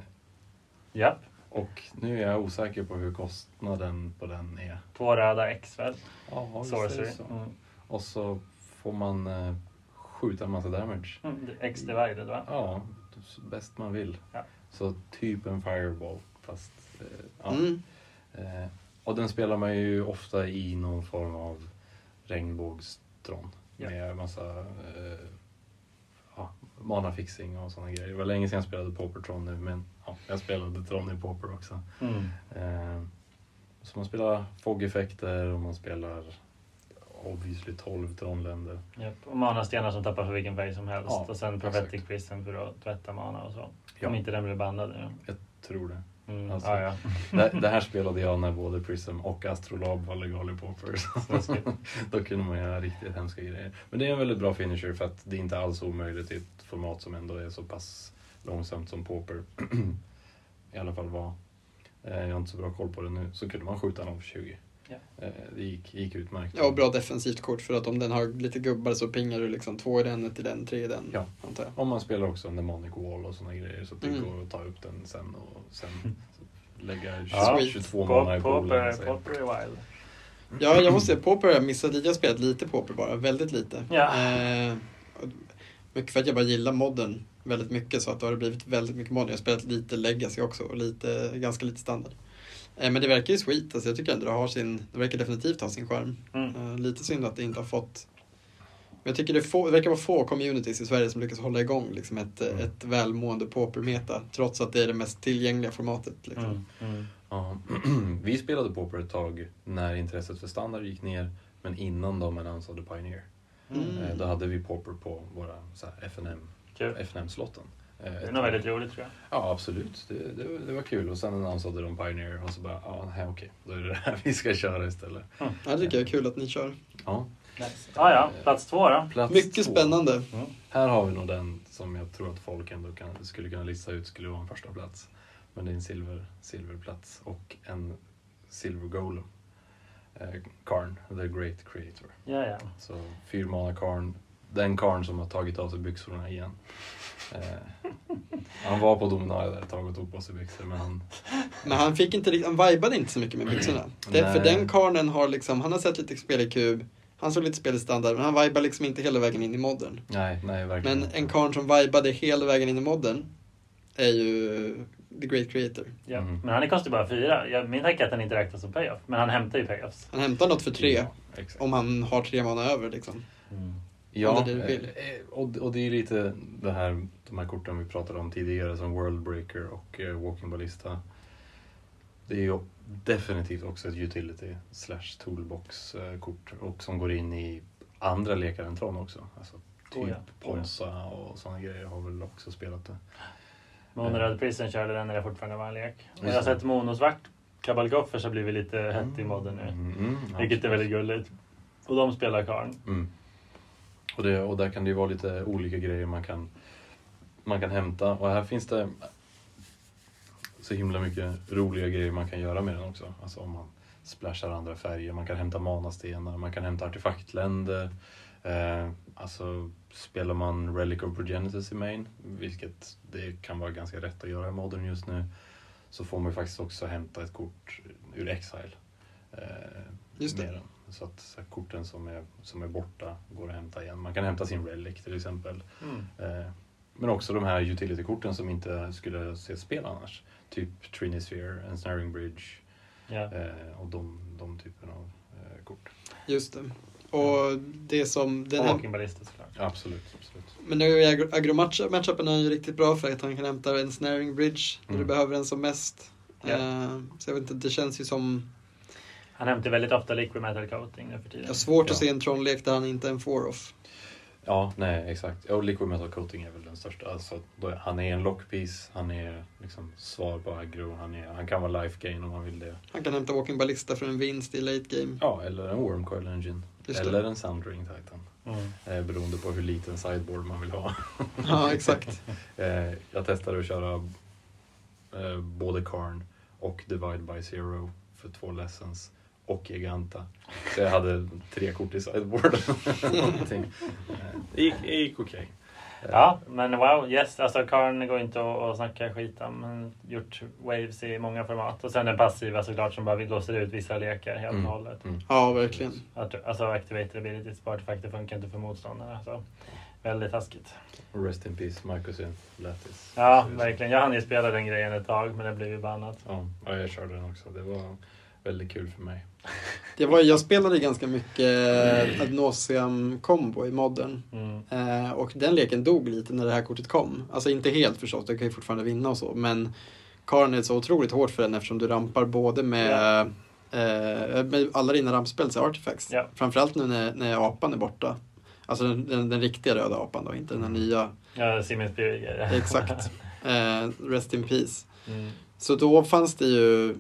Japp. och nu är jag osäker på hur kostnaden på den är. Två röda X väl? Ja, visst är det så. Mm. Och så får man eh, skjuta en massa damage. X divided va? Ja, så bäst man vill. Ja. Så typ en fireball. Fast, eh, ja. Mm. eh, och den spelar man ju ofta i någon form av regnbågstron. Ja. Med massa eh, ja, mana-fixing och sådana grejer. Det var länge sedan jag spelade Pauper-tron nu men ja, jag spelade Tron i Pauper också. Mm. Eh, så man spelar fog-effekter och man spelar obviously 12 tronländer. Japp. Och manastenar som tappar för vilken färg som helst. Ja, och sen Prophetic. Prism för att tvätta mana och så. Ja. Om inte den blir bannad nu. Jag tror det. Mm. Alltså. Ah, ja. det. Det här spelade jag när både Prism och Astrolabe var legal i Snuskigt. Då kunde man göra riktigt hemska grejer. Men det är en väldigt bra finisher för att det är inte alls omöjligt i ett format som ändå är så pass långsamt som Pauper. I alla fall var. Eh, Jag har inte så bra koll på det nu. Så kunde man skjuta någon för 20. Ja. Eh, Det gick, gick utmärkt. Ja, och bra defensivt kort för att om den har lite gubbar så pingar du liksom två i den, ett i den, tre i den. Ja. Om man spelar också en demonic wall och sådana grejer så att det Mm. går att ta upp den sen och sen lägga 20, Ja. 22 Pop- månader i poolen. Popper Popper är wild. Ja, jag måste säga, Pauper har jag missat lite. Jag har spelat lite Pauper bara, väldigt lite. Ja. Eh, mycket för att jag bara gillar modden väldigt mycket så att då har det blivit väldigt mycket modden. Jag har spelat lite legacy också och lite, ganska lite standard. Eh, men det verkar ju sweet, alltså jag tycker ändå det har sin, det verkar definitivt ha sin charm. Mm. Eh, lite synd att det inte har fått men jag tycker det, få, det verkar vara få communities i Sverige som lyckas hålla igång liksom ett, Mm. ett välmående Pauper-meta trots att det är det mest tillgängliga formatet. Liksom. Mm. Mm. Ja, vi spelade Pauper ett tag när intresset för standard gick ner, men innan de annonsade Pioneer. Mm. Eh, Då hade vi Pauper på våra FNM, Kul. FNM-slotten. Eh, Det är nog väldigt roligt tror jag. Ja, absolut. Det, det, var- det var kul. Och sen annonsade de Pioneer och så bara, ja, nej, okej, då är det det här vi ska köra istället. Ja, det tycker jag är kul att ni kör. Ja, Nice. Ah, ja, plats två då. plats Mycket två. spännande. Här har vi nog den som jag tror att folk ändå kan, skulle kunna lista ut skulle vara en första plats. Men det är en silver, silverplats och en silver golem. Eh, Karn, the great creator. Ja, ja. Så fyrmana Karn, den Karn som har tagit av sig byxorna igen. Eh, han var på Dominaria där ett tag och tog på sig byxor men han, Men han fick inte riktigt, han vibade inte så mycket med byxorna. Det, för den karlen har liksom, han har sett lite spel i kub, han såg lite spel i standard, men han vibar liksom inte hela vägen in i modden. nej, nej verkligen Men en karl som vibade hela vägen in i modden är ju the great creator. ja. Mm. Men han kostar bara fyra. Jag, min tanke är att han inte räknas som payoff. Men han hämtar ju payoffs. Han hämtar något för tre, Ja, om han har tre mana över liksom. Ja, Om det det du vill. eh, och, och det är lite det här, de här korten vi pratade om tidigare som World Breaker och eh, Walking Ballista. Det är ju definitivt också ett utility slash toolbox eh, kort och som går in i andra lekar än Tron också. Alltså, typ Oh ja, oh ja. Ponsa och sådana grejer har väl också spelat det. Mono Röd Prison körde den när det fortfarande var en lek. Och jag har sett Mono Svart Kabalgoffers har blivit lite hett i modden nu. Mm, mm, Vilket är väldigt gulligt. Och de spelar Karn. Mm. Och, det, och där kan det ju vara lite olika grejer man kan, man kan hämta. Och här finns det så himla mycket roliga grejer man kan göra med den också. Alltså om man splashar andra färger, man kan hämta manastenar, man kan hämta artefaktländer. Eh, alltså spelar man Relic of Progenitus i main, vilket det kan vara ganska rätt att göra i modern just nu, så får man ju faktiskt också hämta ett kort ur Exile. Eh, Just det. Så att så här, korten som är, som är borta går att hämta igen. Man kan hämta sin relic till exempel. Mm. Eh, men också de här utility-korten som inte skulle se spel annars. Typ Trinisphere, Ensnaring Bridge Ja. eh, och de, de typen av eh, kort. Just det. Och det som, den Och här, Walking såklart. Absolut, absolut. men nu är agro- agro-matchupen är ju riktigt bra för att han kan hämta en snaring bridge när du Mm. behöver den som mest. Ja. Eh, så jag vet inte, det känns ju som, Han hämtar väldigt ofta Liquid Metal Coating nu för tiden. har svårt Ja. att se en Tron-lek där han inte är en four-off. Ja, nej exakt. Och Liquid Metal Coating är väl den största. Alltså, då är, han är en lockpiece, han är liksom svar på aggro, han, är, han kan vara life gain om man vill det. Han kan hämta Walking Ballista för en vinst i late game. Ja, eller en Wormcoil Engine. Just det. eller en Soundring Titan. Mm. Eh, beroende på hur liten sideboard man vill ha. Ja, exakt. Eh, jag testade att köra eh, både Karn och Divide by Zero för två lessons och Giganta. Så jag hade tre kort i sideboard. Det gick, det gick okej. Eh, Ja, men wow, yes. Alltså Karn går inte att, att snacka skit om. Gjort waves i många format. Och sen den passiva såklart som bara vi låser ut vissa lekar helt och Mm. hållet. Mm. Ja, verkligen. Att- Alltså activated abilities på artefakter funkar inte för motståndarna. Så väldigt taskigt. Rest in peace, Marcusin, Lattis. Ja, verkligen. Jag hann ju spela den grejen ett tag men det blev ju bannat. Ja, jag körde den också. Det var väldigt kul för mig. Det var, jag spelade ganska mycket ad nauseam combo i modden. Mm. Eh, och den leken dog lite när det här kortet kom. Alltså inte helt förstås, det kan ju fortfarande vinna och så. Men Karn är så otroligt hårt för den eftersom du rampar både med, eh, med alla dina rampspel, så artifacts. Ja. Framförallt nu när, när apan är borta. Alltså den, den, den riktiga röda apan då, inte den här nya. Ja, Spirit. Exakt. Eh, rest in peace. Mm. Så då fanns det ju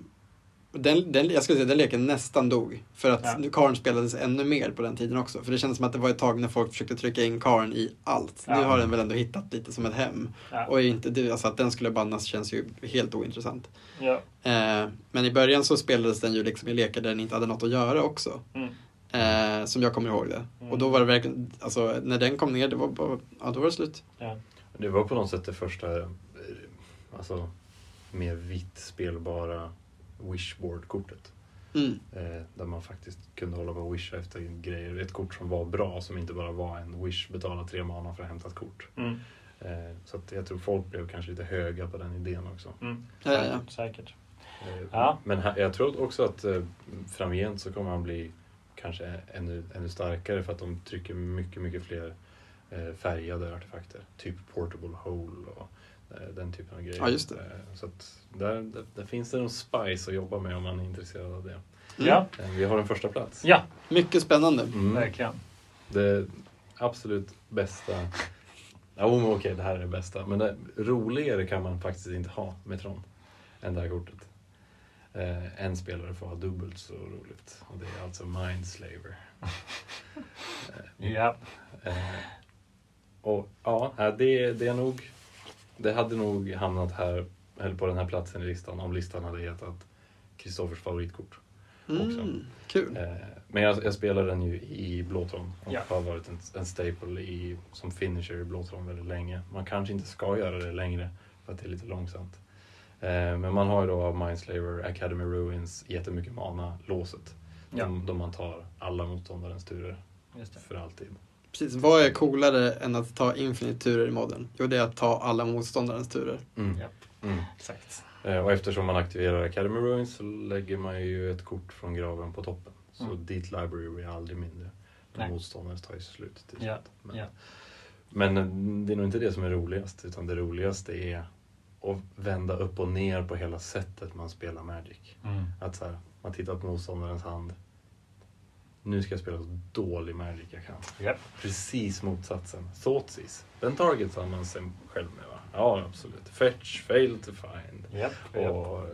den, den, jag skulle säga den leken nästan dog. För att Ja. Karn spelades ännu mer på den tiden också. För det kändes som att det var ett tag när folk försökte trycka in Karn i allt. Nu Ja. har den väl ändå hittat lite som ett hem. Ja. Och inte, alltså att den skulle bannas känns ju helt ointressant. Ja. Eh, men i början så spelades den ju liksom i lekar där den inte hade något att göra också. Mm. Eh, som jag kommer ihåg det. Och då var det verkligen, alltså när den kom ner, det var bara, ja då var det slut. Ja. Det var på något sätt det första eh, alltså, mer vitt spelbara wishboard-kortet. Mm. Eh, där man faktiskt kunde hålla på och wisha efter grejer. Ett kort som var bra, som inte bara var en wish, betala tre mana för att hämta ett kort. Mm. Eh, så att jag tror folk blev kanske lite höga på den idén också. Mm. Ja, ja, ja. Säkert. Eh, Ja. Men jag tror också att eh, framgent så kommer han bli kanske ännu, ännu starkare för att de trycker mycket, mycket fler eh, färgade artefakter. Typ Portable Hole och den typen av grejer. Ja, just det. Eh, så att där, där, där finns det någon spice att jobba med om man är intresserad av det. Mm. Ja, Eh, vi har en första plats. ja, Mycket spännande. Mm. verkligen. Det absolut bästa. Ja, men okej, det här är det bästa. Men det, roligare kan man faktiskt inte ha med Tron än det här kortet. Eh, en spelare får ha dubbelt så roligt. Och det är alltså Mindslaver. Ja. Eh, och ja, eh, det, det är nog... Det hade nog hamnat här, eller på den här platsen i listan om listan hade hetat Kristoffers favoritkort. Mm. Kul. Eh, Men jag, jag spelar den ju i blåtron och Ja. har varit en, en staple i, som finisher i blåtron väldigt länge. Man kanske inte ska göra det längre för att det är lite långsamt. Eh, Men man har ju då av Mindslaver, Academy Ruins, jättemycket mana, låset. Ja. De man tar alla motståndarens turer för alltid. Precis. Vad är coolare än att ta infinite turer i modden? Jo, det är att ta alla motståndarens turer. Mm. Ja. Mm. Exakt. Eh, Och eftersom man aktiverar Academy Ruins så lägger man ju ett kort från graven på toppen. Så Mm. ditt library blir aldrig mindre. Nej. Motståndarens tar ju slut till Ja, slut. Men, ja. men eh, det är nog inte det som är roligast. Utan det roligaste är att vända upp och ner på hela sättet man spelar Magic. Mm. Att så här, man tittar på motståndarens hand. Nu ska jag spela så dålig Magic jag kan. Japp. Precis motsatsen. Thoughtseize. Den targetar man sig själv med va? Ja, absolut. Fetch, fail to find. Japp. Och eh,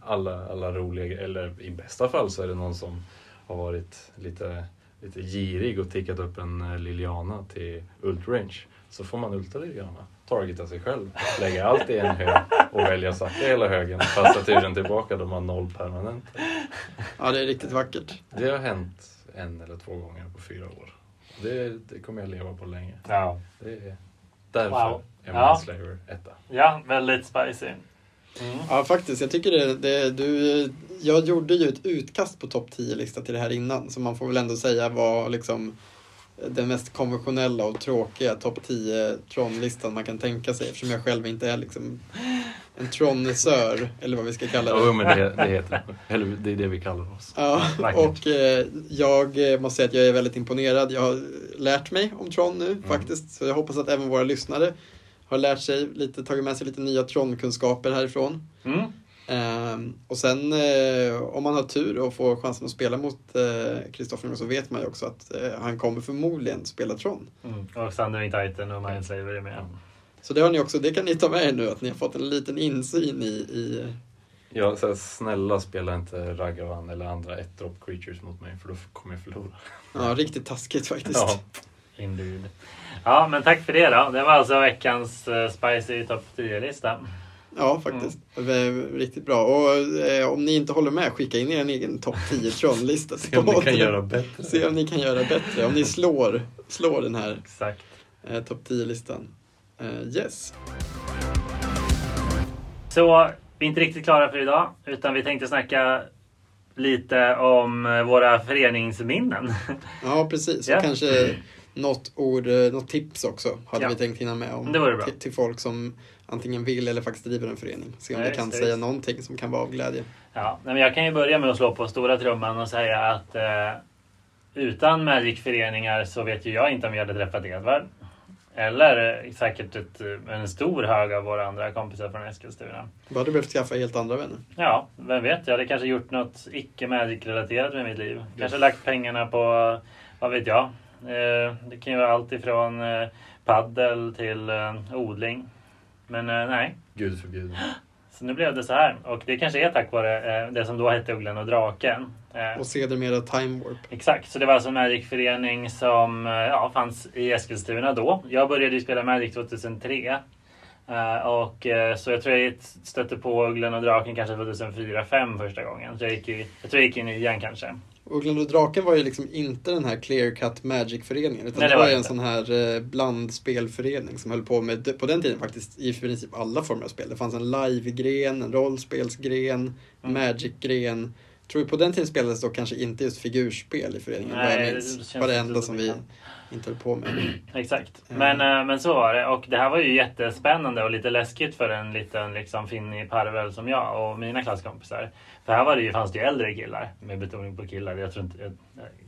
alla, alla roliga, eller i bästa fall så är det någon som har varit lite, lite girig och tickat upp en eh, Liliana till ultrange. Så får man ulta Liliana, targeta sig själv, lägga allt i en hög och välja sacka hela högen, passa turen tillbaka då man noll permanent. Ja, det är riktigt vackert. Det har hänt en eller två gånger på fyra år. Det, det kommer jag leva på länge. Ja. Det är därför Wow. är Ja. Mindslaver etta. ja, väldigt spicy. Mm. Ja, faktiskt. Jag tycker det, det du, jag gjorde ju ett utkast på topp 10-lista till det här innan, så man får väl ändå säga var liksom den mest konventionella och tråkiga topp 10 Tron-listan man kan tänka sig eftersom jag själv inte är liksom en Tron-nissör, eller vad vi ska kalla Jo, det. men det, det heter. Eller det är det vi kallar oss. Ja, och eh, jag måste säga att jag är väldigt imponerad. Jag har lärt mig om Tron nu faktiskt, så jag hoppas att även våra lyssnare har lärt sig lite, tagit med sig lite nya Tron-kunskaper härifrån. Mm. Ehm, och sen eh, om man har tur och får chansen att spela mot Kristoffer så vet man ju också att eh, han kommer förmodligen spela Tron. Mm. Och Thundering Titan och Mindslaver är med. Så det har ni också, det kan ni ta med er nu att ni har fått en liten insyn i, i Ja, så här, snälla spela inte Ragavan eller andra ett drop creatures mot mig för då kommer jag förlora. ja, riktigt taskigt faktiskt. Ja. Indeed. Ja, men tack för det då. Det var alltså veckans uh, spicy topp 10-lista. Ja, faktiskt. V- Riktigt bra. Och eh, om ni inte håller med, skicka in er egen topp 10 Tron-lista. Se om ni kan göra bättre. Se om ni kan göra bättre. Om ni slår, slår den här Exakt. eh, topp 10-listan. Eh, yes. Så vi är inte riktigt klara för idag, utan vi tänkte snacka lite om eh, våra föreningsminnen. Ja, precis. Och kanske något ord, eh, något tips också hade Ja. vi tänkt hinna med om. Det bra. Till, till folk som antingen vill eller faktiskt driver en förening. Se om Ja, vi kan säga just. någonting som kan vara av glädje. Ja, men jag kan ju börja med att slå på stora trumman och säga att eh, utan Magic-föreningar så vet ju jag inte om vi hade träffat Edvard. Eller eh, säkert ett, eh, en stor hög av våra andra kompisar från Eskilstuna. Du hade behövt skaffa helt andra vänner. Ja, vem vet? Jag hade kanske gjort något icke Magic-relaterat med mitt liv. Kanske lagt pengarna på, vad vet jag. Eh, det kan ju vara allt ifrån eh, paddel till eh, odling. Men eh, nej, Gud förbjude. så nu blev det så här. Och det kanske är tack vare eh, det som då hette Ugglan och Draken. Eh, Och sedermera Time Warp. Exakt, så det var alltså en Magic-förening som eh, ja, fanns i Eskilstuna då. Jag började ju spela Magic 2003. Eh, och eh, så jag tror jag stötte på Ugglan och Draken kanske 2004-2005 första gången. Så jag, gick i, jag tror jag gick in i nian kanske. Ugglan och Draken var ju liksom inte den här clear cut Magic-föreningen. Utan Nej, det, det var var ju en sån här eh, blandspelförening som höll på med, på den tiden faktiskt, i princip alla former av spel. Det fanns en live-gren, en rollspelsgren, Mm. Magic-gren. Tror vi på den tiden spelades då kanske inte just figurspel i föreningen, vad jag Nej, minns. det var det enda som vi inte höll på med. Exakt. Mm. Men, eh, men så var det. Och det här var ju jättespännande och lite läskigt för en liten liksom, finnig parvel som jag och mina klasskompisar. För här var det ju, fanns det ju äldre killar, med betoning på killar. Jag tror inte... Jag,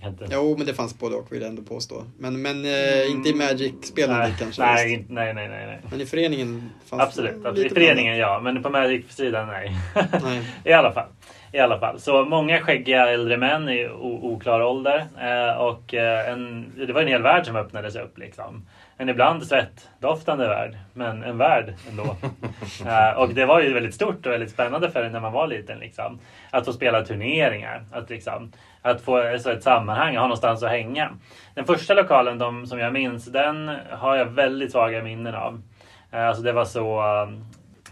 jag inte... Jo, men det fanns både och vill jag ändå påstå. Men, men eh, inte i Magic-spelandet nej, kanske. Nej, just. nej, nej, nej. nej. Men i föreningen fanns Absolut. det absolut. I föreningen ja, men på Magic-sidan nej. Nej. I alla fall. I alla fall. Så många skäggiga äldre män i oklar ålder. Eh, och eh, en, det var en hel värld som öppnades upp. Liksom. En ibland svettdoftande värld, men en värld ändå. eh, och det var ju väldigt stort och väldigt spännande för en när man var liten. Liksom. Att få spela turneringar. Att, liksom, att få alltså, ett sammanhang, ha någonstans att hänga. Den första lokalen de, som jag minns, den har jag väldigt svaga minnen av. Eh, alltså det var så...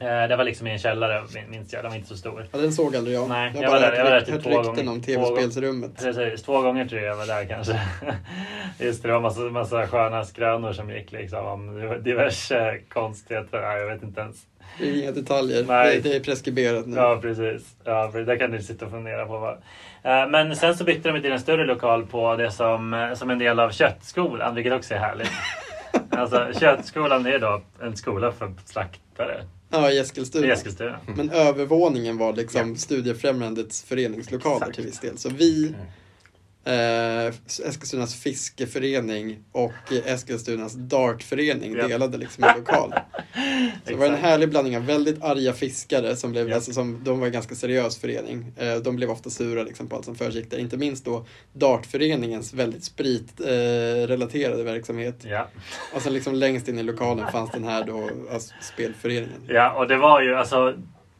eh, det var liksom i en källare, min- minns jag. Den var inte så stor. Ja, den såg aldrig jag. Nej, jag har jag bara var där- jag var där hört, typ hört två gånger. om tv-spelsrummet. Precis, två gånger tror jag jag var där kanske. Just det, det var massa, massa sköna skrönor som gick liksom om diverse konstigheter. Nej, jag vet inte ens. Det är inga detaljer. Nej. Det, det är preskriberat nu. Ja, precis. Ja, det kan du sitta och fundera på. Vad. Eh, Men sen så bytte de till en större lokal på det som, eh, som en del av köttskolan, vilket också är härligt. Alltså köttskolan är då en skola för slaktare Ja, i i Eskilstuna. Eskilstuna. Men övervåningen var liksom Studiefrämjandets föreningslokaler Exakt. till viss del. Så vi, Mm. Eh, Eskilstunas fiskeförening och Eskilstunas dartförening Ja. delade liksom en lokal. Så det var en härlig blandning av väldigt arga fiskare som blev, Ja. alltså, som, de var en ganska seriös förening. Eh, de blev ofta sura liksom, på allt som försiggick där. Inte minst då dartföreningens väldigt spritrelaterade eh, verksamhet. Ja. Och sen liksom längst in i lokalen fanns den här då, alltså, spelföreningen. Ja, och det var ju alltså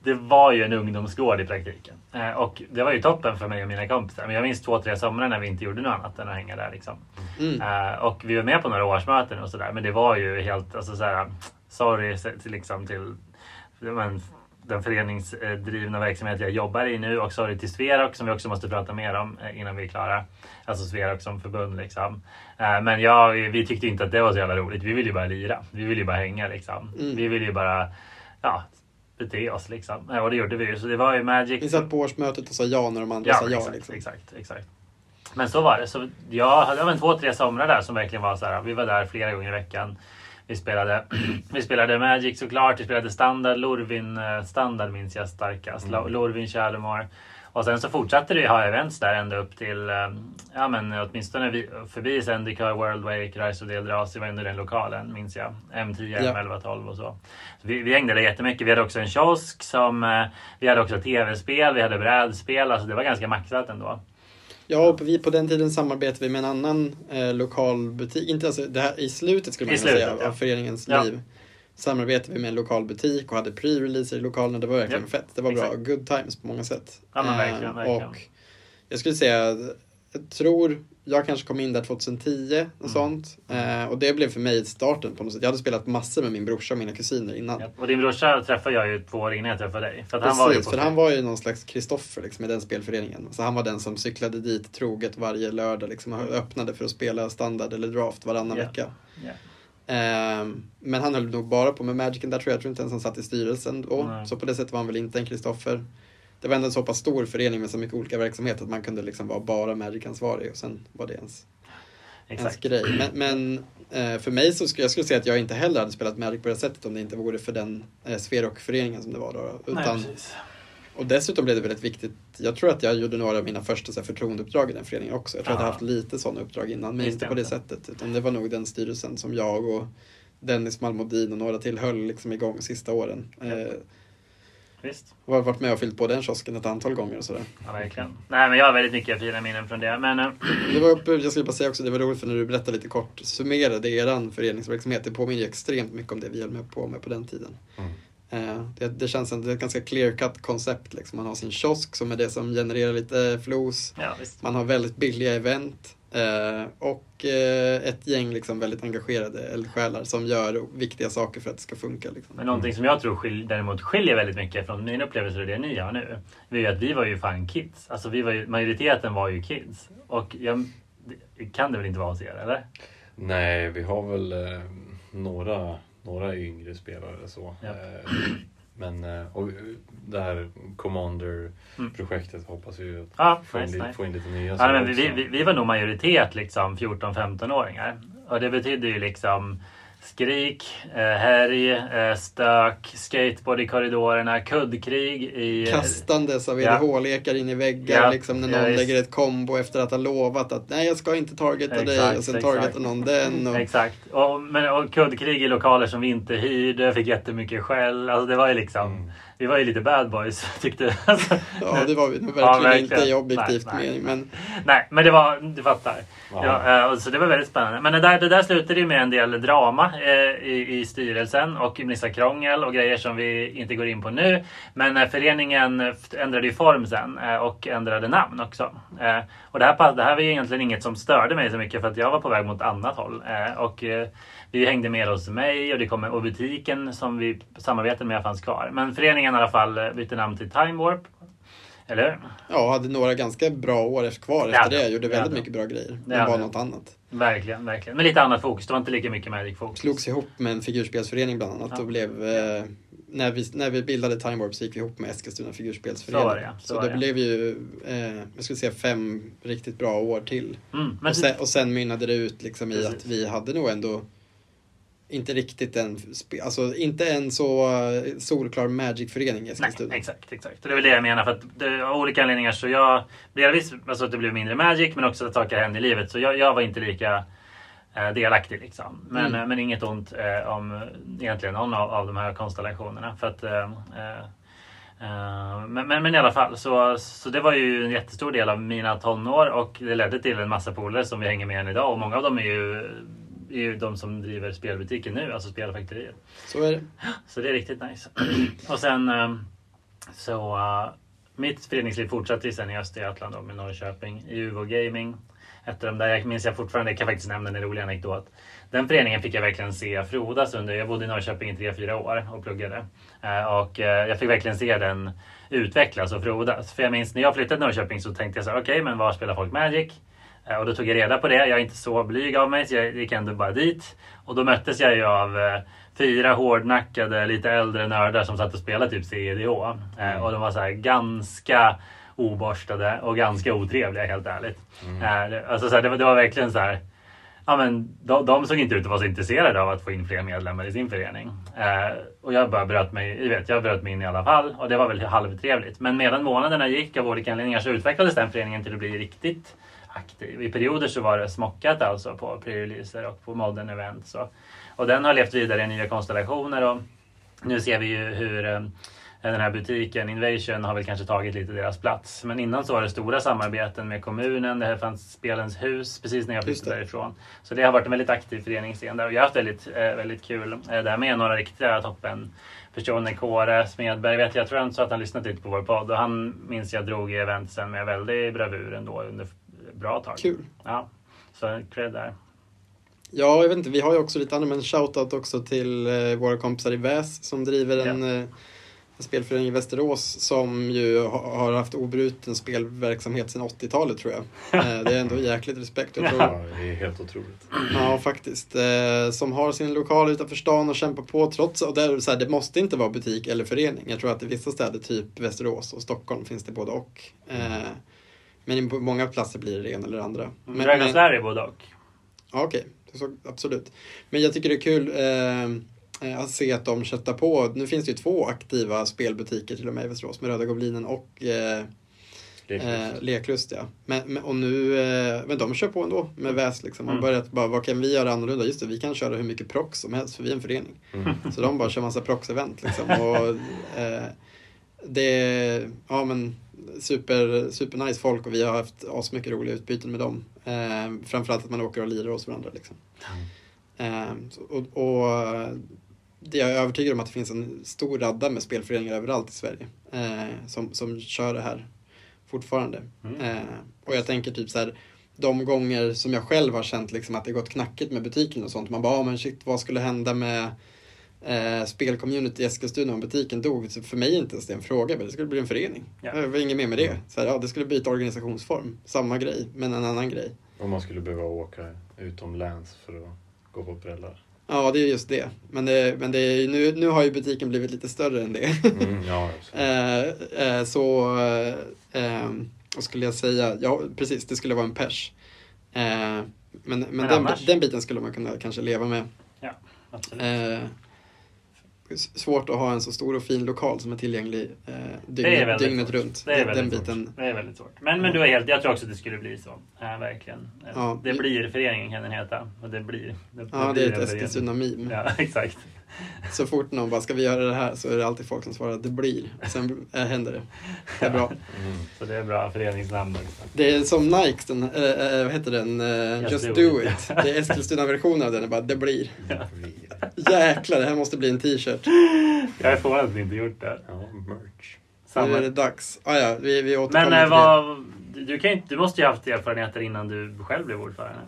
det var ju en ungdomsgård i praktiken. Eh, och det var ju toppen för mig och mina kompisar. Men jag minns två, tre somrar när vi inte gjorde något annat än att hänga där. Liksom. Mm. Eh, och vi var med på några årsmöten och sådär. Men det var ju helt, alltså såhär, sorry till, liksom, till men, den föreningsdrivna verksamhet jag jobbar i nu och sorry till Sverok som vi också måste prata mer om eh, innan vi är klara. Alltså Sverok som förbund liksom. Eh, Men jag, vi tyckte inte att det var så jävla roligt. Vi ville ju bara lira. Vi ville ju bara hänga liksom. Mm. Vi ville ju bara ja, bete oss liksom. Och det gjorde vi ju. Så det var ju Magic. Vi satt på årsmötet och sa ja när de andra Ja, sa ja. exakt, liksom. exakt, exakt. Men så var det. Så jag hade väl två, tre somrar där som verkligen var så här. Vi var där flera gånger i veckan. Vi spelade, vi spelade Magic såklart. Vi spelade standard. Lorvin eh, standard minns jag starkast. Mm. Lorvin Shadowmore. Och sen så fortsatte vi ha events där ända upp till, eh, ja men åtminstone vi, förbi Zendika, World Wake, Rise of the Eldrazi var ändå den lokalen minns jag. M10, Ja. M11, 12 och så. så vi, vi hängde där jättemycket. Vi hade också en kiosk som, eh, vi hade också tv-spel, vi hade brädspel. Alltså det var ganska maxat ändå. Ja, och vi, på den tiden samarbetade vi med en annan eh, lokal butik. Inte alltså, det här, I slutet skulle man I kunna säga slutet, ja. av föreningens Ja. liv. Samarbetade vi med en lokal butik och hade pre-releaser i lokalen. Det var verkligen Ja, fett. Det var exakt. bra. Good times på många sätt. Ja, men Eh, verkligen, verkligen. Och jag skulle säga, jag tror jag kanske kom in där 2010 och Mm. sånt. Eh, och det blev för mig starten på något sätt. Jag hade spelat massor med min brorsa och mina kusiner innan. Ja. Och din brorsa träffade jag ju två år innan jag träffade dig. För att han var ju Precis, för han var ju någon slags Kristoffer liksom, i den spelföreningen. Så han var den som cyklade dit troget varje lördag liksom, och öppnade för att spela standard eller draft varannan Ja. vecka. Ja. Ehm, men han höll nog bara på med Magicen där tror jag. Jag tror inte ens han satt i styrelsen då. Nej. Så på det sättet var han väl inte en Kristoffer. Det var ändå en så pass stor förening med så mycket olika verksamheter att man kunde liksom vara bara Magic-ansvarig och sen var det ens, ens grej. Men, men eh, för mig så skulle jag skulle säga att jag inte heller hade spelat Magic på det sättet om det inte vore för den eh, Sverok-föreningen som det var då. Nej, Utan, precis. Och dessutom blev det väldigt viktigt. Jag tror att jag gjorde några av mina första så här, förtroendeuppdrag i den föreningen också. Jag tror att jag Ja. haft lite sådana uppdrag innan, men inte på det sättet. Utan det var nog den styrelsen som jag och Dennis Malmodin och några till höll liksom igång sista åren. Eh, Visst. och har varit med och fyllt på den kiosken ett antal gånger och sådär. Ja, verkligen. Nej, men jag har väldigt mycket fina minnen från det. Men eh, Det var, uppe- jag skulle bara säga också, det var roligt för när du berättade lite kort, summerade eran föreningsverksamhet. Det påminner ju extremt mycket om det vi höll med på med på den tiden. Mm. Eh, det, det känns som ett ganska clear cut koncept. Liksom. Man har sin kiosk som är det som genererar lite flos. ja. Man har väldigt billiga event. Eh, och eh, ett gäng liksom väldigt engagerade eldsjälar som gör viktiga saker för att det ska funka. Liksom. Men någonting som jag tror skil, däremot skiljer väldigt mycket från mina upplevelser och det ni har nu. Det är ju att vi var ju fan kids. Alltså vi var ju, majoriteten var ju kids. Och jag, det kan det väl inte vara hos er, eller? Nej, vi har väl eh, några, några yngre spelare så. Ja. Eh, men eh, och det här Commander-projektet hoppas vi ju att Ja, få, in, nice, få in lite nya Ja, men vi, vi, vi var nog majoritet liksom 14-15-åringar. Och det betyder ju liksom skrik, eh, härj, eh, stök, skateboard i korridorerna, kuddkrig i... Kastandes av Ja. EDH-lekar in i väggar Ja, liksom när ja, någon visst. lägger ett kombo efter att ha lovat att nej jag ska inte targeta dig Exakt, och sen exakt. targetar någon den. Och, Exakt. Och, men, och kuddkrig i lokaler som vi inte hyrde, fick jättemycket skäll. Alltså det var ju liksom... Mm. Vi var ju lite bad boys tyckte alltså, ja det var vi nog Ja, verkligen inte verkligen. i objektivt Nej, nej, mening. Men Nej, men det var... Du fattar. Ja. Ja, eh, och så det var väldigt spännande. Men det där, det där slutade ju med en del drama eh, i, i styrelsen och massa krångel och grejer som vi inte går in på nu. Men eh, föreningen ändrade ju form sen eh, och ändrade namn också. Eh, och det här, det här var ju egentligen inget som störde mig så mycket för att jag var på väg mot annat håll. Eh, och vi hängde med hos mig och, det kom, och butiken som vi samarbetade med fanns kvar. Men föreningen i alla fall eh, bytte namn till Time Warp. Eller hur? ja, hade några ganska bra år kvar efter det. Gjorde ja, väldigt mycket bra grejer. Men var något annat. Verkligen, verkligen. Men lite annat fokus. Det var inte lika mycket Magic-fokus. Slogs ihop med en figurspelsförening bland annat Ja. och blev eh, när, vi, när vi bildade Time Warp så gick vi ihop med Eskilstuna figurspelsförening. Så det, ja. Så Så, det det. blev ju, eh, jag skulle säga fem riktigt bra år till. Mm, och, sen, och sen mynnade det ut liksom i Precis. att vi hade nog ändå inte riktigt en, alltså inte en så eh, solklar Magic-förening i Nej, Eskilstuna. exakt, exakt. Och det är väl det jag menar. För att det, av olika anledningar så jag... Delvis alltså att det blev mindre Magic men också att saker hände i livet. Så jag, jag var inte lika eh, delaktig liksom. Men, Mm. eh, men inget ont eh, om egentligen någon av, av de här konstellationerna. För att, eh, eh, eh, men, men, men i alla fall, så, så det var ju en jättestor del av mina tonår och det ledde till en massa polare som vi hänger med än idag. Och många av dem är ju, är ju de som driver spelbutiken nu, alltså Spelfaktoriet. Så är det. Så det är riktigt nice. Och sen ehm, så uh, mitt föreningsliv fortsatte ju sen i Östergötland då med Norrköping i Uvo Gaming. Ett av de där, jag minns jag fortfarande, jag kan faktiskt nämna en rolig anekdot. Den föreningen fick jag verkligen se frodas under. Jag bodde i Norrköping i tre fyra år och pluggade. Eh, och eh, jag fick verkligen se den utvecklas och frodas. För jag minns när jag flyttade till Norrköping så tänkte jag så här, okej men var spelar folk Magic? Eh, Och då tog jag reda på det. Jag är inte så blyg av mig så jag gick ändå bara dit. Och då möttes jag ju av eh, fyra hårdnackade, lite äldre nördar som satt och spelade typ CEDH. Eh, och de var så här ganska oborstade och ganska otrevliga helt ärligt. Eh, det- alltså, så här, det, var, det var verkligen så här. Ja, men de, de såg inte ut att vara så intresserade av att få in fler medlemmar i sin förening. Eh, och jag bara bröt mig, jag vet, jag bröt mig in i alla fall och det var väl halvtrevligt. Men medan månaderna gick av olika anledningar så utvecklades den föreningen till att bli riktigt aktiv. I perioder så var det smockat alltså på pre-releaser och på modern events. Och, och den har levt vidare i nya konstellationer och nu ser vi ju hur eh, den här butiken Invasion har väl kanske tagit lite deras plats. Men innan så var det stora samarbeten med kommunen. Det här fanns Spelens hus precis när jag flyttade därifrån. Så det har varit en väldigt aktiv föreningsscen där och jag har haft väldigt, eh, väldigt kul eh, där med några riktiga toppen personer. Kåre Smedberg vet jag, jag tror han sa att han lyssnat lite på vår podd och han minns jag drog i eventsen med väldigt bravur ändå under bra tag. Kul. Ja, så cred där. Ja, jag vet inte, vi har ju också lite andra, men shoutout också till eh, våra kompisar i Väs som driver en, eh, en spelförening i Västerås som ju ha, har haft obruten spelverksamhet sedan 80-talet tror jag. Eh, det är ändå jäkligt respekt. Jag tror, Ja, det är helt otroligt. Ja, faktiskt. Eh, som har sin lokal utanför stan och kämpar på trots, och där, så här, det måste inte vara butik eller förening. Jag tror att i vissa städer, typ Västerås och Stockholm, finns det både och. Eh, men på många platser blir det det ena eller det andra. Men, Dragons men- Larry både och. Ja, okej. Så, absolut. Men jag tycker det är kul eh, eh, att se att de köttar på. Nu finns det ju två aktiva spelbutiker till och med i Västerås med Röda Goblinen och eh, eh, Leklust. Ja. Men, men, och nu, eh, men de kör på ändå med väs liksom. Man Mm. börjat bara, vad kan vi göra annorlunda? Just det, vi kan köra hur mycket prox som helst för vi är en förening. Mm. Så de bara kör massa prox-event liksom. Och, eh, det är, ja men super, super nice folk och vi har haft asmycket roliga utbyten med dem. Eh, framförallt att man åker och lirar hos varandra liksom. Eh, och, och det jag är övertygad om att det finns en stor radda med spelföreningar överallt i Sverige eh, som, som kör det här fortfarande. Mm. Eh, och jag tänker typ så här, de gånger som jag själv har känt liksom att det gått knackigt med butiken och sånt. Man bara, ah, men shit, vad skulle hända med eh, spelcommunity i Eskilstuna om butiken dog? Så för mig inte ens det en fråga, men det skulle bli en förening. Ja. Det var inget mer med det. Så här, ja, det skulle byta organisationsform. Samma grej, men en annan grej. Om man skulle behöva åka utomlands för att gå på brällar. Ja, det är just det. Men, det, men det är, nu, nu har ju butiken blivit lite större än det. Mm, ja. Eh, eh, så, eh, eh, vad skulle jag säga? Ja, precis, det skulle vara en pers. Eh, men men, den, annars? den biten skulle man kunna kanske leva med. Absolut. Svårt att ha en så stor och fin lokal som är tillgänglig eh, Det är dygnet, dygnet runt. Det är Den- väldigt den svårt. biten. Det är väldigt svårt. Men, men du är helt, jag tror också att det skulle bli så. Ja, verkligen. Ja. Det blir föreningen kan den heta. Och det blir. Det, Ja, det blir är ett. Eskilstuna-meme. Ja, exakt. Så fort någon bara, ska vi göra det här? Så är det alltid folk som svarar, det blir. Sen äh, händer det. Det är bra. Mm. Så det är bra föreningsnamn också. Det är som Nikes, den, äh, vad heter den? Just Just, do do, it. it. Det är Eskilstuna-versionen av den, är bara, det blir. Ja. Jäklar, det här måste bli en t-shirt. Jag är förvånad att ni inte gjort det. Ja, merch. Nu är det Samma. dags. Ah, ja, vi, vi återkommer Men till det. vad, du, kan ju inte, du måste ju ha haft erfarenheter innan du själv blev ordförande.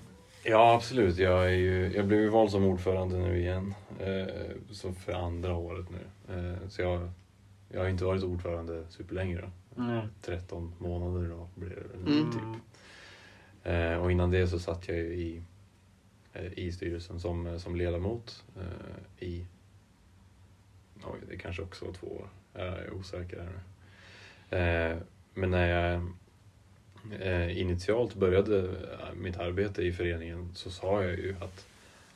Ja, absolut. Jag, är ju, jag blev ju vald som ordförande nu igen. Eh, så för andra året nu. Eh, så jag, jag har inte varit ordförande superlänge då. Mm. 13 månader då blir det nu, Mm. typ. Eh, och innan det så satt jag ju i, eh, i styrelsen som, eh, som ledamot eh, i, oj det kanske också var två år, jag är osäker här nu. Men när jag Eh, initialt började eh, mitt arbete i föreningen så sa jag ju att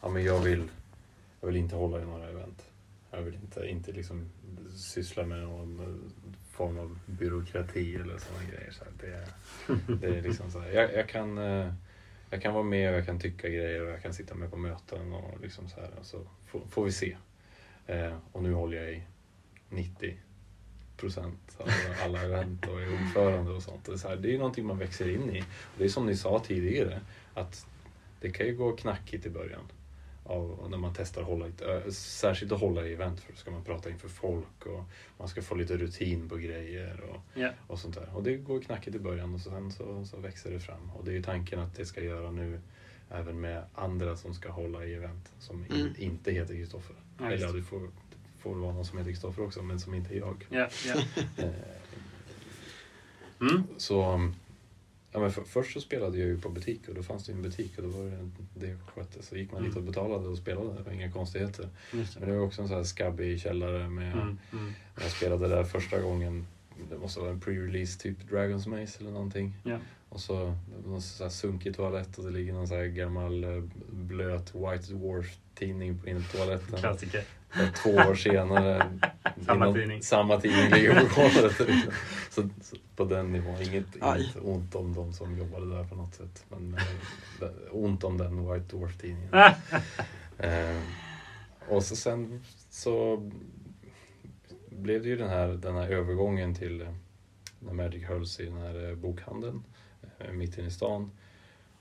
ja, men jag, vill, jag vill inte hålla i några event. Jag vill inte, inte liksom syssla med någon eh, form av byråkrati eller sådana grejer. Så det, det är liksom så här, jag, jag, kan, jag kan vara med och jag kan tycka grejer och jag kan sitta med på möten och liksom så här. Och så får, får vi se. Och nu håller jag i 90 procent av alla event och är ordförande och sånt. Det är, så här, det är någonting man växer in i. Och det är som ni sa tidigare, att det kan ju gå knackigt i början. Av, när man testar att hålla, ö, särskilt att hålla i event för då ska man prata inför folk och man ska få lite rutin på grejer och, Ja. och sånt där. Och det går knackigt i början och sen så, så växer det fram. Och det är ju tanken att det ska göra nu även med andra som ska hålla i event som in, Mm. inte heter Kristoffer. Ja, Eller får, får vara någon som heter Kristoffer också men som inte är jag. Ja, ja. Eh, Mm. så ja, men för, först så spelade jag ju på butik och då fanns det ju en butik och då var det det skötte. Så gick man dit och betalade och spelade, det var inga konstigheter. Just Men det. det var också en sån här skabbig källare med, Mm. Mm. jag spelade där första gången, det måste vara en pre-release typ Dragon's Maze eller någonting. Ja. Och så det någon sån här sunkig toalett och det ligger någon sån här gammal eh, blöt White Dwarf tidning på in på toaletten. Klassiker. Två år senare, Samma innan- tidning. samma tidning ligger på golvet. så, så på den nivån, inget, inget ont om de som jobbade där på något sätt. Men eh, ont om den White Dwarf-tidningen. eh, och så sen så blev det ju den här, den här övergången till eh, när Magic hölls i den här eh, bokhandeln eh, mitt inne i stan.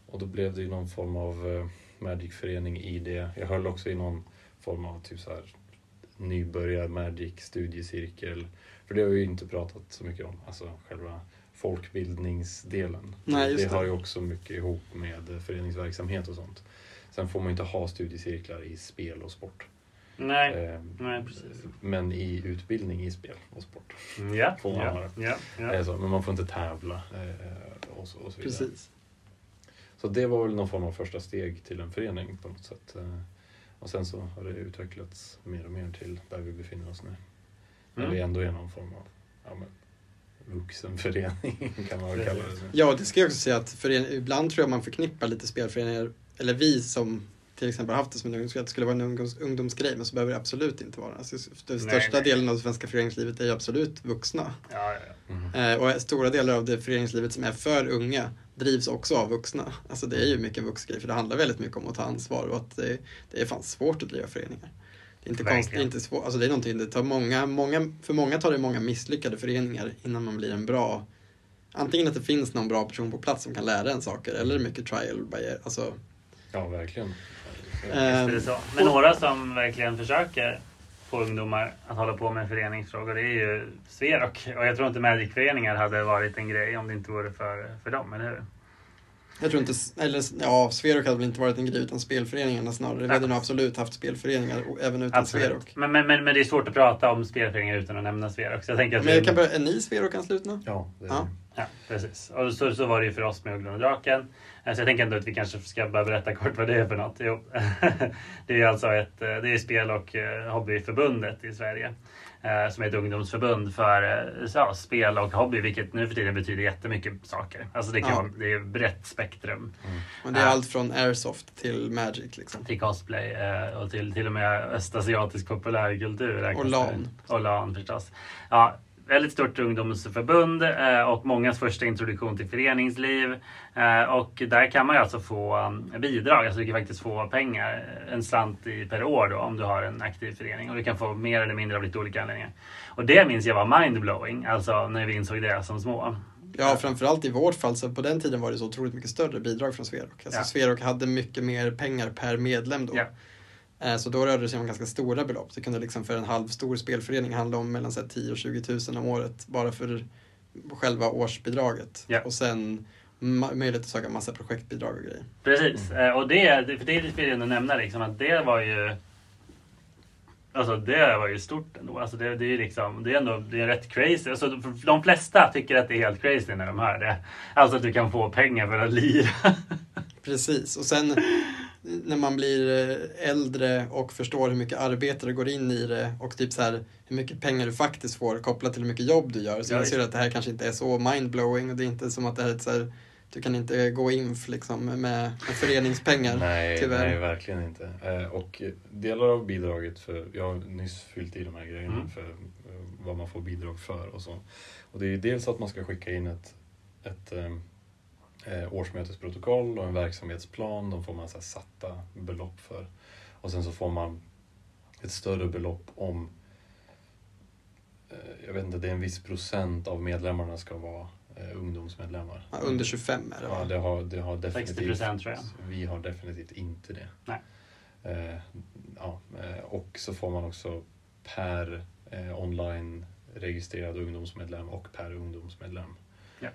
Och då blev det ju någon form av Magic-förening i det. Jag höll också i någon form av typ så här nybörjar Magic studiecirkel. För det har vi ju inte pratat så mycket om, alltså själva folkbildningsdelen. Nej, det det. har ju också mycket ihop med eh, föreningsverksamhet och sånt. Sen får man ju inte ha studiecirklar i spel och sport. Nej. Eh, Nej, precis. Men i utbildning i spel och sport. Mm, Ja. Får man Ja. vara. Ja. Eh, Ja. Så, men man får inte tävla eh, och, så, och så vidare. Precis. Så det var väl någon form av första steg till en förening på något sätt. Och sen så har det utvecklats mer och mer till där vi befinner oss nu. Där Mm. vi ändå är någon form av ja, men, vuxenförening kan man väl kalla det. Ja, det ska jag också säga att ibland tror jag man förknippar lite spelföreningar, eller vi som till exempel haft det som en ungdomsgrej, att det skulle vara en ungdoms, ungdomsgrej, men så behöver det absolut inte vara. Alltså, den Nej, största nej. delen av det svenska föreningslivet är ju absolut vuxna. Ja, ja, ja. Mm. Eh, och stora delar av det föreningslivet som är för unga drivs också av vuxna. Alltså det är ju mycket en vuxgrej, för det handlar väldigt mycket om att ta ansvar och att det, det är fan svårt att driva föreningar. Det är inte Verkligen. konstigt, det är inte svårt, alltså det är någonting, det tar många, många, för många tar det många misslyckade föreningar innan man blir en bra Antingen att det finns någon bra person på plats som kan lära en saker eller mycket trial by ear. Alltså, Ja, verkligen. Eh, så. Men några som verkligen försöker få ungdomar att hålla på med föreningsfrågor det är ju Sverok. Och jag tror inte Magic-föreningar hade varit en grej om det inte vore för, för dem, eller hur? jag tror inte, eller ja, Sverok hade väl inte varit en grej utan spelföreningarna snarare. Vi hade nog absolut haft spelföreningar även utan Sverok. Men, men, men, men det är svårt att prata om spelföreningar utan att nämna Sverok. Så jag tänker att Men jag vi- kan börja, är ni Sverok-anslutna? Ja, det är Ja. Ja, precis. Och så, så var det ju för oss med Ugglan och Draken. Eh, Så jag tänker ändå att vi kanske ska bara berätta kort vad det är för något. Jo. Det är alltså ett eh, det är spel och eh, hobbyförbundet i Sverige. Som är ett ungdomsförbund för ja, spel och hobby, vilket nu för tiden betyder jättemycket saker. Alltså det, kan Ja. det är ett brett spektrum. Men det är allt från airsoft till magic liksom. Till cosplay och till, till och med östasiatisk populärkultur. Och. LAN. Och LAN förstås. Ja, väldigt stort ungdomsförbund eh, och mångas första introduktion till föreningsliv. Eh, Och där kan man ju alltså få um, bidrag, alltså du kan faktiskt få pengar, en slant i per år då om du har en aktiv förening. Och du kan få mer eller mindre av lite olika anledningar. Och det minns jag var mindblowing, alltså när vi insåg det som små. Ja, framförallt i vårt fall, så på den tiden var det så otroligt mycket större bidrag från Sverok. Alltså Ja. Sverok hade mycket mer pengar per medlem då. Ja. Eh, Så då rörde det sig om ganska stora belopp. Det kunde liksom för en halvstor spelförening handla om mellan så här, 10 och 20 000 om året bara för själva årsbidraget. Ja. Och sen möjlighet att söka massa projektbidrag och grejer. Precis, eh, och det, för det vill jag ändå nämna liksom att det var ju Alltså det var ju stort ändå. Alltså det, det är ju liksom, det är ändå det är rätt crazy. Alltså de flesta tycker att det är helt crazy när de hör det. Alltså att du kan få pengar för att lira. Precis, och sen när man blir eh, äldre och förstår hur mycket arbete det går in i det och typ så här hur mycket pengar du faktiskt får kopplat till hur mycket jobb du gör. Så Ja, inser du att det här kanske inte är så mindblowing och det är inte som att det här är så här, du kan inte gå inf liksom med, med föreningspengar. Nej, tyvärr. nej, verkligen inte. Eh, Och delar av bidraget, för jag har nyss fyllt i de här grejerna Mm. för eh, vad man får bidrag för och så. Och det är dels att man ska skicka in ett, ett årsmötesprotokoll och en verksamhetsplan. De får man så här satta belopp för. Och sen så får man ett större belopp om eh, jag vet inte, det är en viss procent av medlemmarna ska vara eh, ungdomsmedlemmar. Ja, under 25 är det Ja, va? det har, det har definitivt... 60% tror jag. Vi har definitivt inte det. Nej. Eh, ja, eh, och så får man också per eh, online registrerad ungdomsmedlem och per ungdomsmedlem. Ja.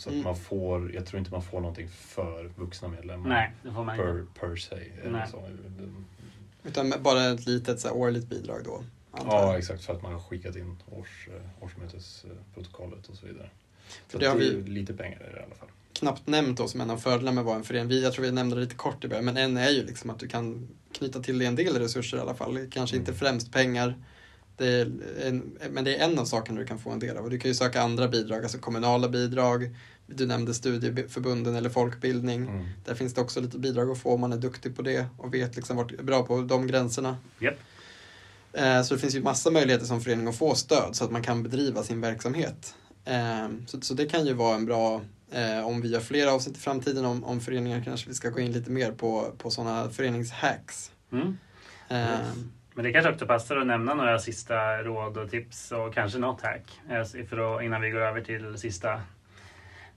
Så att man får, jag tror inte man får någonting för vuxna medlemmar. Nej, det får man inte. Per, per se. Eller Nej. så. Utan bara ett litet så här, årligt bidrag då. antar Ja, jag. exakt. För att man har skickat in års, eh, årsmötesprotokollet och så vidare. Så det har det är vi- ju lite pengar är det i alla fall. knappt nämnt då som en av fördelarna med att vara en förening. Vi, jag tror vi nämnde det lite kort i början, men en är ju liksom att du kan knyta till dig en del resurser i alla fall. Kanske inte Mm. främst pengar, det en, men det är en av sakerna du kan få en del av. Och du kan ju söka andra bidrag, alltså kommunala bidrag. Du nämnde studieförbunden eller folkbildning. Mm. Där finns det också lite bidrag att få om man är duktig på det och vet liksom vart, bra på de gränserna. Japp. Eh, Så det finns ju massa möjligheter som förening att få stöd så att man kan bedriva sin verksamhet. Eh, Så, så det kan ju vara en bra, eh, om vi gör fler avsnitt i framtiden om, om föreningar kanske vi ska gå in lite mer på, på sådana föreningshacks. Mm. Eh, Men det kanske också passar att nämna några sista råd och tips och kanske något hack. eh, För att, innan vi går över till sista,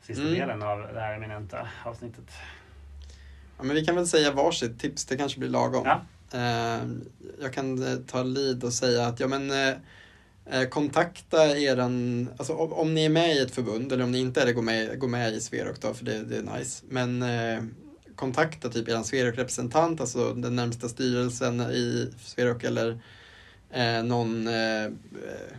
sista Mm. delen av det här eminenta avsnittet. Ja, men vi kan väl säga varsitt tips, det kanske blir lagom. Ja. Eh, jag kan eh, ta lead och säga att ja, men, kontakta eran, alltså om, om ni är med i ett förbund eller om ni inte är det, gå med, gå med i Sverok då för det, det är nice. Men kontakta typ er Sverok-representant, alltså den närmsta styrelsen i Sverok eller eh, någon, eh,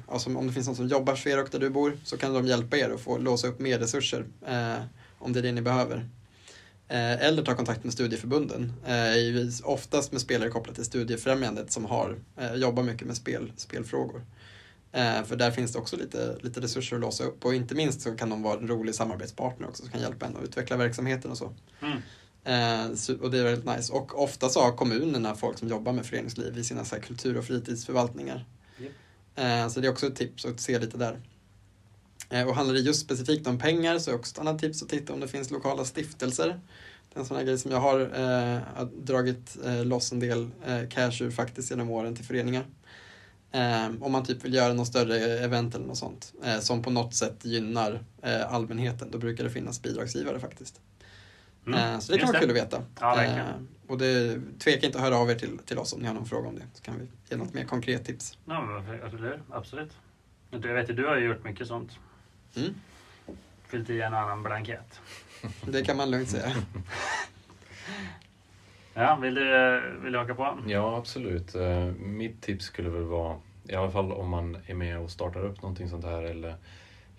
alltså om det finns någon som jobbar Sverok där du bor så kan de hjälpa er att få låsa upp mer resurser eh, om det är det ni behöver. Eh, eller ta kontakt med studieförbunden. Eh, är oftast med spelare kopplat till Studiefrämjandet som har, eh, jobbar mycket med spel, spelfrågor. Eh, för där finns det också lite, lite resurser att låsa upp och inte minst så kan de vara en rolig samarbetspartner också som kan hjälpa en att utveckla verksamheten och så. Mm. Eh, och det är väldigt nice. Och ofta så har kommunerna folk som jobbar med föreningsliv i sina så kultur och fritidsförvaltningar. Japp. Eh, så det är också ett tips att se lite där. Eh, och handlar det just specifikt om pengar så är också ett annat tips att titta om det finns lokala stiftelser. Det är en sån här grej som jag har, eh, dragit eh, loss en del eh, cash ur faktiskt genom åren till föreningar. Om man typ vill göra något större event eller något sånt som på något sätt gynnar allmänheten, då brukar det finnas bidragsgivare faktiskt. Mm. Eh, så det kan vara kul att veta. Ja. Eh, och det, tveka inte att höra av er till, till oss om ni har någon fråga om det, så kan vi ge något mer konkret tips. Ja, men absolut. du, Jag vet ju, du har ju gjort mycket sånt. Mm. Fyllt i en annan blankett. Det kan man lugnt säga. Ja, vill du, vill du haka på? Ja, absolut. Eh, Mitt tips skulle väl vara, i alla fall om man är med och startar upp någonting sånt här eller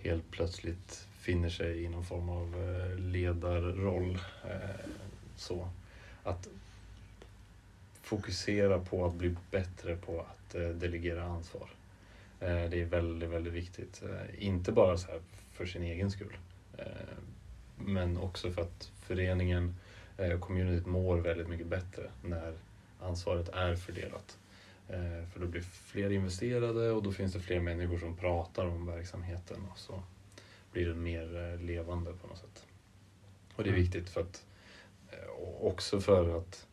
helt plötsligt befinner sig i någon form av eh, ledarroll. Eh, så att fokusera på att bli bättre på att eh, delegera ansvar. Det är väldigt, väldigt viktigt. Inte bara så här för sin egen skull. Men också för att föreningen och communityt mår väldigt mycket bättre när ansvaret är fördelat. För då blir fler investerade och då finns det fler människor som pratar om verksamheten och så blir den mer levande på något sätt. Och det är Mm. viktigt för att också för att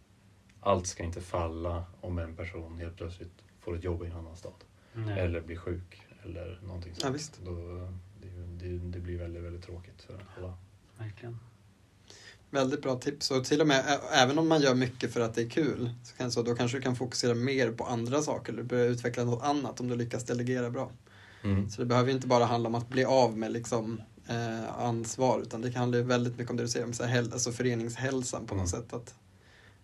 allt ska inte falla om en person helt plötsligt får ett jobb i en annan stad. Nej. Eller blir sjuk eller någonting sånt. Ja, visst. Då, det, det, det blir väldigt, väldigt tråkigt för alla. Verkligen. Väldigt bra tips. Och till och med även om man gör mycket för att det är kul, så kan, så då kanske du kan fokusera mer på andra saker. Du börjar utveckla något annat om du lyckas delegera bra. Mm. Så det behöver inte bara handla om att bli av med liksom, eh, ansvar, utan det kan handla väldigt mycket om det du säger, om så här, häl- alltså föreningshälsan på något Mm. sätt. Att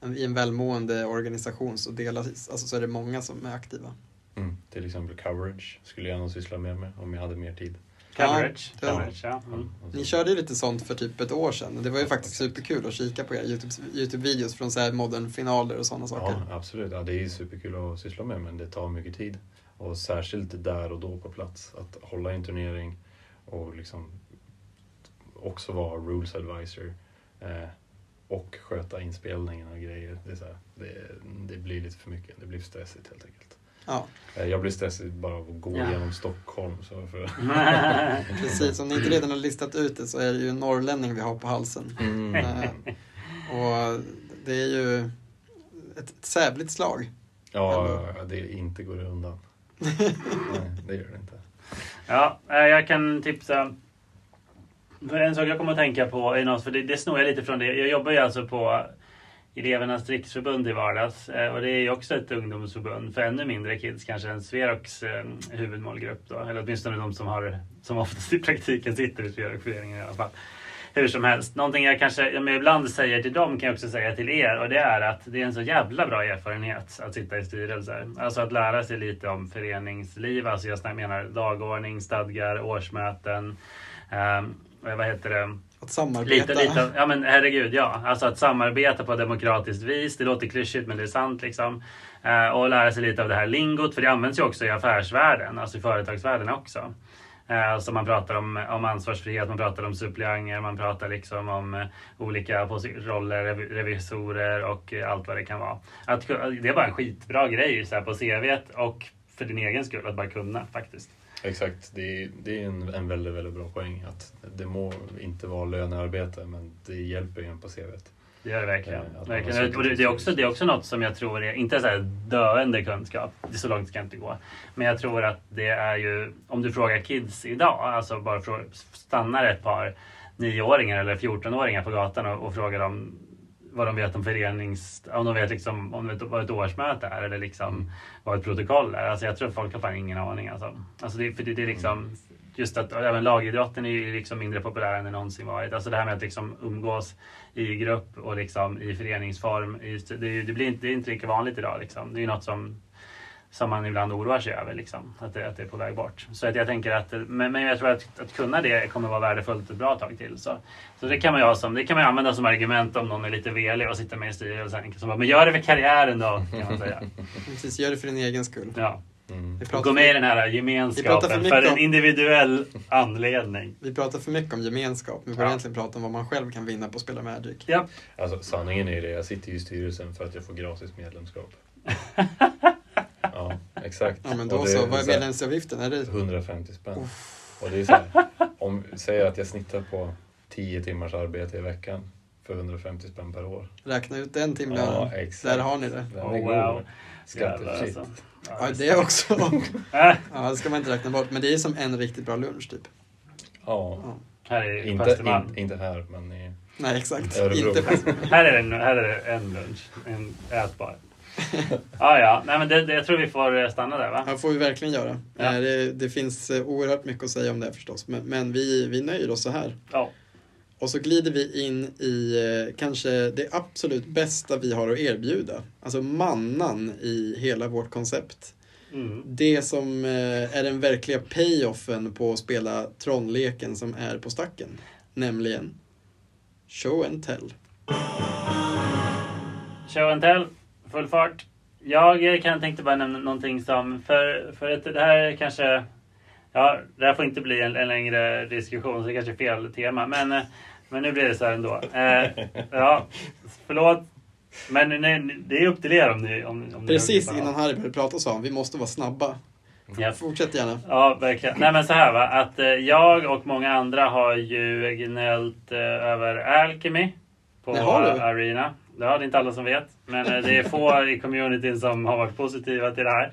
en- I en välmående organisation så, delas, alltså, så är det många som är aktiva. Mm. Till exempel coverage skulle jag nog syssla mer med om jag hade mer tid. Coverage. Ja, Coverage, ja. Mm. Och så- Ni körde ju lite sånt för typ ett år sedan det var ju faktiskt superkul att kika på era YouTube- YouTube-videos från så här modern finaler och sådana saker. Ja, absolut. Ja, det är superkul att syssla med men det tar mycket tid. Och särskilt där och då på plats. Att hålla i en turnering och liksom också vara rules advisor. Eh, och sköta inspelningen och grejer. Det, är så här, det, det blir lite för mycket. Det blir stressigt helt enkelt. Ja, Eh, jag blir stressig bara av att gå Ja. igenom Stockholm. Så för... precis. Om ni inte redan har listat ut det så är det ju en norrlänning vi har på halsen. Mm. Eh, och det är ju ett, ett sävligt slag. Ja, det inte går undan. Nej, det gör det inte. Ja, eh, jag kan tipsa. För en sak jag kommer att tänka på är något, för det, det snor jag lite från det. Jag jobbar ju alltså på Elevernas riksförbund i vardags eh, och det är ju också ett ungdomsförbund för ännu mindre kids kanske än Sverok's eh, huvudmålgrupp då. Eller åtminstone de som har, som oftast i praktiken sitter i Sverok-föreningen i alla fall. Hur som helst, någonting jag kanske jag ibland säger till dem kan jag också säga till er och det är att det är en så jävla bra erfarenhet att sitta i styrelser. Alltså att lära sig lite om föreningsliv, alltså jag menar dagordning, stadgar, årsmöten. ehm, vad heter det? Att samarbeta. Lite, lite, ja men herregud ja. Alltså att samarbeta på demokratiskt vis. Det låter klyschigt men det är sant liksom. Eh, och lära sig lite av det här lingot. För det används ju också i affärsvärlden, alltså i företagsvärlden också. Eh, alltså man pratar om, om ansvarsfrihet, man pratar om suppleanter, man pratar liksom om eh, olika roller, revisorer och eh, allt vad det kan vara. Att, det är bara en skitbra grej så här, på CVt och för din egen skull att bara kunna faktiskt. Exakt, det är, det är en, en väldigt, väldigt bra poäng. Att det må inte vara lönearbete men det hjälper ju en på CVt. Det gör det verkligen. Eh, verkligen. Och det, det, är också, det är också något som jag tror är, inte så här döende kunskap, det är så långt ska jag inte gå. Men jag tror att det är ju, om du frågar kids idag, alltså bara frå, stannar ett par nioåringar eller 14-åringar på gatan och, och frågar dem vad de vet om förenings... Om de vet liksom, om vet vad ett årsmöte är eller liksom vad ett protokoll är. Alltså jag tror att folk har fan ingen aning. Alltså. Alltså det, för det, det är liksom, just att även lagidrotten är liksom mindre populär än den någonsin varit. Alltså det här med att liksom umgås i grupp och liksom i föreningsform. I, det, det, blir inte, det är inte lika vanligt idag. Liksom. Det är något som, som man ibland oroar sig över. Liksom, att, det, att det är på väg bort. Så att jag tänker att, men, men jag tror att, att kunna det kommer vara värdefullt ett bra tag till. Så, så det kan man ju som, det kan man använda som argument om någon är lite velig och sitter med i styrelsen. Som bara, men gör det för karriären då, kan man säga. Precis, gör det för din egen skull. Ja. Mm. Vi Och pratar, gå med i för, den här gemenskapen för för, en om- individuell anledning. vi pratar för mycket om gemenskap. Vi börjar Ja. egentligen prata om vad man själv kan vinna på att spela Magic. Ja. Alltså sanningen är ju det, jag sitter ju i styrelsen för att jag får gratis medlemskap. ja, exakt. Ja, men Och då det så. Vad är medlemsavgiften? Är det... 150 spänn. Och det är så här, om säger att jag snittar på 10 timmars arbete i veckan för 150 spänn per år. Räkna ut en timme. Ja, exakt. Där har ni det. Den Oh, är wow. Jävlar, alltså. Ja, det också. Äh, Ja, det ska man inte räkna bort. Men det är som en riktigt bra lunch typ. Ja, Ja. här är inte, in, inte här men i Nej, exakt. Örebro. Inte Här är, det, en- här är det en lunch. En ätbar. ah, ja, nej men det, det, jag tror vi får eh, stanna där va? Ja, får vi verkligen göra. Ja. Eh, Det, det finns eh, oerhört mycket att säga om det förstås. Men, men vi, vi nöjer oss så här. Ja. Och så glider vi in i eh, kanske det absolut bästa vi har att erbjuda. Alltså mannan i hela vårt koncept. Mm. Det som eh, är den verkliga payoffen på att spela Tron-leken som är på stacken. Nämligen Show and Tell. Show and tell, full fart. Jag kan tänkte bara nämna någonting som, för, för att det här är kanske, ja, det här får inte bli en, en längre diskussion, så det kanske är fel tema, men, eh, men nu blir det så här ändå. Eh, ja, förlåt, men nu, det är upp till er om ni... Om, om Precis ni innan Harry började prata sa han vi måste vara snabba. Ja. Fortsätt gärna. Ja, verkligen. Nej men så här va, att eh, jag och många andra har ju gnällt eh, över Alchemy på du? Arena. Ja, det är inte alla som vet. Men eh, det är få i communityn som har varit positiva till det här.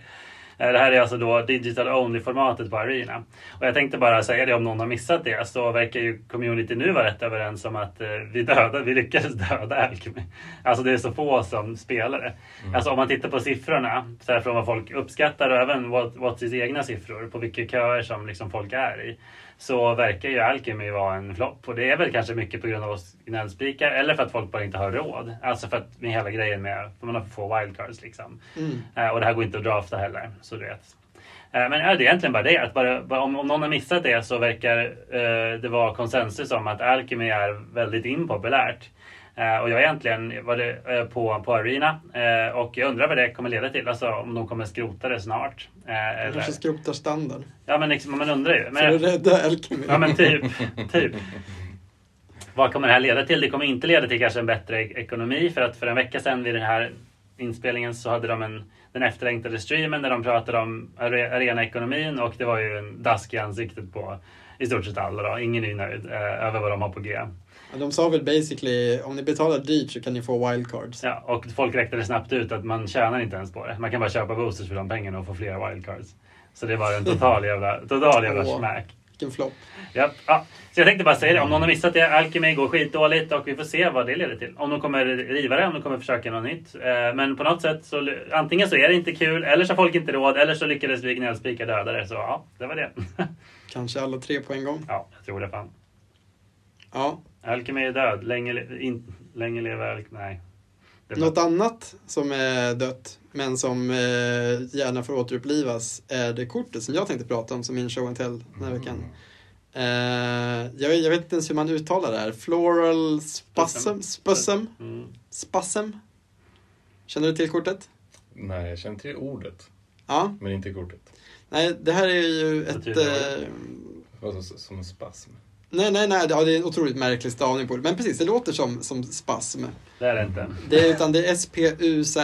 Eh, Det här är alltså då digital only-formatet på Arena. Och jag tänkte bara säga det om någon har missat det så verkar ju community nu vara rätt överens om att eh, vi, döda, vi lyckades döda Alchemy. Alltså det är så få som spelar det. Alltså om man tittar på siffrorna, så här från vad folk uppskattar och även What's egna siffror på vilka köer som liksom folk är i. Så verkar ju Alchemy vara en flopp. Och det är väl kanske mycket på grund av oss gnällspikar eller för att folk bara inte har råd. Alltså för att med hela grejen med, för man har för få wildcards liksom. Mm. Eh, och det här går inte att drafta heller, så du vet. Eh, Men ja, det är egentligen bara det. Att bara, bara, om, om någon har missat det så verkar eh, det vara konsensus om att Alchemy är väldigt impopulärt. Eh, och jag är egentligen var det, eh, på, på Arena eh, och jag undrar vad det kommer leda till. Alltså om de kommer skrota det snart. Eh, Kanske skrotar standard. ja men liksom, man undrar ju. För Men, att rädda Alchemy. Ja men typ. typ. Vad kommer det här leda till? Det kommer inte leda till kanske en bättre ek- ekonomi för att för en vecka sedan vid den här inspelningen så hade de en, den efterlängtade streamen där de pratade om are- arenaekonomin och det var ju en dask i ansiktet på i stort sett alla då. Ingen är nöjd eh, över vad de har på G. De sa väl basically, om ni betalar dyrt så kan ni få wildcards. Ja, och folk räknade snabbt ut att man tjänar inte ens på det. Man kan bara köpa boosters för de pengarna och få flera wildcards. Så det var en total jävla, total jävla Åh. smack. Vilken flopp. Ja, ja. Så jag tänkte bara säga det. Om någon har missat det. Alchemy går skitdåligt och vi får se vad det leder till. Om de kommer riva det, om de kommer försöka något nytt. Eh, Men på något sätt så antingen så är det inte kul eller så har folk inte råd eller så lyckades vi gnällspikar döda det. Så ja, det var det. Kanske alla tre på en gång. Ja, jag tror det fan. Ja. Alchemy är död. Länge, in, länge lever Alchemy. Nej. Något annat som är dött, men som eh, gärna får återupplivas, är det kortet som jag tänkte prata om som min show and tell den här veckan. Eh, jag, jag vet inte ens hur man uttalar det här. Floral spasm? Spasm? Mm. Spasm? Känner du till kortet? Nej, jag känner till ordet, Ja. men inte kortet. Nej, det här är ju Vad ett... Eh, Alltså, som en spasm. Nej, nej, nej. Ja, det är en otroligt märklig stavning på det. Men precis, det låter som, som spasm. Det är det inte. Det är, utan det är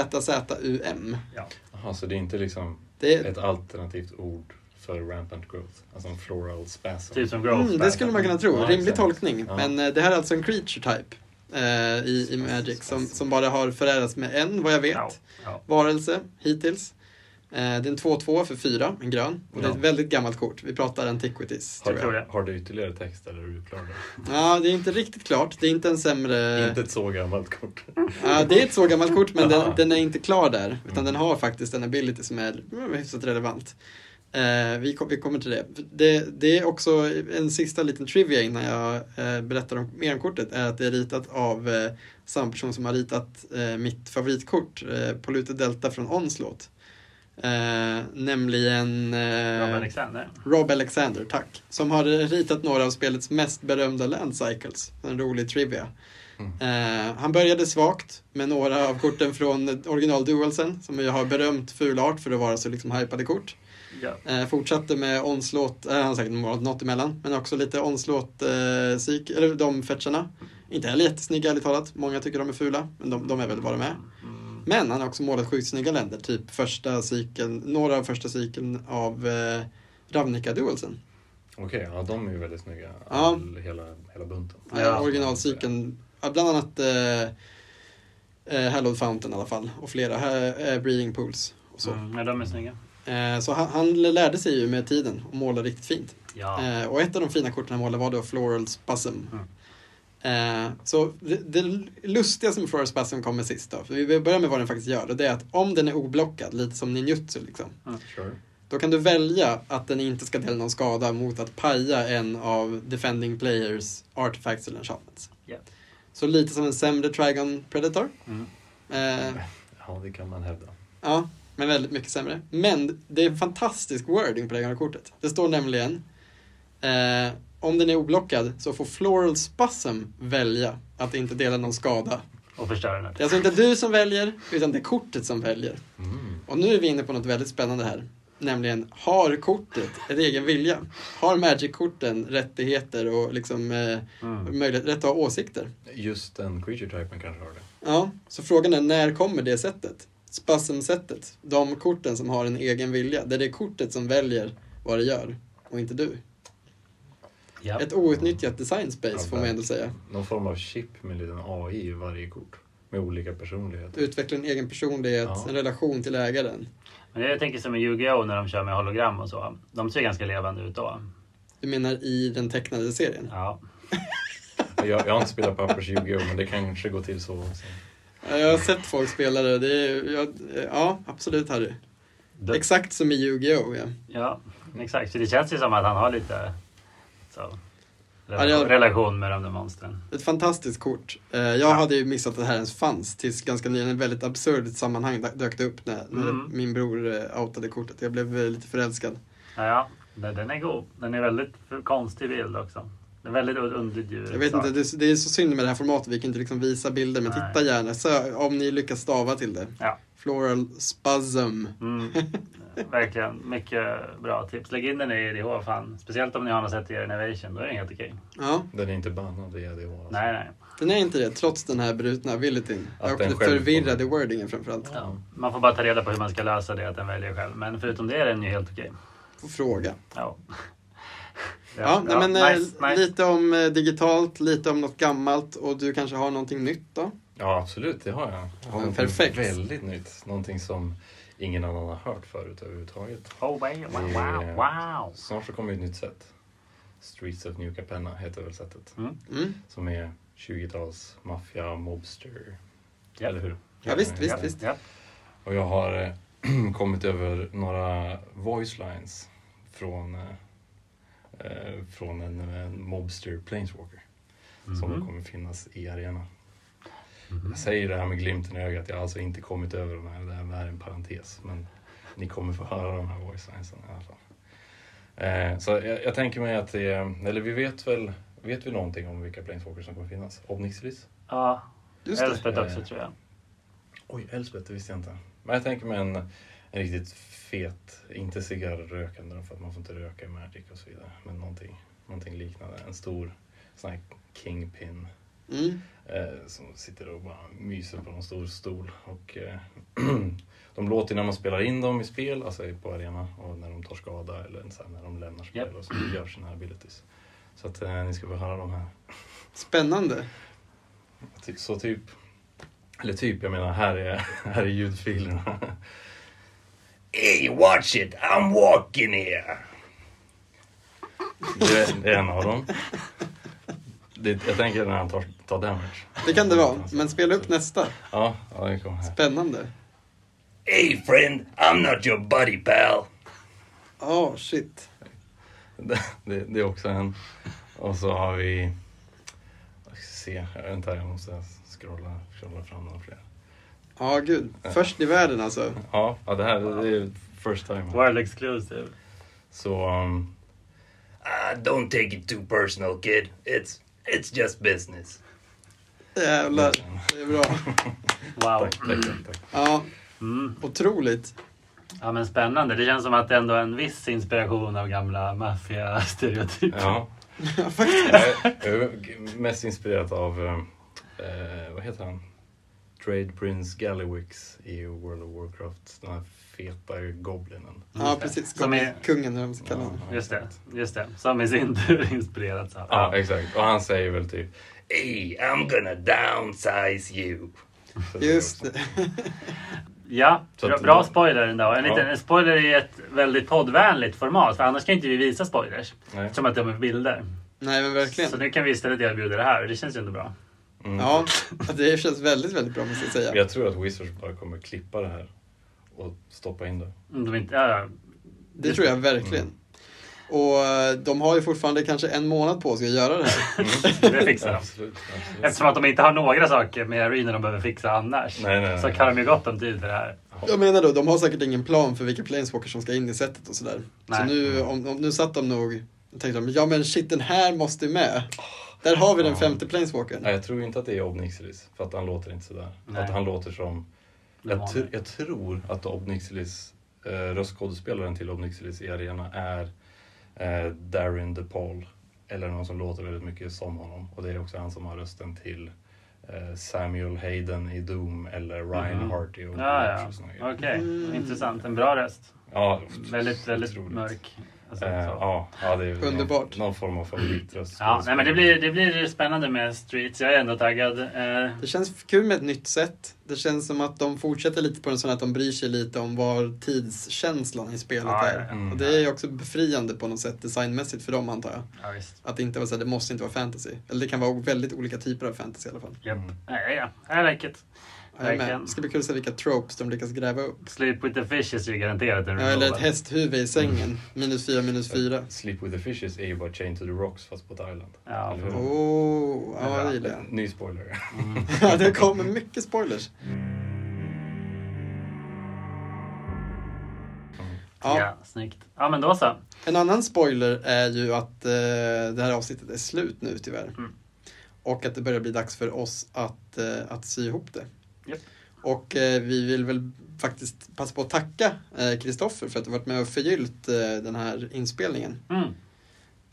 S-P-U-Z-Z-U-M. Ja. Jaha, så det är inte liksom Det är, ett alternativt ord för rampant growth? Alltså en floral spasm? Typ som growth. Mm, det skulle man kunna tro. Ja, Rimlig exakt. tolkning. Ja. Men eh, det här är alltså en creature type eh, i, i Magic som, som bara har förärats med en, vad jag vet, Ja, ja. varelse hittills. Eh, det är en 2-2 för 4, en grön. Och det är ett väldigt gammalt kort. Vi pratar Antiquities, Har, tror jag. har du ytterligare text eller är du klar där? Ja, det är inte riktigt klart. Det är inte en sämre... Inte ett så gammalt kort. Ja, det är ett så gammalt kort, men den, den är inte klar där. Utan Mm. den har faktiskt en ability som är hyfsat relevant. Eh, vi, kom, vi kommer till det. det. Det är också en sista liten trivia innan jag eh, berättar om, mer om kortet. är att det är ritat av eh, samma person som har ritat eh, mitt favoritkort, eh, Polluted Delta från Onslaught. Eh, nämligen eh, Rob Alexander. Rob Alexander, tack. Som har ritat några av spelets mest berömda land cycles. En rolig trivia. Mm. Eh, han började svagt med några av korten från original Dualsen som ju har berömt ful art för att vara så liksom hypade kort. Ja. Eh, fortsatte med Onslaught, eh, han har säkert något emellan, men också lite Onslaught, eh, psyk, eller de fetcherna. Inte heller jättesnygga ärligt talat, många tycker de är fula, men de, de är väl vad de är. Mm. Men han har också målat sjukt snygga länder, typ första cykeln, några av första cykeln av eh, Ravnica Dualsen. Okej, ja de är ju väldigt snygga. Ja. All, hela, hela bunten. Ja, originalcykeln, bland annat eh, eh, Hallowed Fountain i alla fall, och flera eh, eh, breeding pools. Och så Mm, ja, de är snygga. eh, så han, han lärde sig ju med tiden att måla riktigt fint. Ja. Eh, och ett av de fina korten han målade var då Floral Spasm. Mm. Eh, så det, det lustiga som Floral Spasm kommer sist då, för vi börjar med vad den faktiskt gör, och det är att om den är oblockad, lite som ninjutsu liksom, Sure. då kan du välja att den inte ska dela någon skada mot att paja en av defending players artifacts eller enchantments. Ja. Så lite som en sämre Trigon Predator. Mm. Eh, Ja, det kan man hävda. ja, men väldigt mycket sämre. Men det är en fantastisk wording på det gamla kortet. Det står nämligen eh, om den är oblockad så får Floral Spasm välja att inte dela någon skada. Och förstöra den. Det är alltså inte du som väljer, utan det är kortet som väljer. Mm. Och nu är vi inne på något väldigt spännande här. Nämligen, har kortet en egen vilja? Har Magic-korten rättigheter och liksom eh, Mm. möjlighet, rätt att ha åsikter? Just den creature typen kanske har det. Ja, så frågan är när kommer det sättet? Spasm-sättet. De korten som har en egen vilja. Där det är kortet som väljer vad det gör och inte du. Ja. Ett outnyttjat design space Ja, får man ändå säga. Någon form av chip med en liten AI i varje kort. Med olika personligheter. Utveckla en egen personlighet, Ja. en relation till ägaren. Men jag tänker som i Yu-Gi-Oh när de kör med hologram och så. De ser ganska levande ut då. Du menar i den tecknade serien? Ja. Jag, jag har inte spelat Pappers Yu-Gi-Oh men det kanske går till så. också. Ja, Jag har sett folk spela det. det är, jag, ja, absolut Harry. Det- Exakt som i Yu-Gi-Oh! Ja. Ja, exakt. Så det känns ju som att han har lite Ja, jag- relation med de där monstren. Ett fantastiskt kort. Eh, Jag hade ju missat att det här ens fanns tills ganska nyligen. En väldigt absurd sammanhang dö- dök det upp när, när Mm. min bror eh, outade kortet. Jag blev eh, lite förälskad. Ja, ja. Den är god. Den är väldigt konstig bild också. Det är väldigt underdjur. Jag vet inte, det är, det är så synd med det här formatet. Vi kan inte liksom visa bilder, men Nej. titta gärna. Så, om ni lyckas stava till det. Ja. Floral Spasm. Mm, verkligen. Mycket bra tips. Lägg in den i EDH fan. Speciellt om ni har något sätt i er Innovation. Då är den helt okej. Ja, Den är inte bannad i EDH. Alltså. Nej, nej. den är inte det, trots den här brutna abilityn. Att Och den förvirrade kommer. wordingen framförallt. Ja. Man får bara ta reda på hur man ska lösa det, att den väljer själv. Men förutom det är den ju helt okej. Får fråga. Ja. Ja, nej, men eh, nice, nice. lite om eh, digitalt, lite om något gammalt och du kanske har någonting nytt då? Ja, absolut, det har jag. jag har något perfekt. Väldigt nytt. Någonting som ingen annan har hört förut överhuvudtaget. Oh, wow, wow, wow. Snart så kommer ett nytt sätt. Streets of New Capenna heter väl sättet. Mm. Mm. Som är 20-tals maffia, mobster. Ja. Eller hur? Ja, visst, visst, Ja, visst. ja. Och jag har eh, kommit över några voice lines från, eh, eh, från en, en mobster planeswalker. Som Mhm. kommer finnas i arenan. Jag säger det här med glimten i ögat, jag har alltså inte kommit över de här, det här är en parentes. Men ni kommer få höra de här voice linesen i alla fall. Eh, så jag, jag tänker mig att det eller vi vet väl, vet vi någonting om vilka planeswalkers som kommer finnas? Obnixilis? Ja, Just det. Elspeth också Eh, tror jag. Oj, Elspeth, det visste jag inte. Men jag tänker mig en, en riktigt fet, inte cigarrrökande för att man får inte röka i Magic och så vidare. Men någonting, någonting liknande. En stor sån här kingpin Mm. Eh, som sitter och bara myser på någon stor stol. Och, eh, de låter när man spelar in dem i spel, alltså på arena, och när de tar skada eller så här, när de lämnar spel Japp. och så gör sina abilities. Så att eh, ni ska få höra de här. Spännande. Så typ, eller typ, jag menar här är, här är ljudfilerna. Hey watch it, I'm walking here! Det är, det är en av dem. Det, jag tänker när han tar, tar damage. Det kan det vara, men spela upp nästa. Ja, ja det kommer här. Spännande. Hey friend, I'm not your buddy pal. Åh, shit. Det, det, det är också en. Och så har vi... Jag ska se, vänta jag måste scrolla, scrolla fram några fler. Ja, gud. Först i världen alltså. Ja, ja det här det är first time. World exclusive. Så... Um, uh, don't take it too personal kid. It's, it's just business. Jävlar, det är bra. Wow. Tack, tack, tack. Ja, Mm. otroligt. Ja men spännande. Det känns som att det ändå är en viss inspiration av gamla maffia-stereotyper. Ja. Ja, faktiskt. Jag är- jag är mest inspirerad av, eh, vad heter han? Trade Prince Gallywix i World of Warcraft. Den här feta goblinen. Ja, precis. Som är, Kungen, eller vad man ska kalla honom. just det, just det. Som i sin tur inspirerats av. Ja, exakt. Och han säger väl typ Hey, I'm gonna downsize you. Det är Just det. Ja, bra, spoiler ändå. En, Ja. liten, en spoiler i ett väldigt poddvänligt format. För annars kan inte vi visa spoilers. Nej. Som att de är bilder. Nej, men verkligen. Så nu kan vi istället erbjuda det här och det känns ju ändå bra. Mm. Ja, det känns väldigt, väldigt bra måste jag säga. Jag tror att Wizards bara kommer klippa det här och stoppa in det. De inte, ja, ja. Det tror jag verkligen. Och eh, de har ju fortfarande kanske en månad på sig att göra det här. Det fixar de. Absolut, absolut. Eftersom att de inte har några saker med Arena de behöver fixa annars. Nej, nej, nej. Så kan de ju gott om tid för det här. Jag menar då, de har säkert ingen plan för vilka planeswalkers som ska in i setet och sådär. Så Nej. nu, om, om, nu satt de nog och tänkte de, ja men shit den här måste ju med. Där har vi den femte planeswalkern. Nej, jag tror inte att det är Obnixilis, för att han låter inte sådär. Nej. Att han låter som... Jag, tr- jag tror att Obnixilis, eh, röstskådespelaren till Obnixilis i arena är eh, Darin DePaul. Eller någon som låter väldigt mycket som honom. Och det är också han som har rösten till eh, Samuel Hayden i Doom eller Ryan. Hart i Overwatch Ja, och såna ja. Okej, Mm. intressant. En bra röst. Ja, Väldigt, väldigt otroligt. mörk. Alltså, Eh, ja, ja, det är Underbart. Någon, någon form av favoritröst. Ja, nej, men det blir, det blir spännande med Streets. Jag är ändå taggad. Eh, Det känns kul med ett nytt sätt. Det känns som att de fortsätter lite på den sån att de bryr sig lite om var tidskänslan i spelet Ja, är. ja. Mm. Och det är också befriande på något sätt designmässigt för dem antar jag. ja, visst. Att det inte vara så här, det måste inte vara fantasy. Eller det kan vara väldigt olika typer av fantasy i alla fall. Japp. Mm. Ja, ja, ja. I like it. Verkligen. Det ska bli kul att se vilka tropes de lyckas gräva upp. Sleep with the fishes är ju garanterat en Ja, eller ett hästhuvud i sängen. Minus fyra, minus fyra. Sleep with the Fishes är ju bara Chain to the Rocks fast på ett island. Ja, Eller hur? Oh, ja det gillar jag. Ny spoiler. Mm. Ja, det kommer mycket spoilers. Ja. Ja, snyggt. Ja, men då så. en annan spoiler är ju att eh, det här avsnittet är slut nu tyvärr. Mm. Och att det börjar bli dags för oss att, eh, att sy ihop det. Och eh, vi vill väl faktiskt passa på att tacka eh, Kristoffer för att du varit med och förgyllt eh, den här inspelningen. Mm.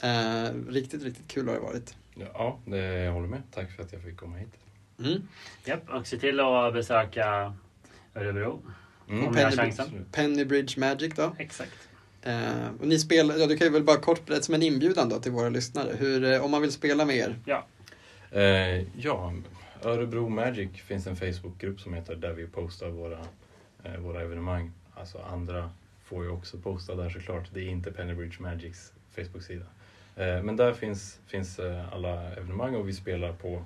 Eh, riktigt, riktigt kul har det varit. Ja, det, jag håller med. Tack för att jag fick komma hit. Mm. Japp, och se till att besöka Örebro. Mm. Om Penny- chansen. Pennybridge Magic då. Exakt. Eh, och ni spelar, ja, du kan ju väl bara kort berätta som en inbjudan då till våra lyssnare. Hur, om man vill spela med er. Eh, ja, Örebro Magic finns en Facebookgrupp som heter där vi postar våra, eh, våra evenemang. Alltså andra får ju också posta där såklart. Det är inte Pennybridge Magics Facebook-sida. Eh, men där finns, finns eh, alla evenemang och vi spelar på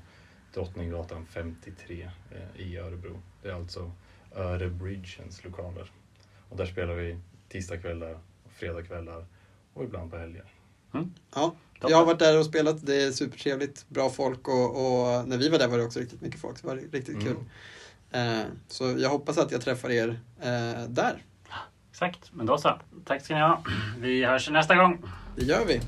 Drottninggatan 53 eh, i Örebro. Det är alltså Örebridgens lokaler. Och där spelar vi tisdagskvällar, fredagskvällar och ibland på helger. Ja, Toppen. jag har varit där och spelat. Det är supertrevligt. Bra folk och, och när vi var där var det också riktigt mycket folk. Det var riktigt Mm. kul. Eh, så jag hoppas att jag träffar er eh, där. Exakt, men då så. Tack ska ni ha. Vi hörs nästa gång. Det gör vi.